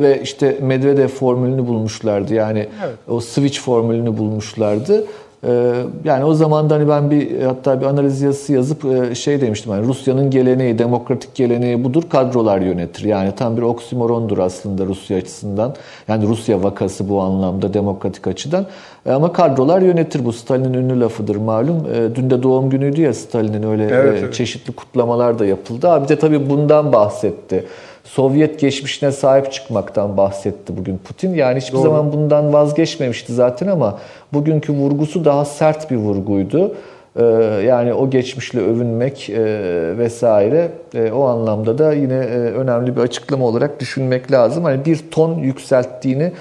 ve işte Medvedev formülünü bulmuşlardı. Yani evet. o switch formülünü bulmuşlardı. Ee, yani o zaman da hani ben bir hatta bir analiz yazısı yazıp e, şey demiştim yani Rusya'nın geleneği, demokratik geleneği budur, kadrolar yönetir. Yani tam bir oksimorondur aslında Rusya açısından. Yani Rusya vakası bu anlamda demokratik açıdan. E, ama kadrolar yönetir bu Stalin'in ünlü lafıdır malum. E, dün de doğum günüydü ya Stalin'in öyle evet, evet. çeşitli kutlamalar da yapıldı. Abi de tabii bundan bahsetti. Sovyet geçmişine sahip çıkmaktan bahsetti bugün Putin. Yani hiçbir Doğru. zaman bundan vazgeçmemişti zaten ama bugünkü vurgusu daha sert bir vurguydu. Ee, yani o geçmişle övünmek e, vesaire e, o anlamda da yine e, önemli bir açıklama olarak düşünmek lazım. Hani bir ton yükselttiğini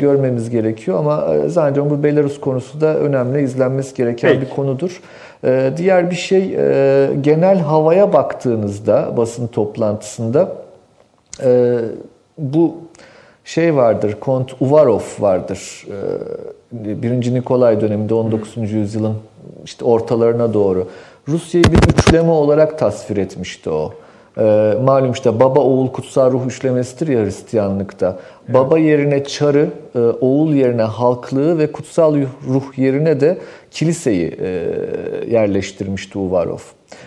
görmemiz gerekiyor ama zannediyorum bu Belarus konusu da önemli izlenmesi gereken Peki. bir konudur. Diğer bir şey genel havaya baktığınızda basın toplantısında e, bu şey vardır, Kont Uvarov vardır. E, Birinci Nikolay döneminde 19. yüzyılın işte ortalarına doğru. Rusya'yı bir üçleme olarak tasvir etmişti o. E, malum işte baba oğul kutsal ruh üçlemesidir ya Hristiyanlıkta. Baba yerine çarı, e, oğul yerine halklığı ve kutsal ruh yerine de kiliseyi e, yerleştirmişti Uvarov.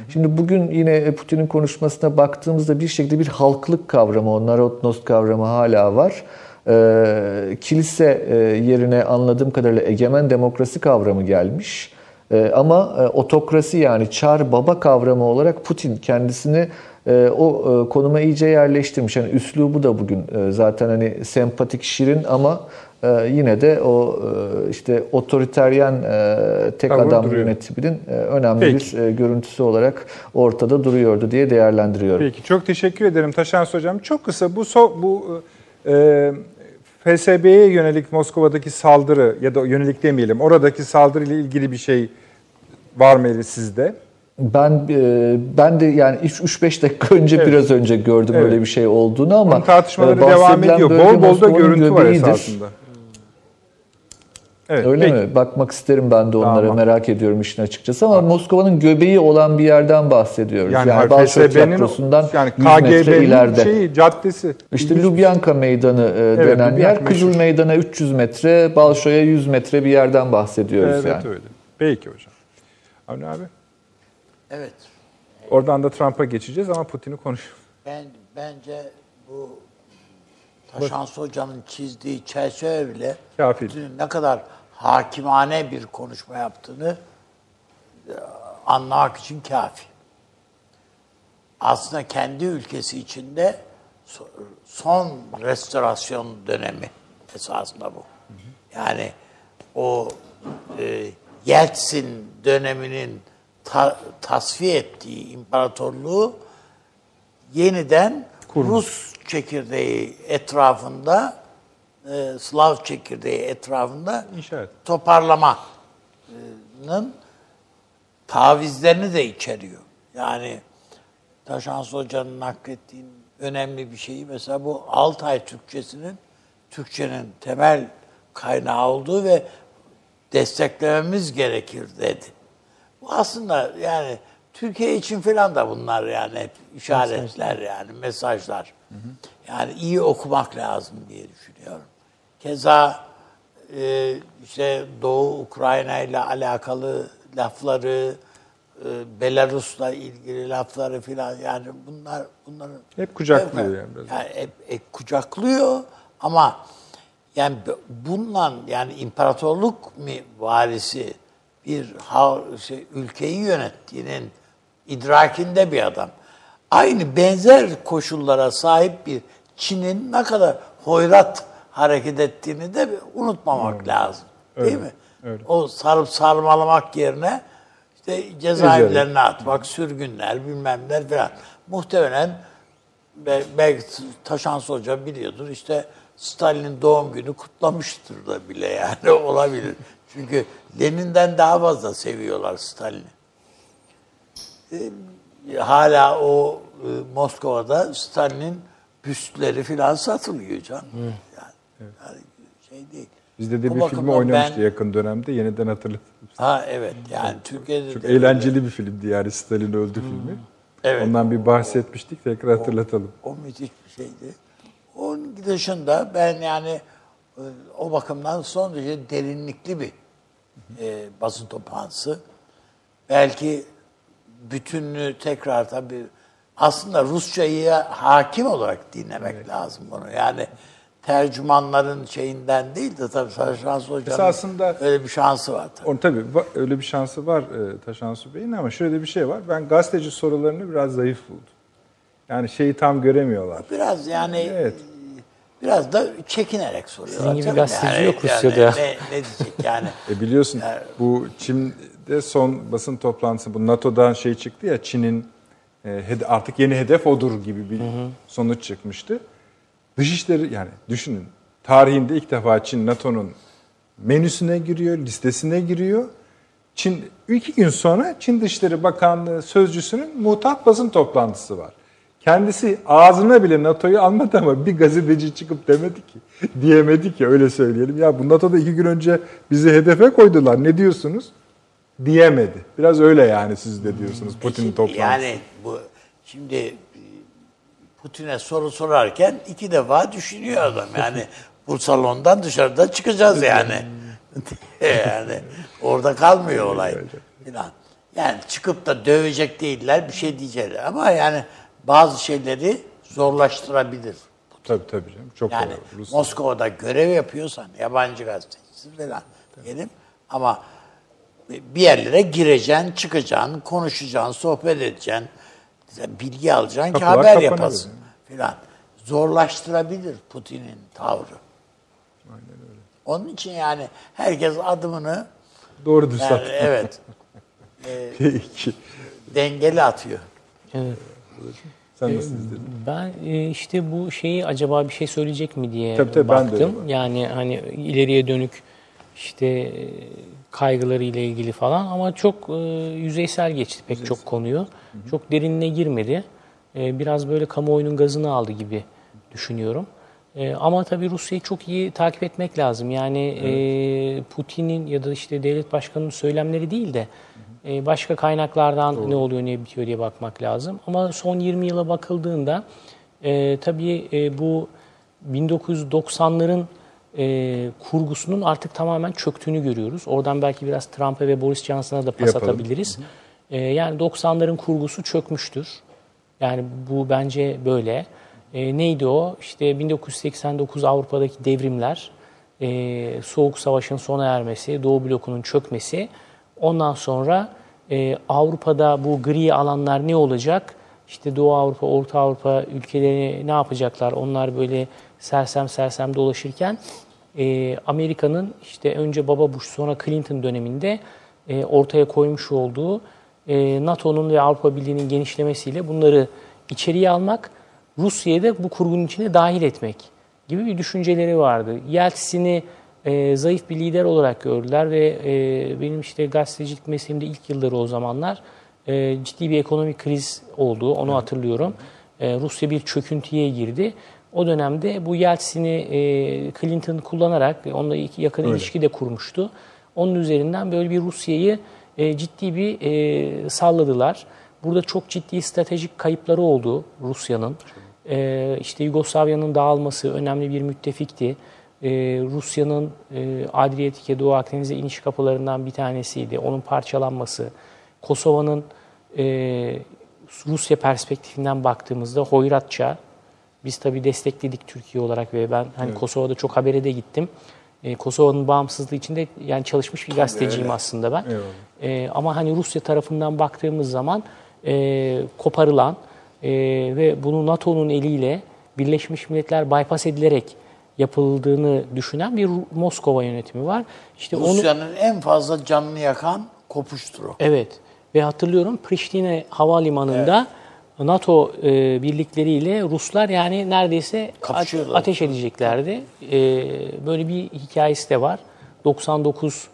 Şimdi bugün yine Putin'in konuşmasına baktığımızda bir şekilde bir halklık kavramı, o narodnost kavramı hala var. Ee, kilise e, yerine anladığım kadarıyla egemen demokrasi kavramı gelmiş. Ee, ama e, otokrasi yani çar baba kavramı olarak Putin kendisini e, o konuma iyice yerleştirmiş. Yani üslubu da bugün zaten hani sempatik şirin ama e, yine de o e, işte otoriteryen e, tek Tavır adam duruyor. yönetiminin e, önemli Peki. bir e, görüntüsü olarak ortada duruyordu diye değerlendiriyorum. Peki çok teşekkür ederim Taşans Hocam. Çok kısa bu so- bu e, FSB'ye yönelik Moskova'daki saldırı ya da yönelik demeyelim oradaki saldırı ile ilgili bir şey var mı sizde? Ben ben de yani 3-5 dakika önce Evet. biraz önce gördüm Evet. öyle bir şey olduğunu ama Onun tartışmaları e, devam ediyor. Bol bol da görüntü var esasında. Evet, Öyle peki. mi? Bakmak isterim ben de onlara Tamam. merak ediyorum işin açıkçası ama Moskova'nın göbeği olan bir yerden bahsediyoruz. Yani, Yani, FSB'nin Tiyatrosu'ndan yani 100 metre KGB'nin ileride. şeyi caddesi. İşte Lubyanka Meydanı e, denen Lubyanka yer. Kızıl Meydan'a 300 metre, Balşo'ya 100 metre bir yerden bahsediyoruz Evet yani. öyle. Peki hocam. Avni abi. Evet. Oradan da Trump'a geçeceğiz ama Putin'i konuşuyoruz. Ben bence bu Taşans Hoca'nın çizdiği çerçeve bile Kafi. Ne kadar hakimane bir konuşma yaptığını e, anlamak için kafi. Aslında kendi ülkesi içinde so- son restorasyon dönemi esasında bu. Yani o e, Yeltsin döneminin ta- tasfiye ettiği imparatorluğu yeniden Rus çekirdeği etrafında, e, Slav çekirdeği etrafında İnşa et. toparlamanın tavizlerini de içeriyor. Yani Taşans Hoca'nın naklettiğin önemli bir şeyi mesela bu Altay Türkçesinin Türkçenin temel kaynağı olduğu ve desteklememiz gerekir dedi. Bu aslında yani Türkiye için falan da bunlar yani hep işaretler yani mesajlar. Yani iyi okumak lazım diye düşünüyorum. Keza e, işte Doğu Ukrayna ile alakalı lafları, e, Belarus'la ilgili lafları filan yani bunlar bunların Hep kucaklıyor yani yani hep, hep kucaklıyor ama yani bununla yani imparatorluk mi varisi bir şey, ülkeyi yönettiğinin idrakinde bir adam. Aynı benzer koşullara sahip bir Çin'in ne kadar hoyrat hareket ettiğini de unutmamak lazım. Değil Öyle, mi? öyle. O sarıp sarmalamak yerine işte cezaevlerine atmak, sürgünler, bilmemler falan. Muhtemelen Be- belki Taşans Hoca biliyordur işte Stalin'in doğum günü kutlamıştır da bile yani <laughs> olabilir. Çünkü Lenin'den daha fazla seviyorlar Stalin'i. Ee, hala o e, Moskova'da Stalin'in büstleri filan satılıyor canım. Yani, yani şey değil. Bizde de O bir filmi oynamıştı ben- yakın dönemde. Yeniden hatırladım. Ha evet yani Türkiye'de Çok de- eğlenceli bir filmdi yani Stalin öldü filmi. Evet. Ondan bir bahsetmiştik. Tekrar hatırlatalım. O müthiş bir şeydi. Onun dışında ben yani e, o bakımdan son derece derinlikli bir e, basın toplantısı. Belki bütünlüğü tekrar tabii aslında Rusçayı hakim olarak dinlemek lazım bunu. Yani tercümanların şeyinden değil de tabii Şans Hoca'nın Esasında- öyle bir şansı var tabii. On, tabii öyle bir şansı var e, Taşansu Bey'in ama şöyle bir şey var. Ben gazeteci sorularını biraz zayıf buldum. Yani şeyi tam göremiyorlar. Biraz yani Evet. biraz da çekinerek soruyorlar. Sizin gibi gazeteci yok Rusya'da. ne, ne diyecek yani? <laughs> E biliyorsun bu Çin'de son basın toplantısı bu NATO'dan şey çıktı ya Çin'in e, artık yeni hedef odur gibi bir sonuç çıkmıştı. Dışişleri yani düşünün tarihinde ilk defa Çin NATO'nun menüsüne giriyor, listesine giriyor. Çin iki gün sonra Çin Dışişleri Bakanlığı sözcüsünün muhtat basın toplantısı var. Kendisi ağzına bile NATO'yu almadı ama bir gazeteci çıkıp demedi ki, diyemedi ki öyle söyleyelim. Ya bu NATO'da iki gün önce bizi hedefe koydular ne diyorsunuz? Diyemedi. Biraz öyle yani siz de diyorsunuz Putin'in toplantısı. Yani bu şimdi Putin'e soru sorarken iki defa düşünüyor adam. Yani <laughs> bu salondan dışarıda çıkacağız yani. <laughs> yani orada kalmıyor olay. Falan. Yani çıkıp da dövecek değiller bir şey diyecekler. Ama yani bazı şeyleri zorlaştırabilir. Tabii tabii canım. Çok Yani. Moskova'da görev yapıyorsan yabancı gazetecisi falan diyelim ama bir yerlere gireceksin, çıkacaksın, konuşacaksın, sohbet edeceksin, bilgi alacaksın ki Kapılar haber kapanır yapasın filan. Zorlaştırabilir Putin'in tavrı. Onun için yani herkes adımını Doğru düz yani evet <laughs> Peki. dengeli atıyor. Evet. Sen nasıl izledin? Ben e, işte bu şeyi acaba bir şey söyleyecek mi diye Tabii, tabii, ben de baktım. öyle yani hani ileriye dönük işte e, kaygıları ile ilgili falan ama çok e, yüzeysel geçti pek çok konuyu. Çok derinine girmedi. E, biraz böyle kamuoyunun gazını aldı gibi düşünüyorum. E, ama tabii Rusya'yı çok iyi takip etmek lazım. Yani e, Putin'in ya da işte devlet başkanının söylemleri değil de e, başka kaynaklardan ne oluyor ne bitiyor diye bakmak lazım. Ama son 20 yıla bakıldığında e, tabii e, bu 1990'ların e, kurgusunun artık tamamen çöktüğünü görüyoruz. Oradan belki biraz Trump'a ve Boris Johnson'a da pas Yapalım. atabiliriz. E, yani 90'ların kurgusu çökmüştür. Yani bu bence böyle. E, neydi o? İşte 1989 Avrupa'daki devrimler, e, Soğuk Savaş'ın sona ermesi, Doğu blokunun çökmesi. Ondan sonra e, Avrupa'da bu gri alanlar ne olacak? İşte Doğu Avrupa, Orta Avrupa ülkeleri ne yapacaklar? Onlar böyle sersem sersem dolaşırken e, Amerika'nın işte önce Baba Bush sonra Clinton döneminde e, ortaya koymuş olduğu e, NATO'nun ve Avrupa Birliği'nin genişlemesiyle bunları içeriye almak, Rusya'yı da bu kurgunun içine dahil etmek gibi bir düşünceleri vardı. Yeltsin'i e, zayıf bir lider olarak gördüler ve e, benim işte gazetecilik mesleğimde ilk yılları o zamanlar e, ciddi bir ekonomik kriz oldu. Onu hatırlıyorum. E, Rusya bir çöküntüye girdi. O dönemde bu Yeltsin'i e, Clinton kullanarak onunla yakın ilişki de kurmuştu. Onun üzerinden böyle bir Rusya'yı e, ciddi bir e, salladılar. Burada çok ciddi stratejik kayıpları oldu Rusya'nın. E, işte Yugoslavya'nın dağılması önemli bir müttefikti. E, Rusya'nın e, Adriyatik'e Doğu Akdeniz'e iniş kapılarından bir tanesiydi. Onun parçalanması, Kosova'nın e, Rusya perspektifinden baktığımızda hoyratça, biz tabii destekledik Türkiye olarak ve ben hani Kosova'da çok habere de gittim. E, Kosova'nın bağımsızlığı içinde yani çalışmış bir gazeteciyim aslında ben. Eyvallah. E, ama hani Rusya tarafından baktığımız zaman e, koparılan e, ve bunu NATO'nun eliyle Birleşmiş Milletler bypass edilerek yapıldığını düşünen bir Moskova yönetimi var. İşte onu Rusya'nın en fazla canını yakan kopuştur o. Evet. Ve hatırlıyorum Priştine Havalimanı'nda NATO e, birlikleriyle Ruslar yani neredeyse ateş edeceklerdi. E, böyle bir hikayesi de var. 99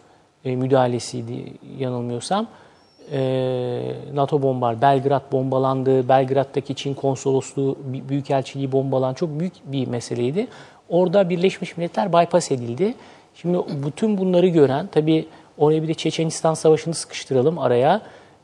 e, müdahalesiydi yanılmıyorsam. E, NATO bombar, Belgrad bombalandı. Belgrad'daki Çin konsolosluğu, Bü- büyükelçiliği bombalan çok büyük bir meseleydi. Orada Birleşmiş Milletler bypass edildi. Şimdi bütün bunları gören, tabii oraya bir de Çeçenistan Savaşı'nı sıkıştıralım araya.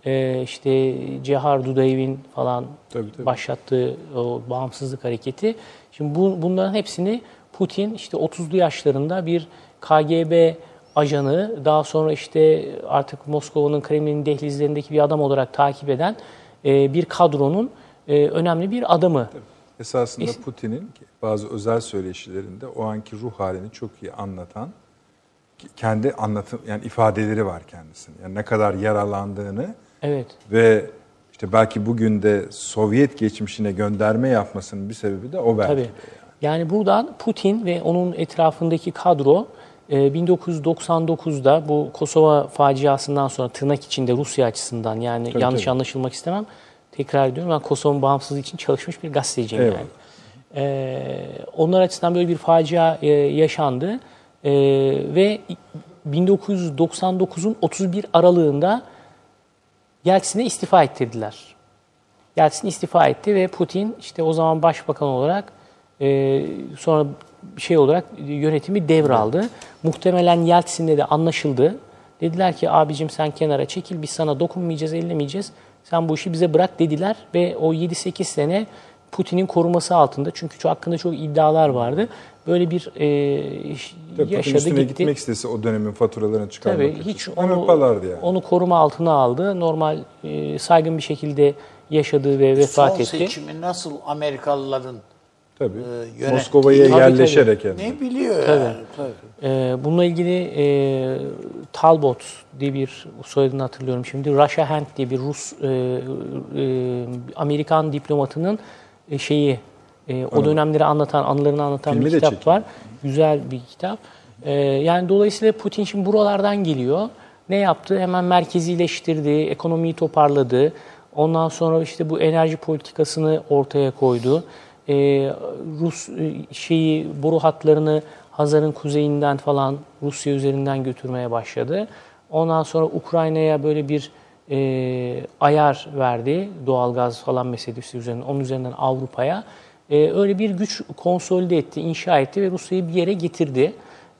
E, işte Cehar Dudayev'in falan Tabii, tabii. başlattığı o bağımsızlık hareketi. Şimdi bu, bunların hepsini Putin işte 30'lu yaşlarında bir KGB ajanı, daha sonra işte artık Moskova'nın Kremlin'in dehlizlerindeki bir adam olarak takip eden e, bir kadronun e, önemli bir adamı. Esasında Es- Putin'in bazı özel söyleşilerinde o anki ruh halini çok iyi anlatan kendi anlatım yani ifadeleri var kendisinin. Yani ne kadar yaralandığını Evet. ve işte belki bugün de Sovyet geçmişine gönderme yapmasının bir sebebi de o belki. Tabii. de Yani buradan Putin ve onun etrafındaki kadro e, 1999'da bu Kosova faciasından sonra tırnak içinde Rusya açısından yani Tabii, yanlış tabii. anlaşılmak istemem. Tekrar ediyorum ben Kosova'nın bağımsızlığı için çalışmış bir gazeteciyim Eyvallah. yani. E, onlar açısından böyle bir facia e, yaşandı E, ve 1999'un 31 aralığında Yeltsin'e istifa ettirdiler. Yeltsin istifa etti ve Putin işte o zaman başbakan olarak e, sonra şey olarak yönetimi devraldı. Muhtemelen Yeltsin'le de anlaşıldı. Dediler ki abicim sen kenara çekil biz sana dokunmayacağız, ellemeyeceğiz. Sen bu işi bize bırak dediler ve o 7-8 sene Putin'in koruması altında çünkü çok hakkında çok iddialar vardı. Böyle bir e, Tabii yaşadı gitti. gitmek istese o dönemin faturalarını çıkarmak Tabii için. hiç onu, yani. onu koruma altına aldı. Normal e, saygın bir şekilde yaşadı ve vefat Son etti. seçimi nasıl Amerikalıların Tabii. e, yönettiği- Moskova'ya Tabii, yerleşerek yani. ne biliyor Tabii. yani. Tabii. Ee, bununla ilgili e, Talbot diye bir soyadını hatırlıyorum şimdi. Russia Hand diye bir Rus e, e, Amerikan diplomatının e, şeyi e, o dönemleri anlatan, anılarını anıtan Filmi bir kitap çekildi. var. Güzel bir kitap. E, yani dolayısıyla Putin şimdi buralardan geliyor. Ne yaptı? Hemen merkezileştirdi, ekonomiyi toparladı. Ondan sonra işte bu enerji politikasını ortaya koydu. E, Rus şeyi boru hatlarını Hazar'ın kuzeyinden falan Rusya üzerinden götürmeye başladı. Ondan sonra Ukrayna'ya böyle bir e, ayar verdi. Doğalgaz falan meselesi üzerinden, onun üzerinden Avrupa'ya. E, öyle bir güç konsolide etti, inşa etti ve Rusya'yı bir yere getirdi.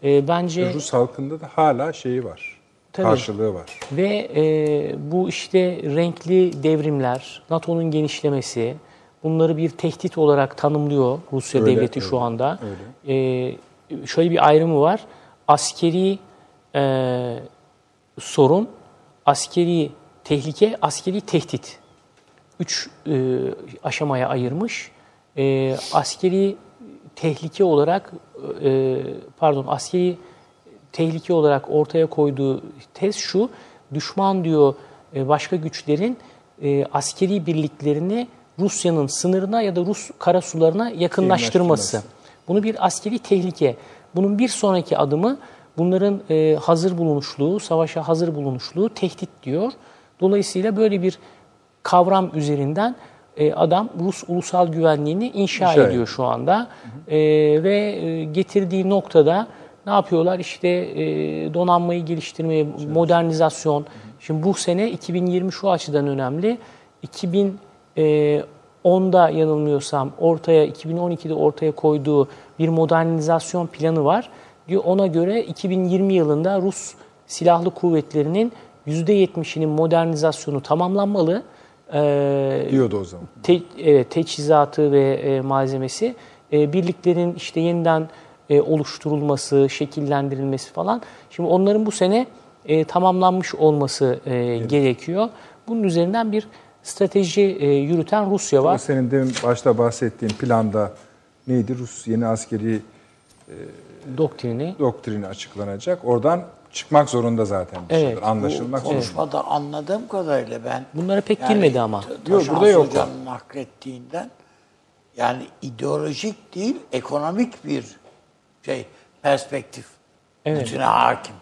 E, bence Rus halkında da hala şeyi var. Tabii. Karşılığı var. ve e, bu işte renkli devrimler, NATO'nun genişlemesi, bunları bir tehdit olarak tanımlıyor Rusya Öyle, devleti öyle, şu anda. E, şöyle bir ayrımı var. Askeri e, sorun, askeri tehlike, askeri tehdit. Üç e, aşamaya ayırmış. E, askeri tehlike olarak, e, pardon askeri tehlike olarak ortaya koyduğu tez şu, düşman diyor e, başka güçlerin e, askeri birliklerini Rusya'nın sınırına ya da Rus karasularına yakınlaştırması. Bunu bir askeri tehlike. Bunun bir sonraki adımı bunların e, hazır bulunuşluğu, savaşa hazır bulunuşluğu tehdit diyor. Dolayısıyla böyle bir kavram üzerinden e, adam Rus ulusal güvenliğini inşa, İnşa ediyor şu anda. E, ve e, getirdiği noktada ne yapıyorlar? İşte e, donanmayı geliştirmeye, modernizasyon. Şimdi bu sene 2020 şu açıdan önemli. 2010'da yanılmıyorsam ortaya 2012'de ortaya koyduğu bir modernizasyon planı var. Diyor ona göre 2020 yılında Rus silahlı kuvvetlerinin %70'inin modernizasyonu tamamlanmalı. Ee, Diyordu o zaman. te, evet, teçhizatı ve e, malzemesi, e, birliklerin işte yeniden e, oluşturulması, şekillendirilmesi falan. Şimdi onların bu sene e, tamamlanmış olması e, gerekiyor. Bunun üzerinden bir strateji e, yürüten Rusya Ama var. senin demin başta bahsettiğin planda neydi? Rus yeni askeri Doktrini. doktrini açıklanacak. Oradan çıkmak zorunda zaten bir Evet, şeyler. Anlaşılmak Bu zorunda. konuşmada anladığım kadarıyla ben Bunlara pek girmedi ama. Yok, burada yok. Hoca'nın naklettiğinden yani ideolojik değil ekonomik bir şey perspektif Evet. bütüne hakim.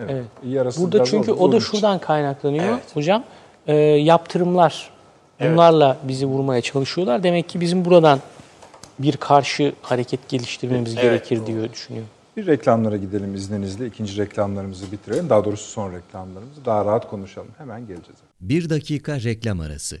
Evet. İyi Burada çünkü o da şuradan kaynaklanıyor Evet. hocam. E, yaptırımlar. Bunlarla bizi vurmaya çalışıyorlar. Demek ki bizim buradan bir karşı hareket geliştirmemiz Evet, gerekir doğru. diyor düşünüyorum. Bir reklamlara gidelim izninizle. İkinci reklamlarımızı bitirelim. Daha doğrusu son reklamlarımızı. Daha rahat konuşalım. Hemen geleceğiz. Bir dakika reklam arası.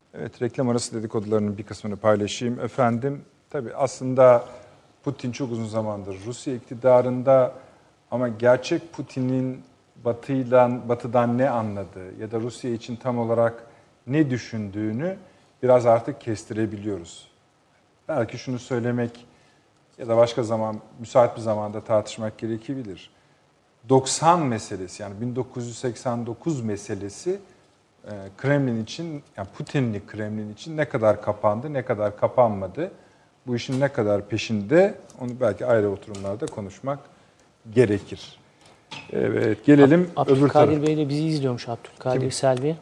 Evet reklam arası dedikodularının bir kısmını paylaşayım. Efendim tabii aslında Putin çok uzun zamandır Rusya iktidarında ama gerçek Putin'in batıyla, batıdan ne anladığı ya da Rusya için tam olarak ne düşündüğünü biraz artık kestirebiliyoruz. Belki şunu söylemek ya da başka zaman müsait bir zamanda tartışmak gerekebilir. 90 meselesi yani 1989 meselesi Kremlin için, yani Putinli Kremlin için ne kadar kapandı, ne kadar kapanmadı, bu işin ne kadar peşinde onu belki ayrı oturumlarda konuşmak gerekir. Evet, gelelim öbür tarafa. Abdülkadir Bey de bizi izliyormuş Abdülkadir Selvi.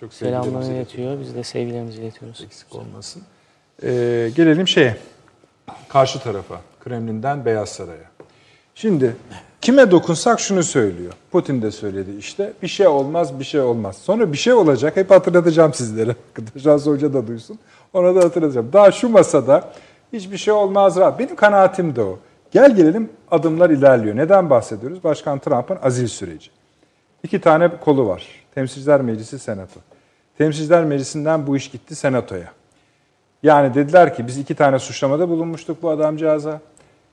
Çok Selamlarını iletiyor. Biz de sevgilerimizi iletiyoruz. eksik olmasın. Ee, gelelim şeye, karşı tarafa, Kremlin'den Beyaz Saray'a. Şimdi kime dokunsak şunu söylüyor. Putin de söyledi işte bir şey olmaz bir şey olmaz. Sonra bir şey olacak hep hatırlatacağım sizlere. <laughs> Şansı Hoca da duysun. Ona da hatırlatacağım. Daha şu masada hiçbir şey olmaz. Benim kanaatim de o. Gel gelelim adımlar ilerliyor. Neden bahsediyoruz? Başkan Trump'ın azil süreci. İki tane kolu var. Temsilciler Meclisi, Senato. Temsilciler Meclisi'nden bu iş gitti Senato'ya. Yani dediler ki biz iki tane suçlamada bulunmuştuk bu adamcağıza.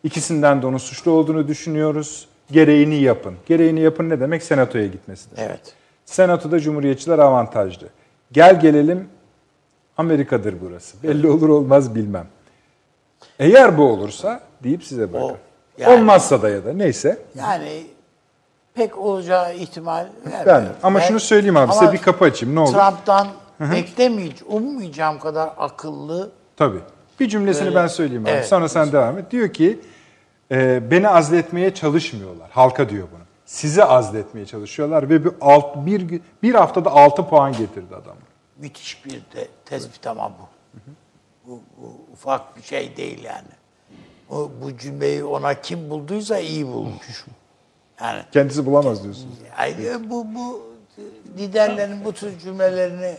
İkisinden de onun suçlu olduğunu düşünüyoruz. Gereğini yapın. Gereğini yapın ne demek? Senato'ya gitmesi demek. Evet. Senato'da Cumhuriyetçiler avantajlı. Gel gelelim Amerika'dır burası. Belli olur olmaz bilmem. Eğer bu olursa deyip size bırakın. O, yani- Olmazsa da ya da neyse. Yani pek olacağı ihtimal vermiyorum. Ben ama Ben- şunu söyleyeyim abi size bir kapı açayım ne olur. Trump'tan beklemeyeceğim, ummayacağım kadar akıllı Tabii. Bir cümlesini Böyle- ben söyleyeyim abi. Evet. Sonra sen devam et. Diyor ki e, beni azletmeye çalışmıyorlar. Halka diyor bunu. Sizi azletmeye çalışıyorlar ve bir, alt, bir, bir haftada 6 puan getirdi adam. müthiş bir de tespit ama bu. Bu, bu ufak bir şey değil yani. O, bu cümleyi ona kim bulduysa iyi bulmuş. Yani Kendisi bulamaz diyorsunuz. yani bu, bu liderlerin bu tür cümlelerini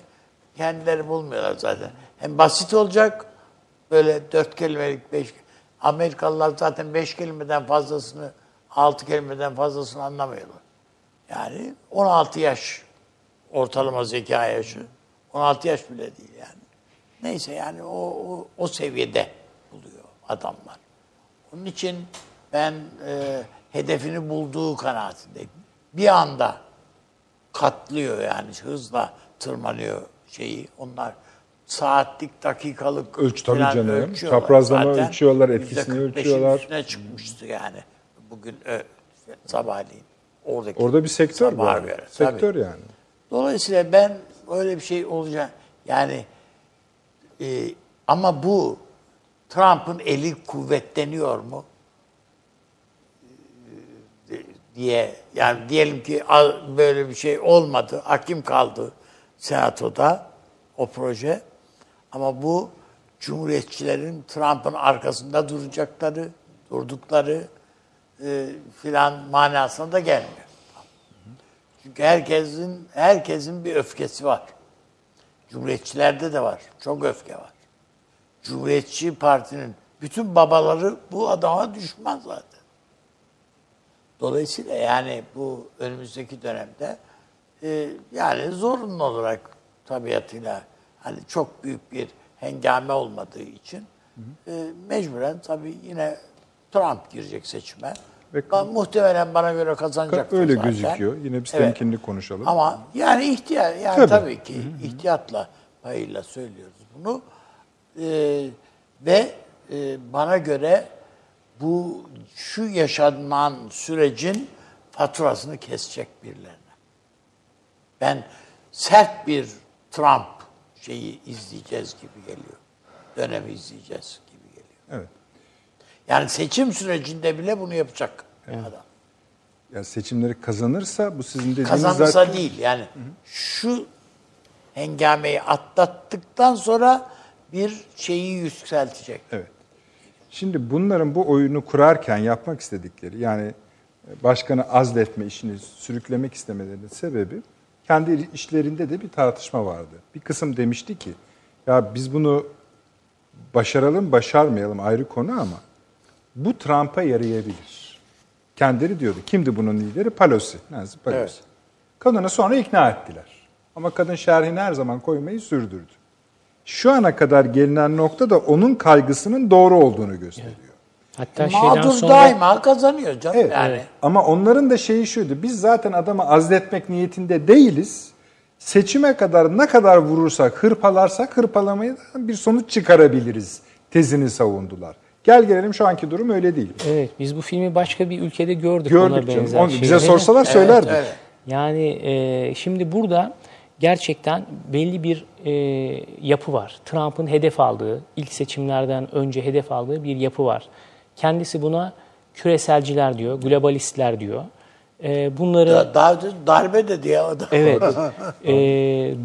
kendileri bulmuyorlar zaten. Hem basit olacak, böyle dört kelimelik, beş Amerikalılar zaten beş kelimeden fazlasını, altı kelimeden fazlasını anlamıyorlar. Yani 16 yaş ortalama zeka yaşı. 16 yaş bile değil yani. Neyse yani o, o, o seviyede buluyor adamlar. Onun için ben e, hedefini bulduğu kanaatindeyim. Bir anda katlıyor yani hızla tırmanıyor şeyi. Onlar saatlik, dakikalık Ölç tabii canım. ölçüyorlar Çaprazlama zaten. ölçüyorlar, etkisini %45'in ölçüyorlar. üstüne çıkmıştı yani. Bugün ö, sabahleyin. Oradaki Orada bir sektör var. göre. Sektör Tabii. yani. Dolayısıyla ben öyle bir şey olacak yani e, ama bu Trump'ın eli kuvvetleniyor mu? E, diye yani diyelim ki böyle bir şey olmadı. Hakim kaldı senatoda o proje. Ama bu cumhuriyetçilerin Trump'ın arkasında duracakları, durdukları e, filan manasına da gelmiyor. Çünkü herkesin herkesin bir öfkesi var. Cumhuriyetçilerde de var. Çok öfke var. Cumhuriyetçi Parti'nin bütün babaları bu adama düşman zaten. Dolayısıyla yani bu önümüzdeki dönemde e, yani zorunlu olarak tabiatıyla hani çok büyük bir hengame olmadığı için e, mecburen tabii yine Trump girecek seçime. Ve- Ben, muhtemelen bana göre kazanacak. Öyle gözüküyor. Yine biz temkinli konuşalım. Ama yani ihtiyar yani Tabii. tabii, ki ihtiyatla payıyla söylüyoruz bunu. Ee, ve e, bana göre bu şu yaşanan sürecin faturasını kesecek birilerine. Ben sert bir Trump şeyi izleyeceğiz gibi geliyor. Dönemi izleyeceğiz gibi geliyor. Evet. Yani seçim sürecinde bile bunu yapacak adam. Ya seçimleri kazanırsa bu sizin dediğiniz Kazanırsa zaten değil yani şu hengameyi atlattıktan sonra bir şeyi yükseltecek. Evet. Şimdi bunların bu oyunu kurarken yapmak istedikleri yani başkanı azletme işini sürüklemek istemelerinin sebebi kendi işlerinde de bir tartışma vardı. Bir kısım demişti ki ya biz bunu başaralım başarmayalım ayrı konu ama bu Trump'a yarayabilir. Kendileri diyordu. Kimdi bunun lideri? Pelosi. Nancy Pelosi. Evet. Kadını sonra ikna ettiler. Ama kadın şerhini her zaman koymayı sürdürdü. Şu ana kadar gelinen nokta da onun kaygısının doğru olduğunu gösteriyor. Hatta şeyden Mağdur sonra daima kazanıyor canım Evet. yani. Ama onların da şeyi şuydu. Biz zaten adamı azletmek niyetinde değiliz. Seçime kadar ne kadar vurursak, hırpalarsak hırpalamayı bir sonuç çıkarabiliriz tezini savundular. Gel gelelim şu anki durum öyle değil. evet biz bu filmi başka bir ülkede gördük, ona Gördük canım. benzer Onu bize sorsalar söylerdik. evet. Yani e, şimdi burada gerçekten belli bir e, yapı var. Trump'ın hedef aldığı, ilk seçimlerden önce hedef aldığı bir yapı var. Kendisi buna küreselciler diyor, globalistler diyor. E, bunları Da- Daha darbe dedi ya adam. Evet. <laughs> e,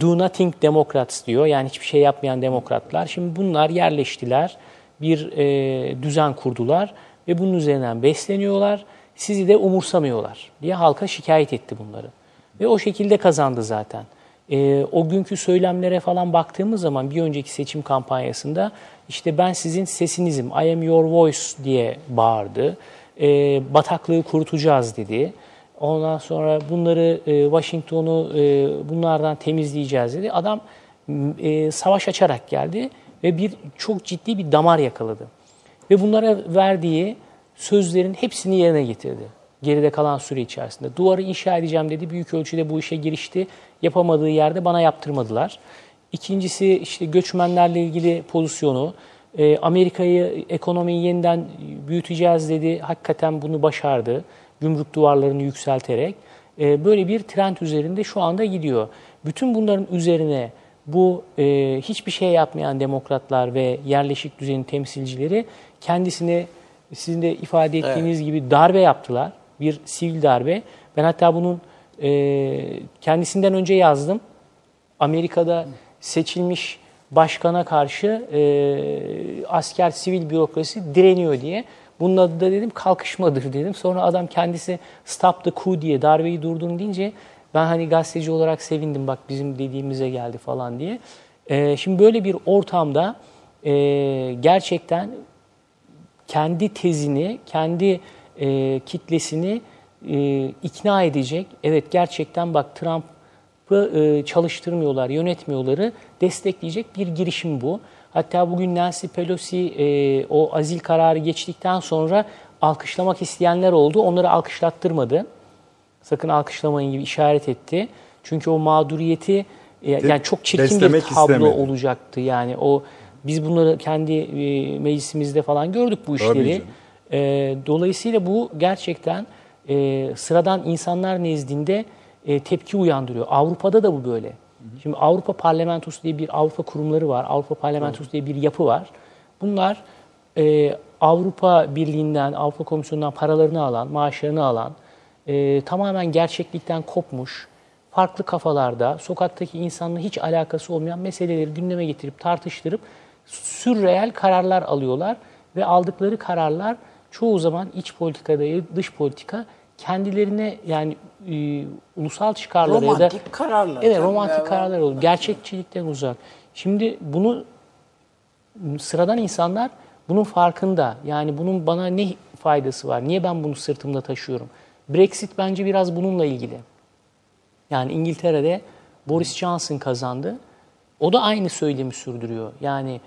do nothing Democrats diyor. Yani hiçbir şey yapmayan demokratlar. Şimdi bunlar yerleştiler. Bir e, düzen kurdular ve bunun üzerinden besleniyorlar. Sizi de umursamıyorlar diye halka şikayet etti bunları. Ve o şekilde kazandı zaten. E, o günkü söylemlere falan baktığımız zaman bir önceki seçim kampanyasında işte ben sizin sesinizim, I am your voice diye bağırdı. E, bataklığı kurutacağız dedi. Ondan sonra bunları e, Washington'u e, bunlardan temizleyeceğiz dedi. Adam e, savaş açarak geldi ve bir çok ciddi bir damar yakaladı. Ve bunlara verdiği sözlerin hepsini yerine getirdi. Geride kalan süre içerisinde. Duvarı inşa edeceğim dedi. Büyük ölçüde bu işe girişti. Yapamadığı yerde bana yaptırmadılar. İkincisi işte göçmenlerle ilgili pozisyonu. E, Amerika'yı, ekonomiyi yeniden büyüteceğiz dedi. Hakikaten bunu başardı. Gümrük duvarlarını yükselterek. E, böyle bir trend üzerinde şu anda gidiyor. Bütün bunların üzerine bu e, hiçbir şey yapmayan demokratlar ve yerleşik düzenin temsilcileri kendisine sizin de ifade ettiğiniz gibi darbe yaptılar. Bir sivil darbe. Ben hatta bunun e, kendisinden önce yazdım. Amerika'da seçilmiş başkana karşı e, asker sivil bürokrasi direniyor diye. Bunun adı da dedim kalkışmadır dedim. Sonra adam kendisi stop the coup diye darbeyi durdurun deyince ben hani gazeteci olarak sevindim bak bizim dediğimize geldi falan diye. E, şimdi böyle bir ortamda e, gerçekten kendi tezini, kendi e, kitlesini e, ikna edecek. Evet gerçekten bak Trump'ı e, çalıştırmıyorlar, yönetmiyorları destekleyecek bir girişim bu. Hatta bugün Nancy Pelosi e, o azil kararı geçtikten sonra alkışlamak isteyenler oldu. Onları alkışlattırmadı. Sakın alkışlamayın gibi işaret etti. Çünkü o mağduriyeti e, yani çok çirkin bir tablo istemedi. olacaktı. Yani o biz bunları kendi e, meclisimizde falan gördük bu işleri. E, dolayısıyla bu gerçekten e, sıradan insanlar nezdinde e, tepki uyandırıyor. Avrupa'da da bu böyle. Şimdi Avrupa Parlamentosu diye bir Avrupa kurumları var. Avrupa Parlamentosu diye bir yapı var. Bunlar e, Avrupa Birliği'nden, Avrupa Komisyonu'ndan paralarını alan, maaşlarını alan, e, tamamen gerçeklikten kopmuş, farklı kafalarda, sokaktaki insanla hiç alakası olmayan meseleleri gündeme getirip tartıştırıp sürreel kararlar alıyorlar ve aldıkları kararlar çoğu zaman iç politika değil dış politika kendilerine yani e, ulusal çıkarları ya da Romantik kararlar. Evet romantik ya. kararlar olur. Gerçekçilikten uzak. Şimdi bunu sıradan insanlar bunun farkında. Yani bunun bana ne faydası var? Niye ben bunu sırtımda taşıyorum? Brexit bence biraz bununla ilgili. Yani İngiltere'de Boris Johnson kazandı. O da aynı söylemi sürdürüyor. Yani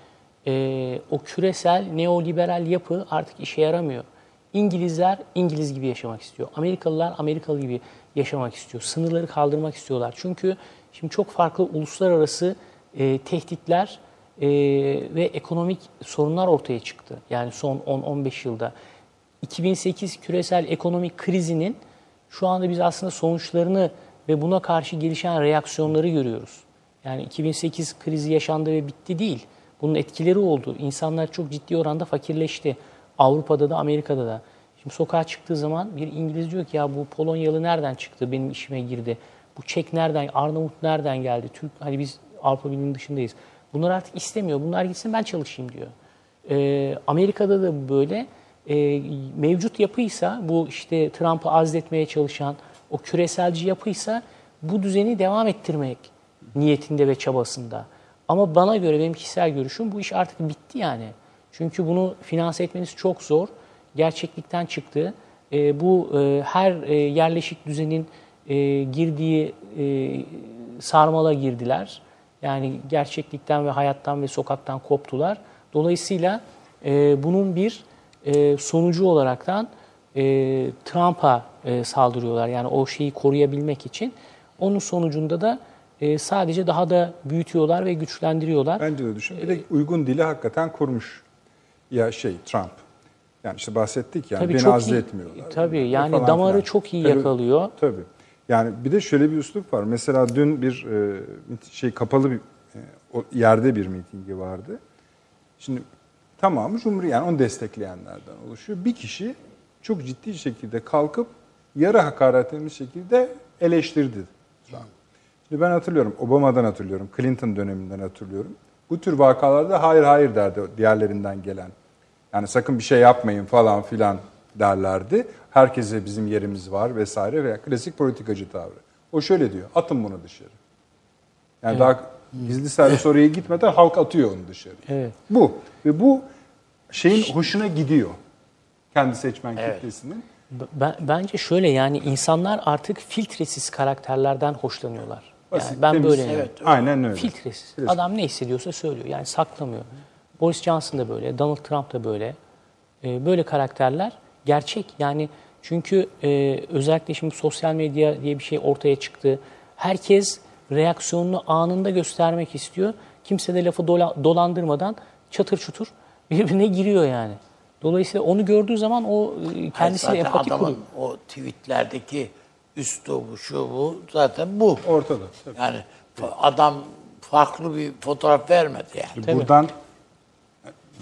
e, o küresel neoliberal yapı artık işe yaramıyor. İngilizler İngiliz gibi yaşamak istiyor. Amerikalılar Amerikalı gibi yaşamak istiyor. Sınırları kaldırmak istiyorlar. Çünkü şimdi çok farklı uluslararası e, tehditler e, ve ekonomik sorunlar ortaya çıktı. Yani son 10-15 yılda. 2008 küresel ekonomik krizinin şu anda biz aslında sonuçlarını ve buna karşı gelişen reaksiyonları görüyoruz. Yani 2008 krizi yaşandı ve bitti değil. Bunun etkileri oldu. İnsanlar çok ciddi oranda fakirleşti. Avrupa'da da Amerika'da da. Şimdi sokağa çıktığı zaman bir İngiliz diyor ki ya bu Polonyalı nereden çıktı benim işime girdi. Bu Çek nereden, Arnavut nereden geldi? Türk hani biz Avrupa Birliği'nin dışındayız. Bunlar artık istemiyor. Bunlar gitsin ben çalışayım diyor. Ee, Amerika'da da böyle. Ee, mevcut yapıysa bu işte Trump'ı azletmeye çalışan o küreselci yapıysa bu düzeni devam ettirmek niyetinde ve çabasında. Ama bana göre benim kişisel görüşüm bu iş artık bitti yani. Çünkü bunu finanse etmeniz çok zor. Gerçeklikten çıktı. Ee, bu e, her e, yerleşik düzenin e, girdiği e, sarmala girdiler. Yani gerçeklikten ve hayattan ve sokaktan koptular. Dolayısıyla e, bunun bir e, sonucu olaraktan e, Trump'a e, saldırıyorlar. Yani o şeyi koruyabilmek için. Onun sonucunda da e, sadece daha da büyütüyorlar ve güçlendiriyorlar. Bence de düşün. Bir de uygun dili hakikaten kurmuş. Ya şey Trump. Yani işte bahsettik yani Tabii beni azletmiyorlar. tabii yani Falan damarı filan. çok iyi Tabii, yakalıyor. Tabii. Yani bir de şöyle bir üslup var. Mesela dün bir e, şey kapalı bir e, yerde bir mitingi vardı. Şimdi tamamı Cumhuriyet yani onu destekleyenlerden oluşuyor. Bir kişi çok ciddi şekilde kalkıp yarı hakaretli şekilde eleştirdi. Şimdi ben hatırlıyorum, Obama'dan hatırlıyorum, Clinton döneminden hatırlıyorum. Bu tür vakalarda hayır hayır derdi diğerlerinden gelen. Yani sakın bir şey yapmayın falan filan derlerdi. Herkese bizim yerimiz var vesaire veya klasik politikacı tavrı. O şöyle diyor, atın bunu dışarı. Yani daha gizli servis oraya gitmeden halk atıyor onu dışarı. Evet. Bu ve bu şeyin hoşuna gidiyor kendi seçmen kitlesinin. Ben, bence şöyle yani insanlar artık filtresiz karakterlerden hoşlanıyorlar. Yani Basit, ben temiz. böyle Evet, Aynen öyle. filtresiz. Filtresiz. Adam ne hissediyorsa söylüyor. Yani saklamıyor. Boris Johnson da böyle, Donald Trump da böyle. Ee, böyle karakterler gerçek. Yani çünkü e, özellikle şimdi sosyal medya diye bir şey ortaya çıktı. Herkes reaksiyonunu anında göstermek istiyor. Kimse de lafı dola- dolandırmadan çatır çutur <laughs> birbirine giriyor yani. Dolayısıyla onu gördüğü zaman o e, Hayır, empati adamın kuruyor. o tweetlerdeki üslubu şu bu zaten bu. Ortada. Tabii. Yani adam farklı bir fotoğraf vermedi yani. Buradan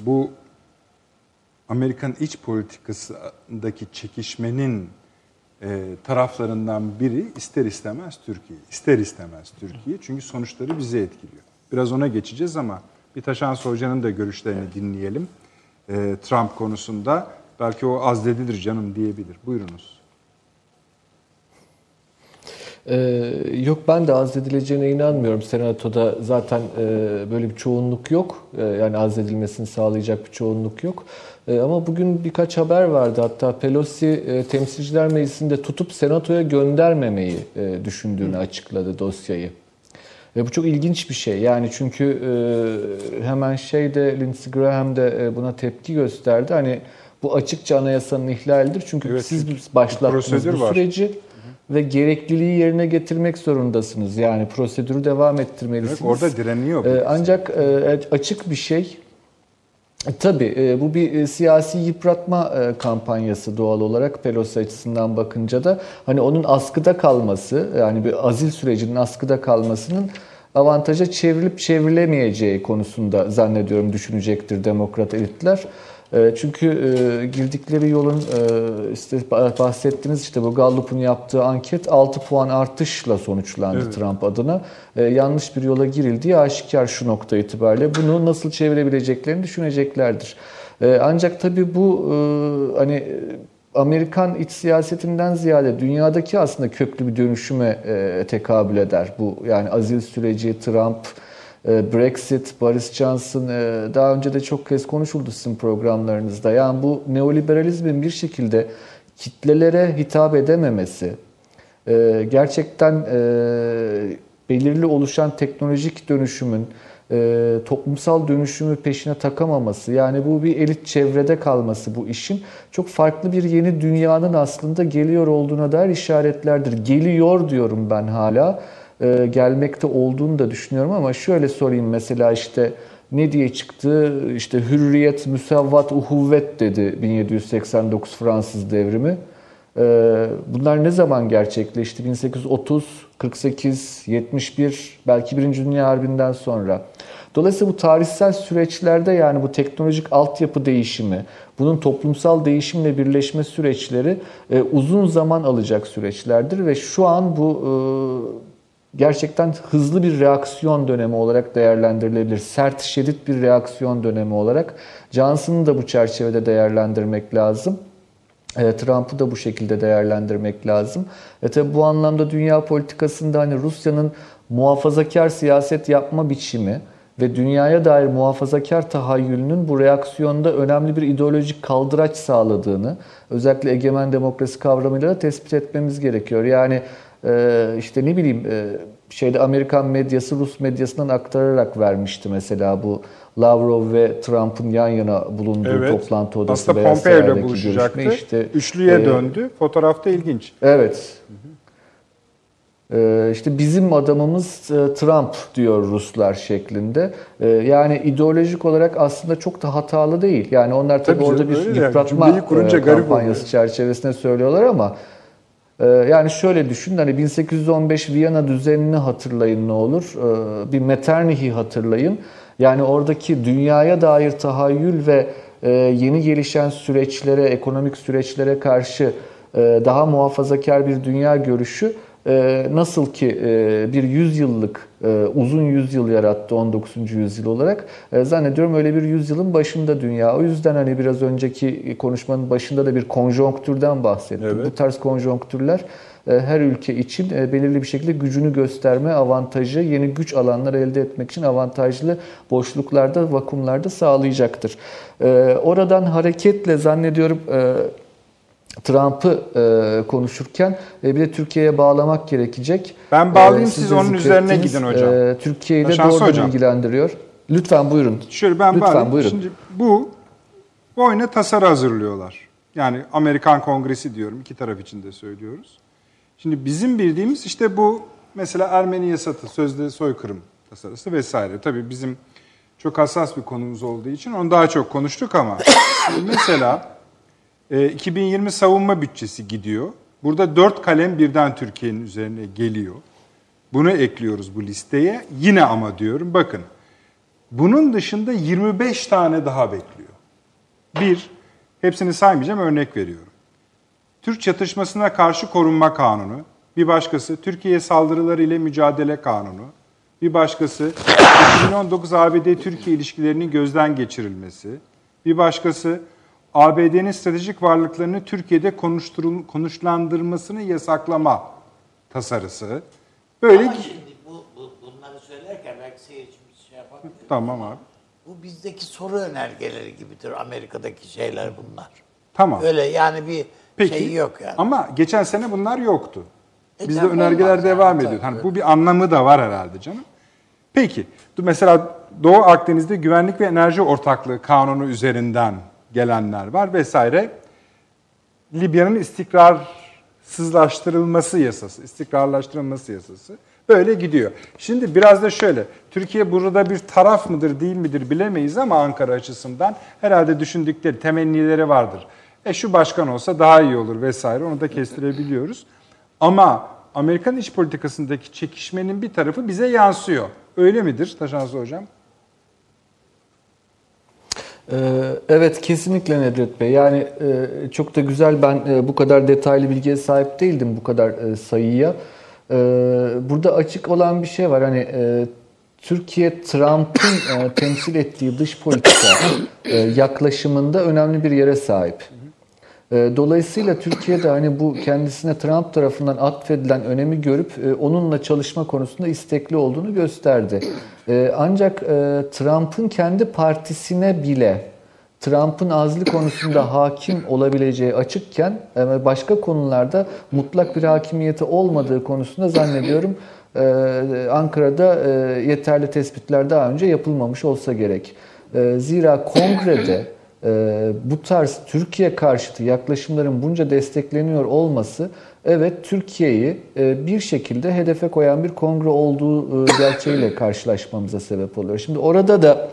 bu Amerikan iç politikasındaki çekişmenin e, taraflarından biri ister istemez Türkiye. İster istemez Türkiye. Çünkü sonuçları bizi etkiliyor. Biraz ona geçeceğiz ama bir Taşan Hoca'nın da görüşlerini dinleyelim. E, Trump konusunda belki o azledilir canım diyebilir. Buyurunuz. Ee, yok ben de azledileceğine inanmıyorum. Senatoda zaten e, böyle bir çoğunluk yok. E, yani azledilmesini sağlayacak bir çoğunluk yok. E, ama bugün birkaç haber vardı. Hatta Pelosi e, Temsilciler Meclisi'nde tutup Senato'ya göndermemeyi e, düşündüğünü açıkladı dosyayı. Ve bu çok ilginç bir şey. Yani çünkü e, hemen şeyde Lindsey Graham de e, buna tepki gösterdi. Hani bu açıkça anayasanın ihlalidir. Çünkü Evet, siz başlattınız bu var. süreci ve gerekliliği yerine getirmek zorundasınız. Yani prosedürü devam ettirmelisiniz. Evet, orada direniyor. Ee, ancak e, açık bir şey. E, Tabii e, bu bir e, siyasi yıpratma e, kampanyası doğal olarak Pelosi açısından bakınca da hani onun askıda kalması yani bir azil sürecinin askıda kalmasının avantaja çevrilip çevrilemeyeceği konusunda zannediyorum düşünecektir demokrat elitler. E, Çünkü e, girdikleri yolun e, işte bahsettiğiniz işte bu Gallup'un yaptığı anket 6 puan artışla sonuçlandı Trump adına. E, Yanlış bir yola girildiği aşikar şu nokta itibariyle. Bunu nasıl çevirebileceklerini düşüneceklerdir. E, Ancak tabii bu e, hani Amerikan iç siyasetinden ziyade dünyadaki aslında köklü bir dönüşüme tekabül eder. Bu yani azil süreci, Trump, Brexit, Boris Johnson e, daha önce de çok kez konuşuldu sizin programlarınızda. Yani bu neoliberalizmin bir şekilde kitlelere hitap edememesi, e, gerçekten belirli oluşan teknolojik dönüşümün toplumsal dönüşümü peşine takamaması, yani bu bir elit çevrede kalması bu işin çok farklı bir yeni dünyanın aslında geliyor olduğuna dair işaretlerdir. Geliyor diyorum ben hala e, gelmekte olduğunu da düşünüyorum ama şöyle sorayım mesela işte ne diye çıktı? İşte hürriyet, müsevvat, uhuvvet dedi 1789 Fransız devrimi. E, bunlar ne zaman gerçekleşti? 1830, 48, 71, belki Birinci Dünya Harbi'nden sonra. Dolayısıyla bu tarihsel süreçlerde yani bu teknolojik altyapı değişimi, bunun toplumsal değişimle birleşme süreçleri e, uzun zaman alacak süreçlerdir ve şu an bu e, gerçekten hızlı bir reaksiyon dönemi olarak değerlendirilebilir. Sert, şiddet bir reaksiyon dönemi olarak. Johnson'ı da bu çerçevede değerlendirmek lazım. E, Trump'ı da bu şekilde değerlendirmek lazım. E tabi bu anlamda dünya politikasında hani Rusya'nın muhafazakar siyaset yapma biçimi ve dünyaya dair muhafazakar tahayyülünün bu reaksiyonda önemli bir ideolojik kaldıraç sağladığını özellikle egemen demokrasi kavramıyla da tespit etmemiz gerekiyor. Yani işte ne bileyim e, şeyde Amerikan medyası Rus medyasından aktararak vermişti mesela bu Lavrov ve Trump'ın yan yana bulunduğu Evet. toplantı odası Aslında Beyaz Saray'daki buluşacaktı. görüşme işte Üçlüye e, döndü. Fotoğrafta ilginç. Evet. Ee, işte bizim adamımız e, Trump diyor Ruslar şeklinde. Ee, Yani ideolojik olarak aslında çok da hatalı değil. Yani onlar tabii, Tabii orada bir yani. yıpratma kurunca e, garip kampanyası oluyor. çerçevesinde söylüyorlar ama yani şöyle düşün hani 1815 Viyana düzenini hatırlayın ne olur. Ee, Bir Metternich'i hatırlayın. Yani oradaki dünyaya dair tahayyül ve e, yeni gelişen süreçlere, ekonomik süreçlere karşı e, daha muhafazakar bir dünya görüşü nasıl ki e, bir yüzyıllık, e, uzun yüzyıl yarattı 19. yüzyıl olarak. E, Zannediyorum öyle bir yüzyılın başında dünya. O yüzden hani biraz önceki konuşmanın başında da bir konjonktürden bahsettim. Evet. Bu tarz konjonktürler her ülke için belirli bir şekilde gücünü gösterme avantajı, yeni güç alanları elde etmek için avantajlı boşluklarda, vakumlarda sağlayacaktır. Oradan hareketle zannediyorum Trump'ı e, konuşurken e, bir de Türkiye'ye bağlamak gerekecek. Ben bağlayayım, E, siz de onun üzerine gidin hocam. E, Türkiye'yi de doğrudan hocam. ilgilendiriyor. Lütfen buyurun. Şöyle ben Lütfen bağlayayım. buyurun. Şimdi bu bu oyuna tasarı hazırlıyorlar. Yani Amerikan Kongresi diyorum. iki taraf için de söylüyoruz. Şimdi bizim bildiğimiz işte bu mesela Ermeni yasatı, sözde soykırım tasarısı vesaire. Tabii bizim çok hassas bir konumuz olduğu için onu daha çok konuştuk ama <coughs> mesela e, 2020 savunma bütçesi gidiyor. Burada dört kalem birden Türkiye'nin üzerine geliyor. Bunu ekliyoruz bu listeye. Yine ama diyorum bakın bunun dışında 25 tane daha bekliyor. Bir, hepsini saymayacağım örnek veriyorum. Türk çatışmasına karşı korunma kanunu, bir başkası Türkiye saldırıları ile mücadele kanunu, bir başkası 2019 ABD-Türkiye ilişkilerinin gözden geçirilmesi, bir başkası ABD'nin stratejik varlıklarını Türkiye'de konuşlandırmasını yasaklama tasarısı. Böyle Ama şimdi bu, bu, bunları söylerken belki seyircimiz şey yapabilir. tamam abi. Bu bizdeki soru önergeleri gibidir Amerika'daki şeyler bunlar. Tamam. Öyle yani bir Peki. şey yok yani. Ama geçen sene bunlar yoktu. E Bizde önergeler yani, devam tabii, ediyor. Hani bu bir anlamı da var herhalde canım. Peki. Mesela Doğu Akdeniz'de güvenlik ve enerji ortaklığı kanunu üzerinden gelenler var vesaire. Libya'nın istikrarsızlaştırılması yasası, istikrarlaştırılması yasası böyle gidiyor. Şimdi biraz da şöyle, Türkiye burada bir taraf mıdır değil midir bilemeyiz ama Ankara açısından herhalde düşündükleri, temennileri vardır. E şu başkan olsa daha iyi olur vesaire onu da kestirebiliyoruz. Ama Amerikan iç politikasındaki çekişmenin bir tarafı bize yansıyor. Öyle midir Taşansı Hocam? Ee, Evet kesinlikle Nedret Bey. Yani e, çok da güzel ben e, bu kadar detaylı bilgiye sahip değildim bu kadar e, sayıya. Ee, Burada açık olan bir şey var. Hani Türkiye Trump'ın temsil ettiği dış politika yaklaşımında önemli bir yere sahip. E, Dolayısıyla Türkiye'de hani bu kendisine Trump tarafından atfedilen önemi görüp e, onunla çalışma konusunda istekli olduğunu gösterdi. E, Ancak e, Trump'ın kendi partisine bile Trump'ın azli konusunda hakim olabileceği açıkken e, başka konularda mutlak bir hakimiyeti olmadığı konusunda zannediyorum Ankara'da yeterli tespitler daha önce yapılmamış olsa gerek. Zira kongrede e, bu tarz Türkiye karşıtı yaklaşımların bunca destekleniyor olması evet Türkiye'yi e, bir şekilde hedefe koyan bir kongre olduğu e, <coughs> gerçeğiyle karşılaşmamıza sebep oluyor. Şimdi orada da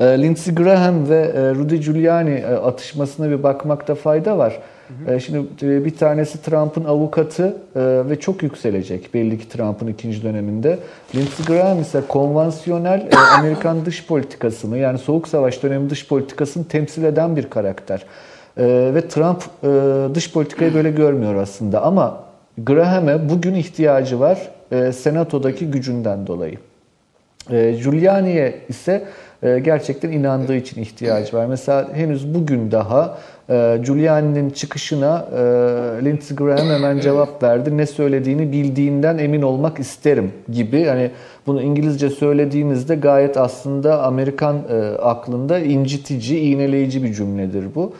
e, Lindsey Graham ve e, Rudy Giuliani e, atışmasına bir bakmakta fayda var. E, Şimdi e, bir tanesi Trump'ın avukatı e, ve çok yükselecek belli ki Trump'ın ikinci döneminde. Lindsey Graham ise konvansiyonel Amerikan dış politikasını yani Soğuk Savaş dönemi dış politikasını temsil eden bir karakter. Ve Trump dış politikayı böyle görmüyor aslında ama Graham'e bugün ihtiyacı var senatodaki gücünden dolayı. Giuliani'ye ise gerçekten inandığı için ihtiyacı var. Mesela henüz bugün daha e, Giuliani'nin çıkışına e, Lindsey Graham hemen cevap verdi. Ne söylediğini bildiğinden emin olmak isterim gibi. Hani bunu İngilizce söylediğinizde gayet aslında Amerikan e, aklında incitici, iğneleyici bir cümledir bu.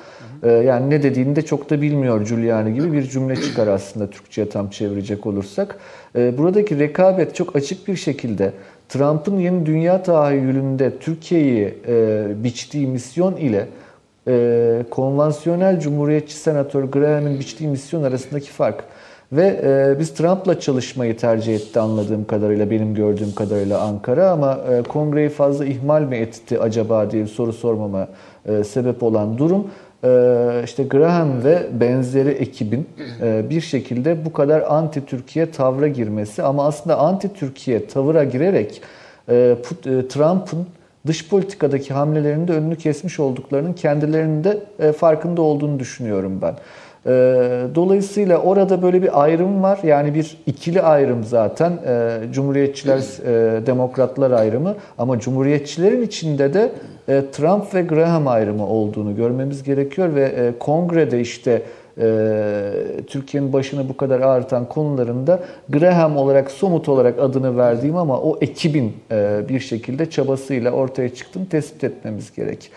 E, yani ne dediğini de çok da bilmiyor Giuliani gibi bir cümle çıkar aslında Türkçe'ye tam çevirecek olursak. E, buradaki rekabet çok açık bir şekilde Trump'ın yeni dünya tahayyülünde Türkiye'yi e, biçtiği misyon ile e, konvansiyonel Cumhuriyetçi Senatör Graham'in biçtiği misyon arasındaki fark. Ve e, biz Trump'la çalışmayı tercih etti anladığım kadarıyla, benim gördüğüm kadarıyla Ankara ama e, kongreyi fazla ihmal mi etti acaba diye bir soru sormama e, sebep olan durum e, işte Graham ve benzeri ekibin e, bir şekilde bu kadar anti-Türkiye tavra girmesi ama aslında anti-Türkiye tavıra girerek e, Trump'ın dış politikadaki hamlelerinde önünü kesmiş olduklarının kendilerinin de e, farkında olduğunu düşünüyorum ben. E, Dolayısıyla orada böyle bir ayrım var. Yani bir ikili ayrım zaten. E, Cumhuriyetçiler, demokratlar ayrımı. Ama cumhuriyetçilerin içinde de Trump ve Graham ayrımı olduğunu görmemiz gerekiyor. Ve kongrede işte Türkiye'nin başını bu kadar ağrıtan konularında Graham olarak somut olarak adını verdiğim ama o ekibin e, bir şekilde çabasıyla ortaya çıktığını tespit etmemiz gerek.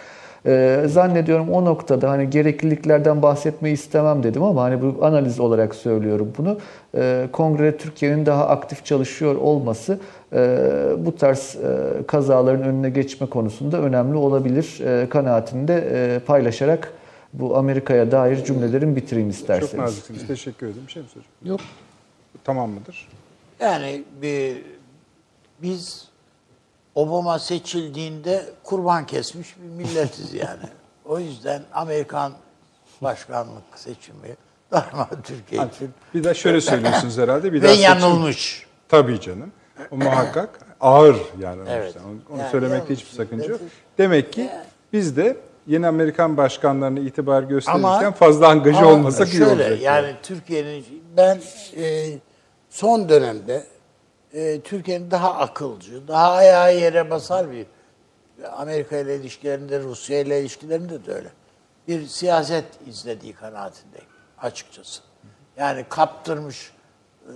E, zannediyorum o noktada hani gerekliliklerden bahsetmeyi istemem dedim ama hani bu analiz olarak söylüyorum bunu. E, Kongre Türkiye'nin daha aktif çalışıyor olması e, bu tarz e, kazaların önüne geçme konusunda önemli olabilir kanaatinde paylaşarak bu Amerika'ya dair cümlelerin bitireyim isterseniz. Çok naziksiniz. Teşekkür ederim. Bir şey mi söyleyeceksiniz? Yok. Tamam mıdır? Yani bir, biz Obama seçildiğinde kurban kesmiş bir milletiz yani. O yüzden Amerikan başkanlık seçimi daima Türkiye için Bir de şöyle söylüyorsunuz herhalde. Bir <laughs> ve daha seçim- yanılmış. Tabii canım. O muhakkak ağır yani. Evet. Onu, onu Yani söylemekte hiçbir sakınca yok. Demek ki biz de yeni Amerikan başkanlarına itibar gösterirken Ama- fazla angaja Ama olmasak iyi şöyle, olacak. Yani Türkiye'nin ben e, son dönemde e, Türkiye'nin daha akılcı, daha ayağı yere basar bir Amerika ile ilişkilerinde, Rusya ile ilişkilerinde de öyle. Bir siyaset izlediği kanaatindeyim açıkçası. Yani kaptırmış e,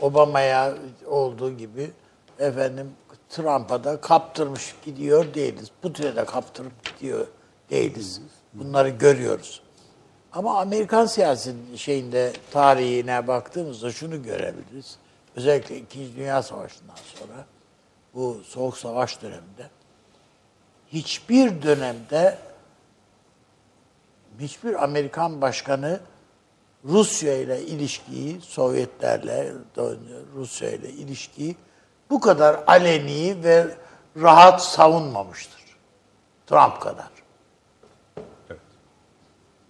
Obama'ya olduğu gibi efendim Trump'a da kaptırmış gidiyor değiliz. Putin'e de kaptırıp gidiyor değiliz. Bunları görüyoruz. Ama Amerikan siyaset şeyinde tarihine baktığımızda şunu görebiliriz. Özellikle İkinci Dünya Savaşı'ndan sonra bu Soğuk Savaş döneminde hiçbir dönemde hiçbir Amerikan başkanı Rusya ile ilişkiyi, Sovyetlerle, Rusya ile ilişkiyi bu kadar aleni ve rahat savunmamıştır. Trump kadar. Evet.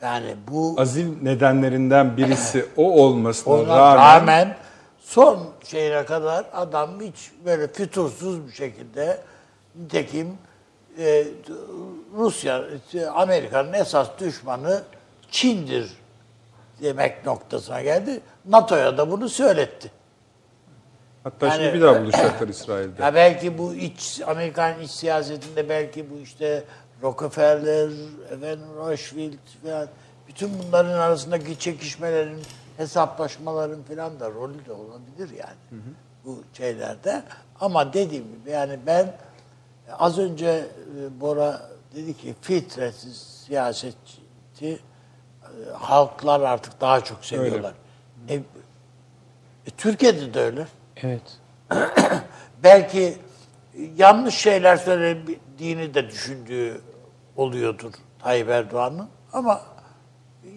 Yani bu Azil nedenlerinden birisi o olmasına ona rağmen, rağmen, son şeyine kadar adam hiç böyle fütursuz bir şekilde nitekim e, Rusya, Amerika'nın esas düşmanı Çin'dir demek noktasına geldi. NATO'ya da bunu söyletti. Hatta şimdi Yani- bir daha buluşacaklar İsrail'de. Ya belki bu iç Amerikan iç siyasetinde belki bu işte Rockefeller, efendim Roosevelt falan bütün bunların arasındaki çekişmelerin, hesaplaşmaların falan da rolü de olabilir yani. Bu şeylerde. Ama dediğim gibi yani ben az önce e, Bora dedi ki filtresiz siyaseti e, halklar artık daha çok seviyorlar. E, e, Türkiye'de de öyle Evet. <clears throat> belki yanlış şeyler söylediğini de düşündüğü oluyordur Tayyip Erdoğan'ın ama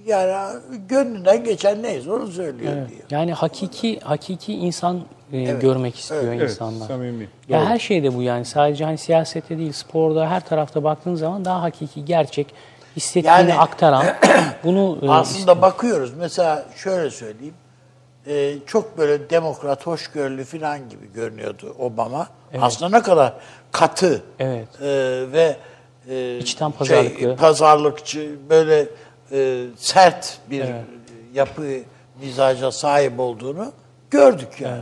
yani gönlünden geçen neyse onu söylüyor Evet. diyor. Yani hakiki hakiki insan e, görmek istiyor evet, Evet, insanlar. samimi. Ya Doğru. her şeyde bu yani sadece hani siyasette değil sporda her tarafta baktığın zaman daha hakiki gerçek hissettiğini Yani- aktaran <clears throat> bunu e, Aslında bakıyoruz mesela şöyle söyleyeyim e, çok böyle demokrat, hoşgörülü falan gibi görünüyordu Obama. Aslında ne kadar katı Evet. e, ve e, İçten pazarlıklı. pazarlıkçı, böyle e, sert bir yapı, mizaca sahip olduğunu gördük yani.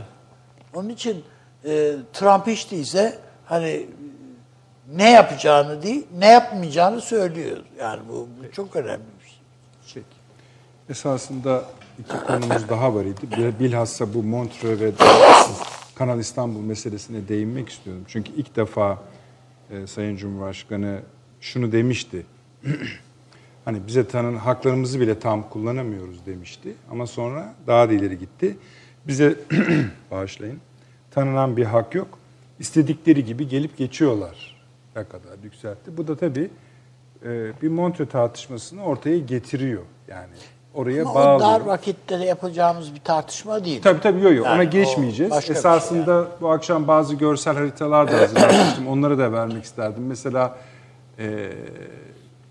Onun için e, Trump hiç değilse hani ne yapacağını değil, ne yapmayacağını söylüyor. Yani bu, bu çok önemli bir şey. Peki. Esasında iki konumuz daha var idi. Bilhassa bu Montreux ve Kanal İstanbul meselesine değinmek istiyorum. Çünkü ilk defa e, Sayın Cumhurbaşkanı şunu demişti. <clears throat> hani bize tanın haklarımızı bile tam kullanamıyoruz demişti. Ama sonra daha da ileri gitti. Bize <clears throat> bağışlayın. Tanınan bir hak yok. İstedikleri gibi gelip geçiyorlar. Ne kadar yükseltti. Bu da tabii e, bir Montreux tartışmasını ortaya getiriyor. Yani oraya Ama o bağlıyor. dar vakitte de yapacağımız bir tartışma değil. Tabii tabii yok yok Yani ona geçmeyeceğiz. başka bir şey Esasında bu akşam bazı görsel haritalar da hazırlamıştım. Onları da vermek isterdim. Mesela e,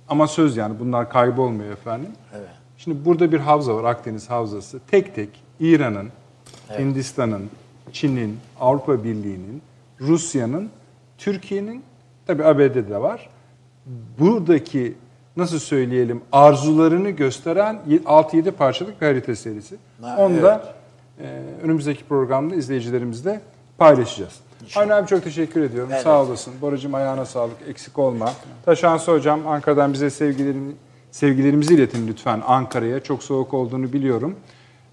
ama söz yani bunlar kaybolmuyor efendim. Evet. Şimdi burada bir havza var Akdeniz Havzası. Tek tek İran'ın, Hindistan'ın, Çin'in, Avrupa Birliği'nin, Rusya'nın, Türkiye'nin tabii ABD'de de var. Buradaki nasıl söyleyelim arzularını gösteren 6-7 parçalık bir harita serisi. Ha, Onu da e, önümüzdeki programda izleyicilerimizle paylaşacağız. Avni abi çok teşekkür ediyorum. Evet. Sağ olasın. Boracığım ayağına sağlık. Eksik olma. Taşansı hocam Ankara'dan bize sevgilerimi, sevgilerimizi iletin lütfen Ankara'ya. Çok soğuk olduğunu biliyorum.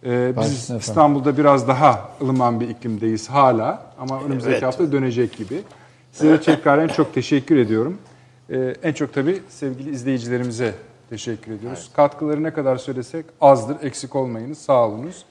Ee, biz. İstanbul'da biraz daha ılıman bir iklimdeyiz hala. Ama önümüzdeki Evet. hafta dönecek gibi. Size <laughs> tekraren çok teşekkür ediyorum. Ee, en çok tabii sevgili izleyicilerimize teşekkür ediyoruz. Katkıları ne kadar söylesek azdır, eksik olmayınız, sağ olunuz.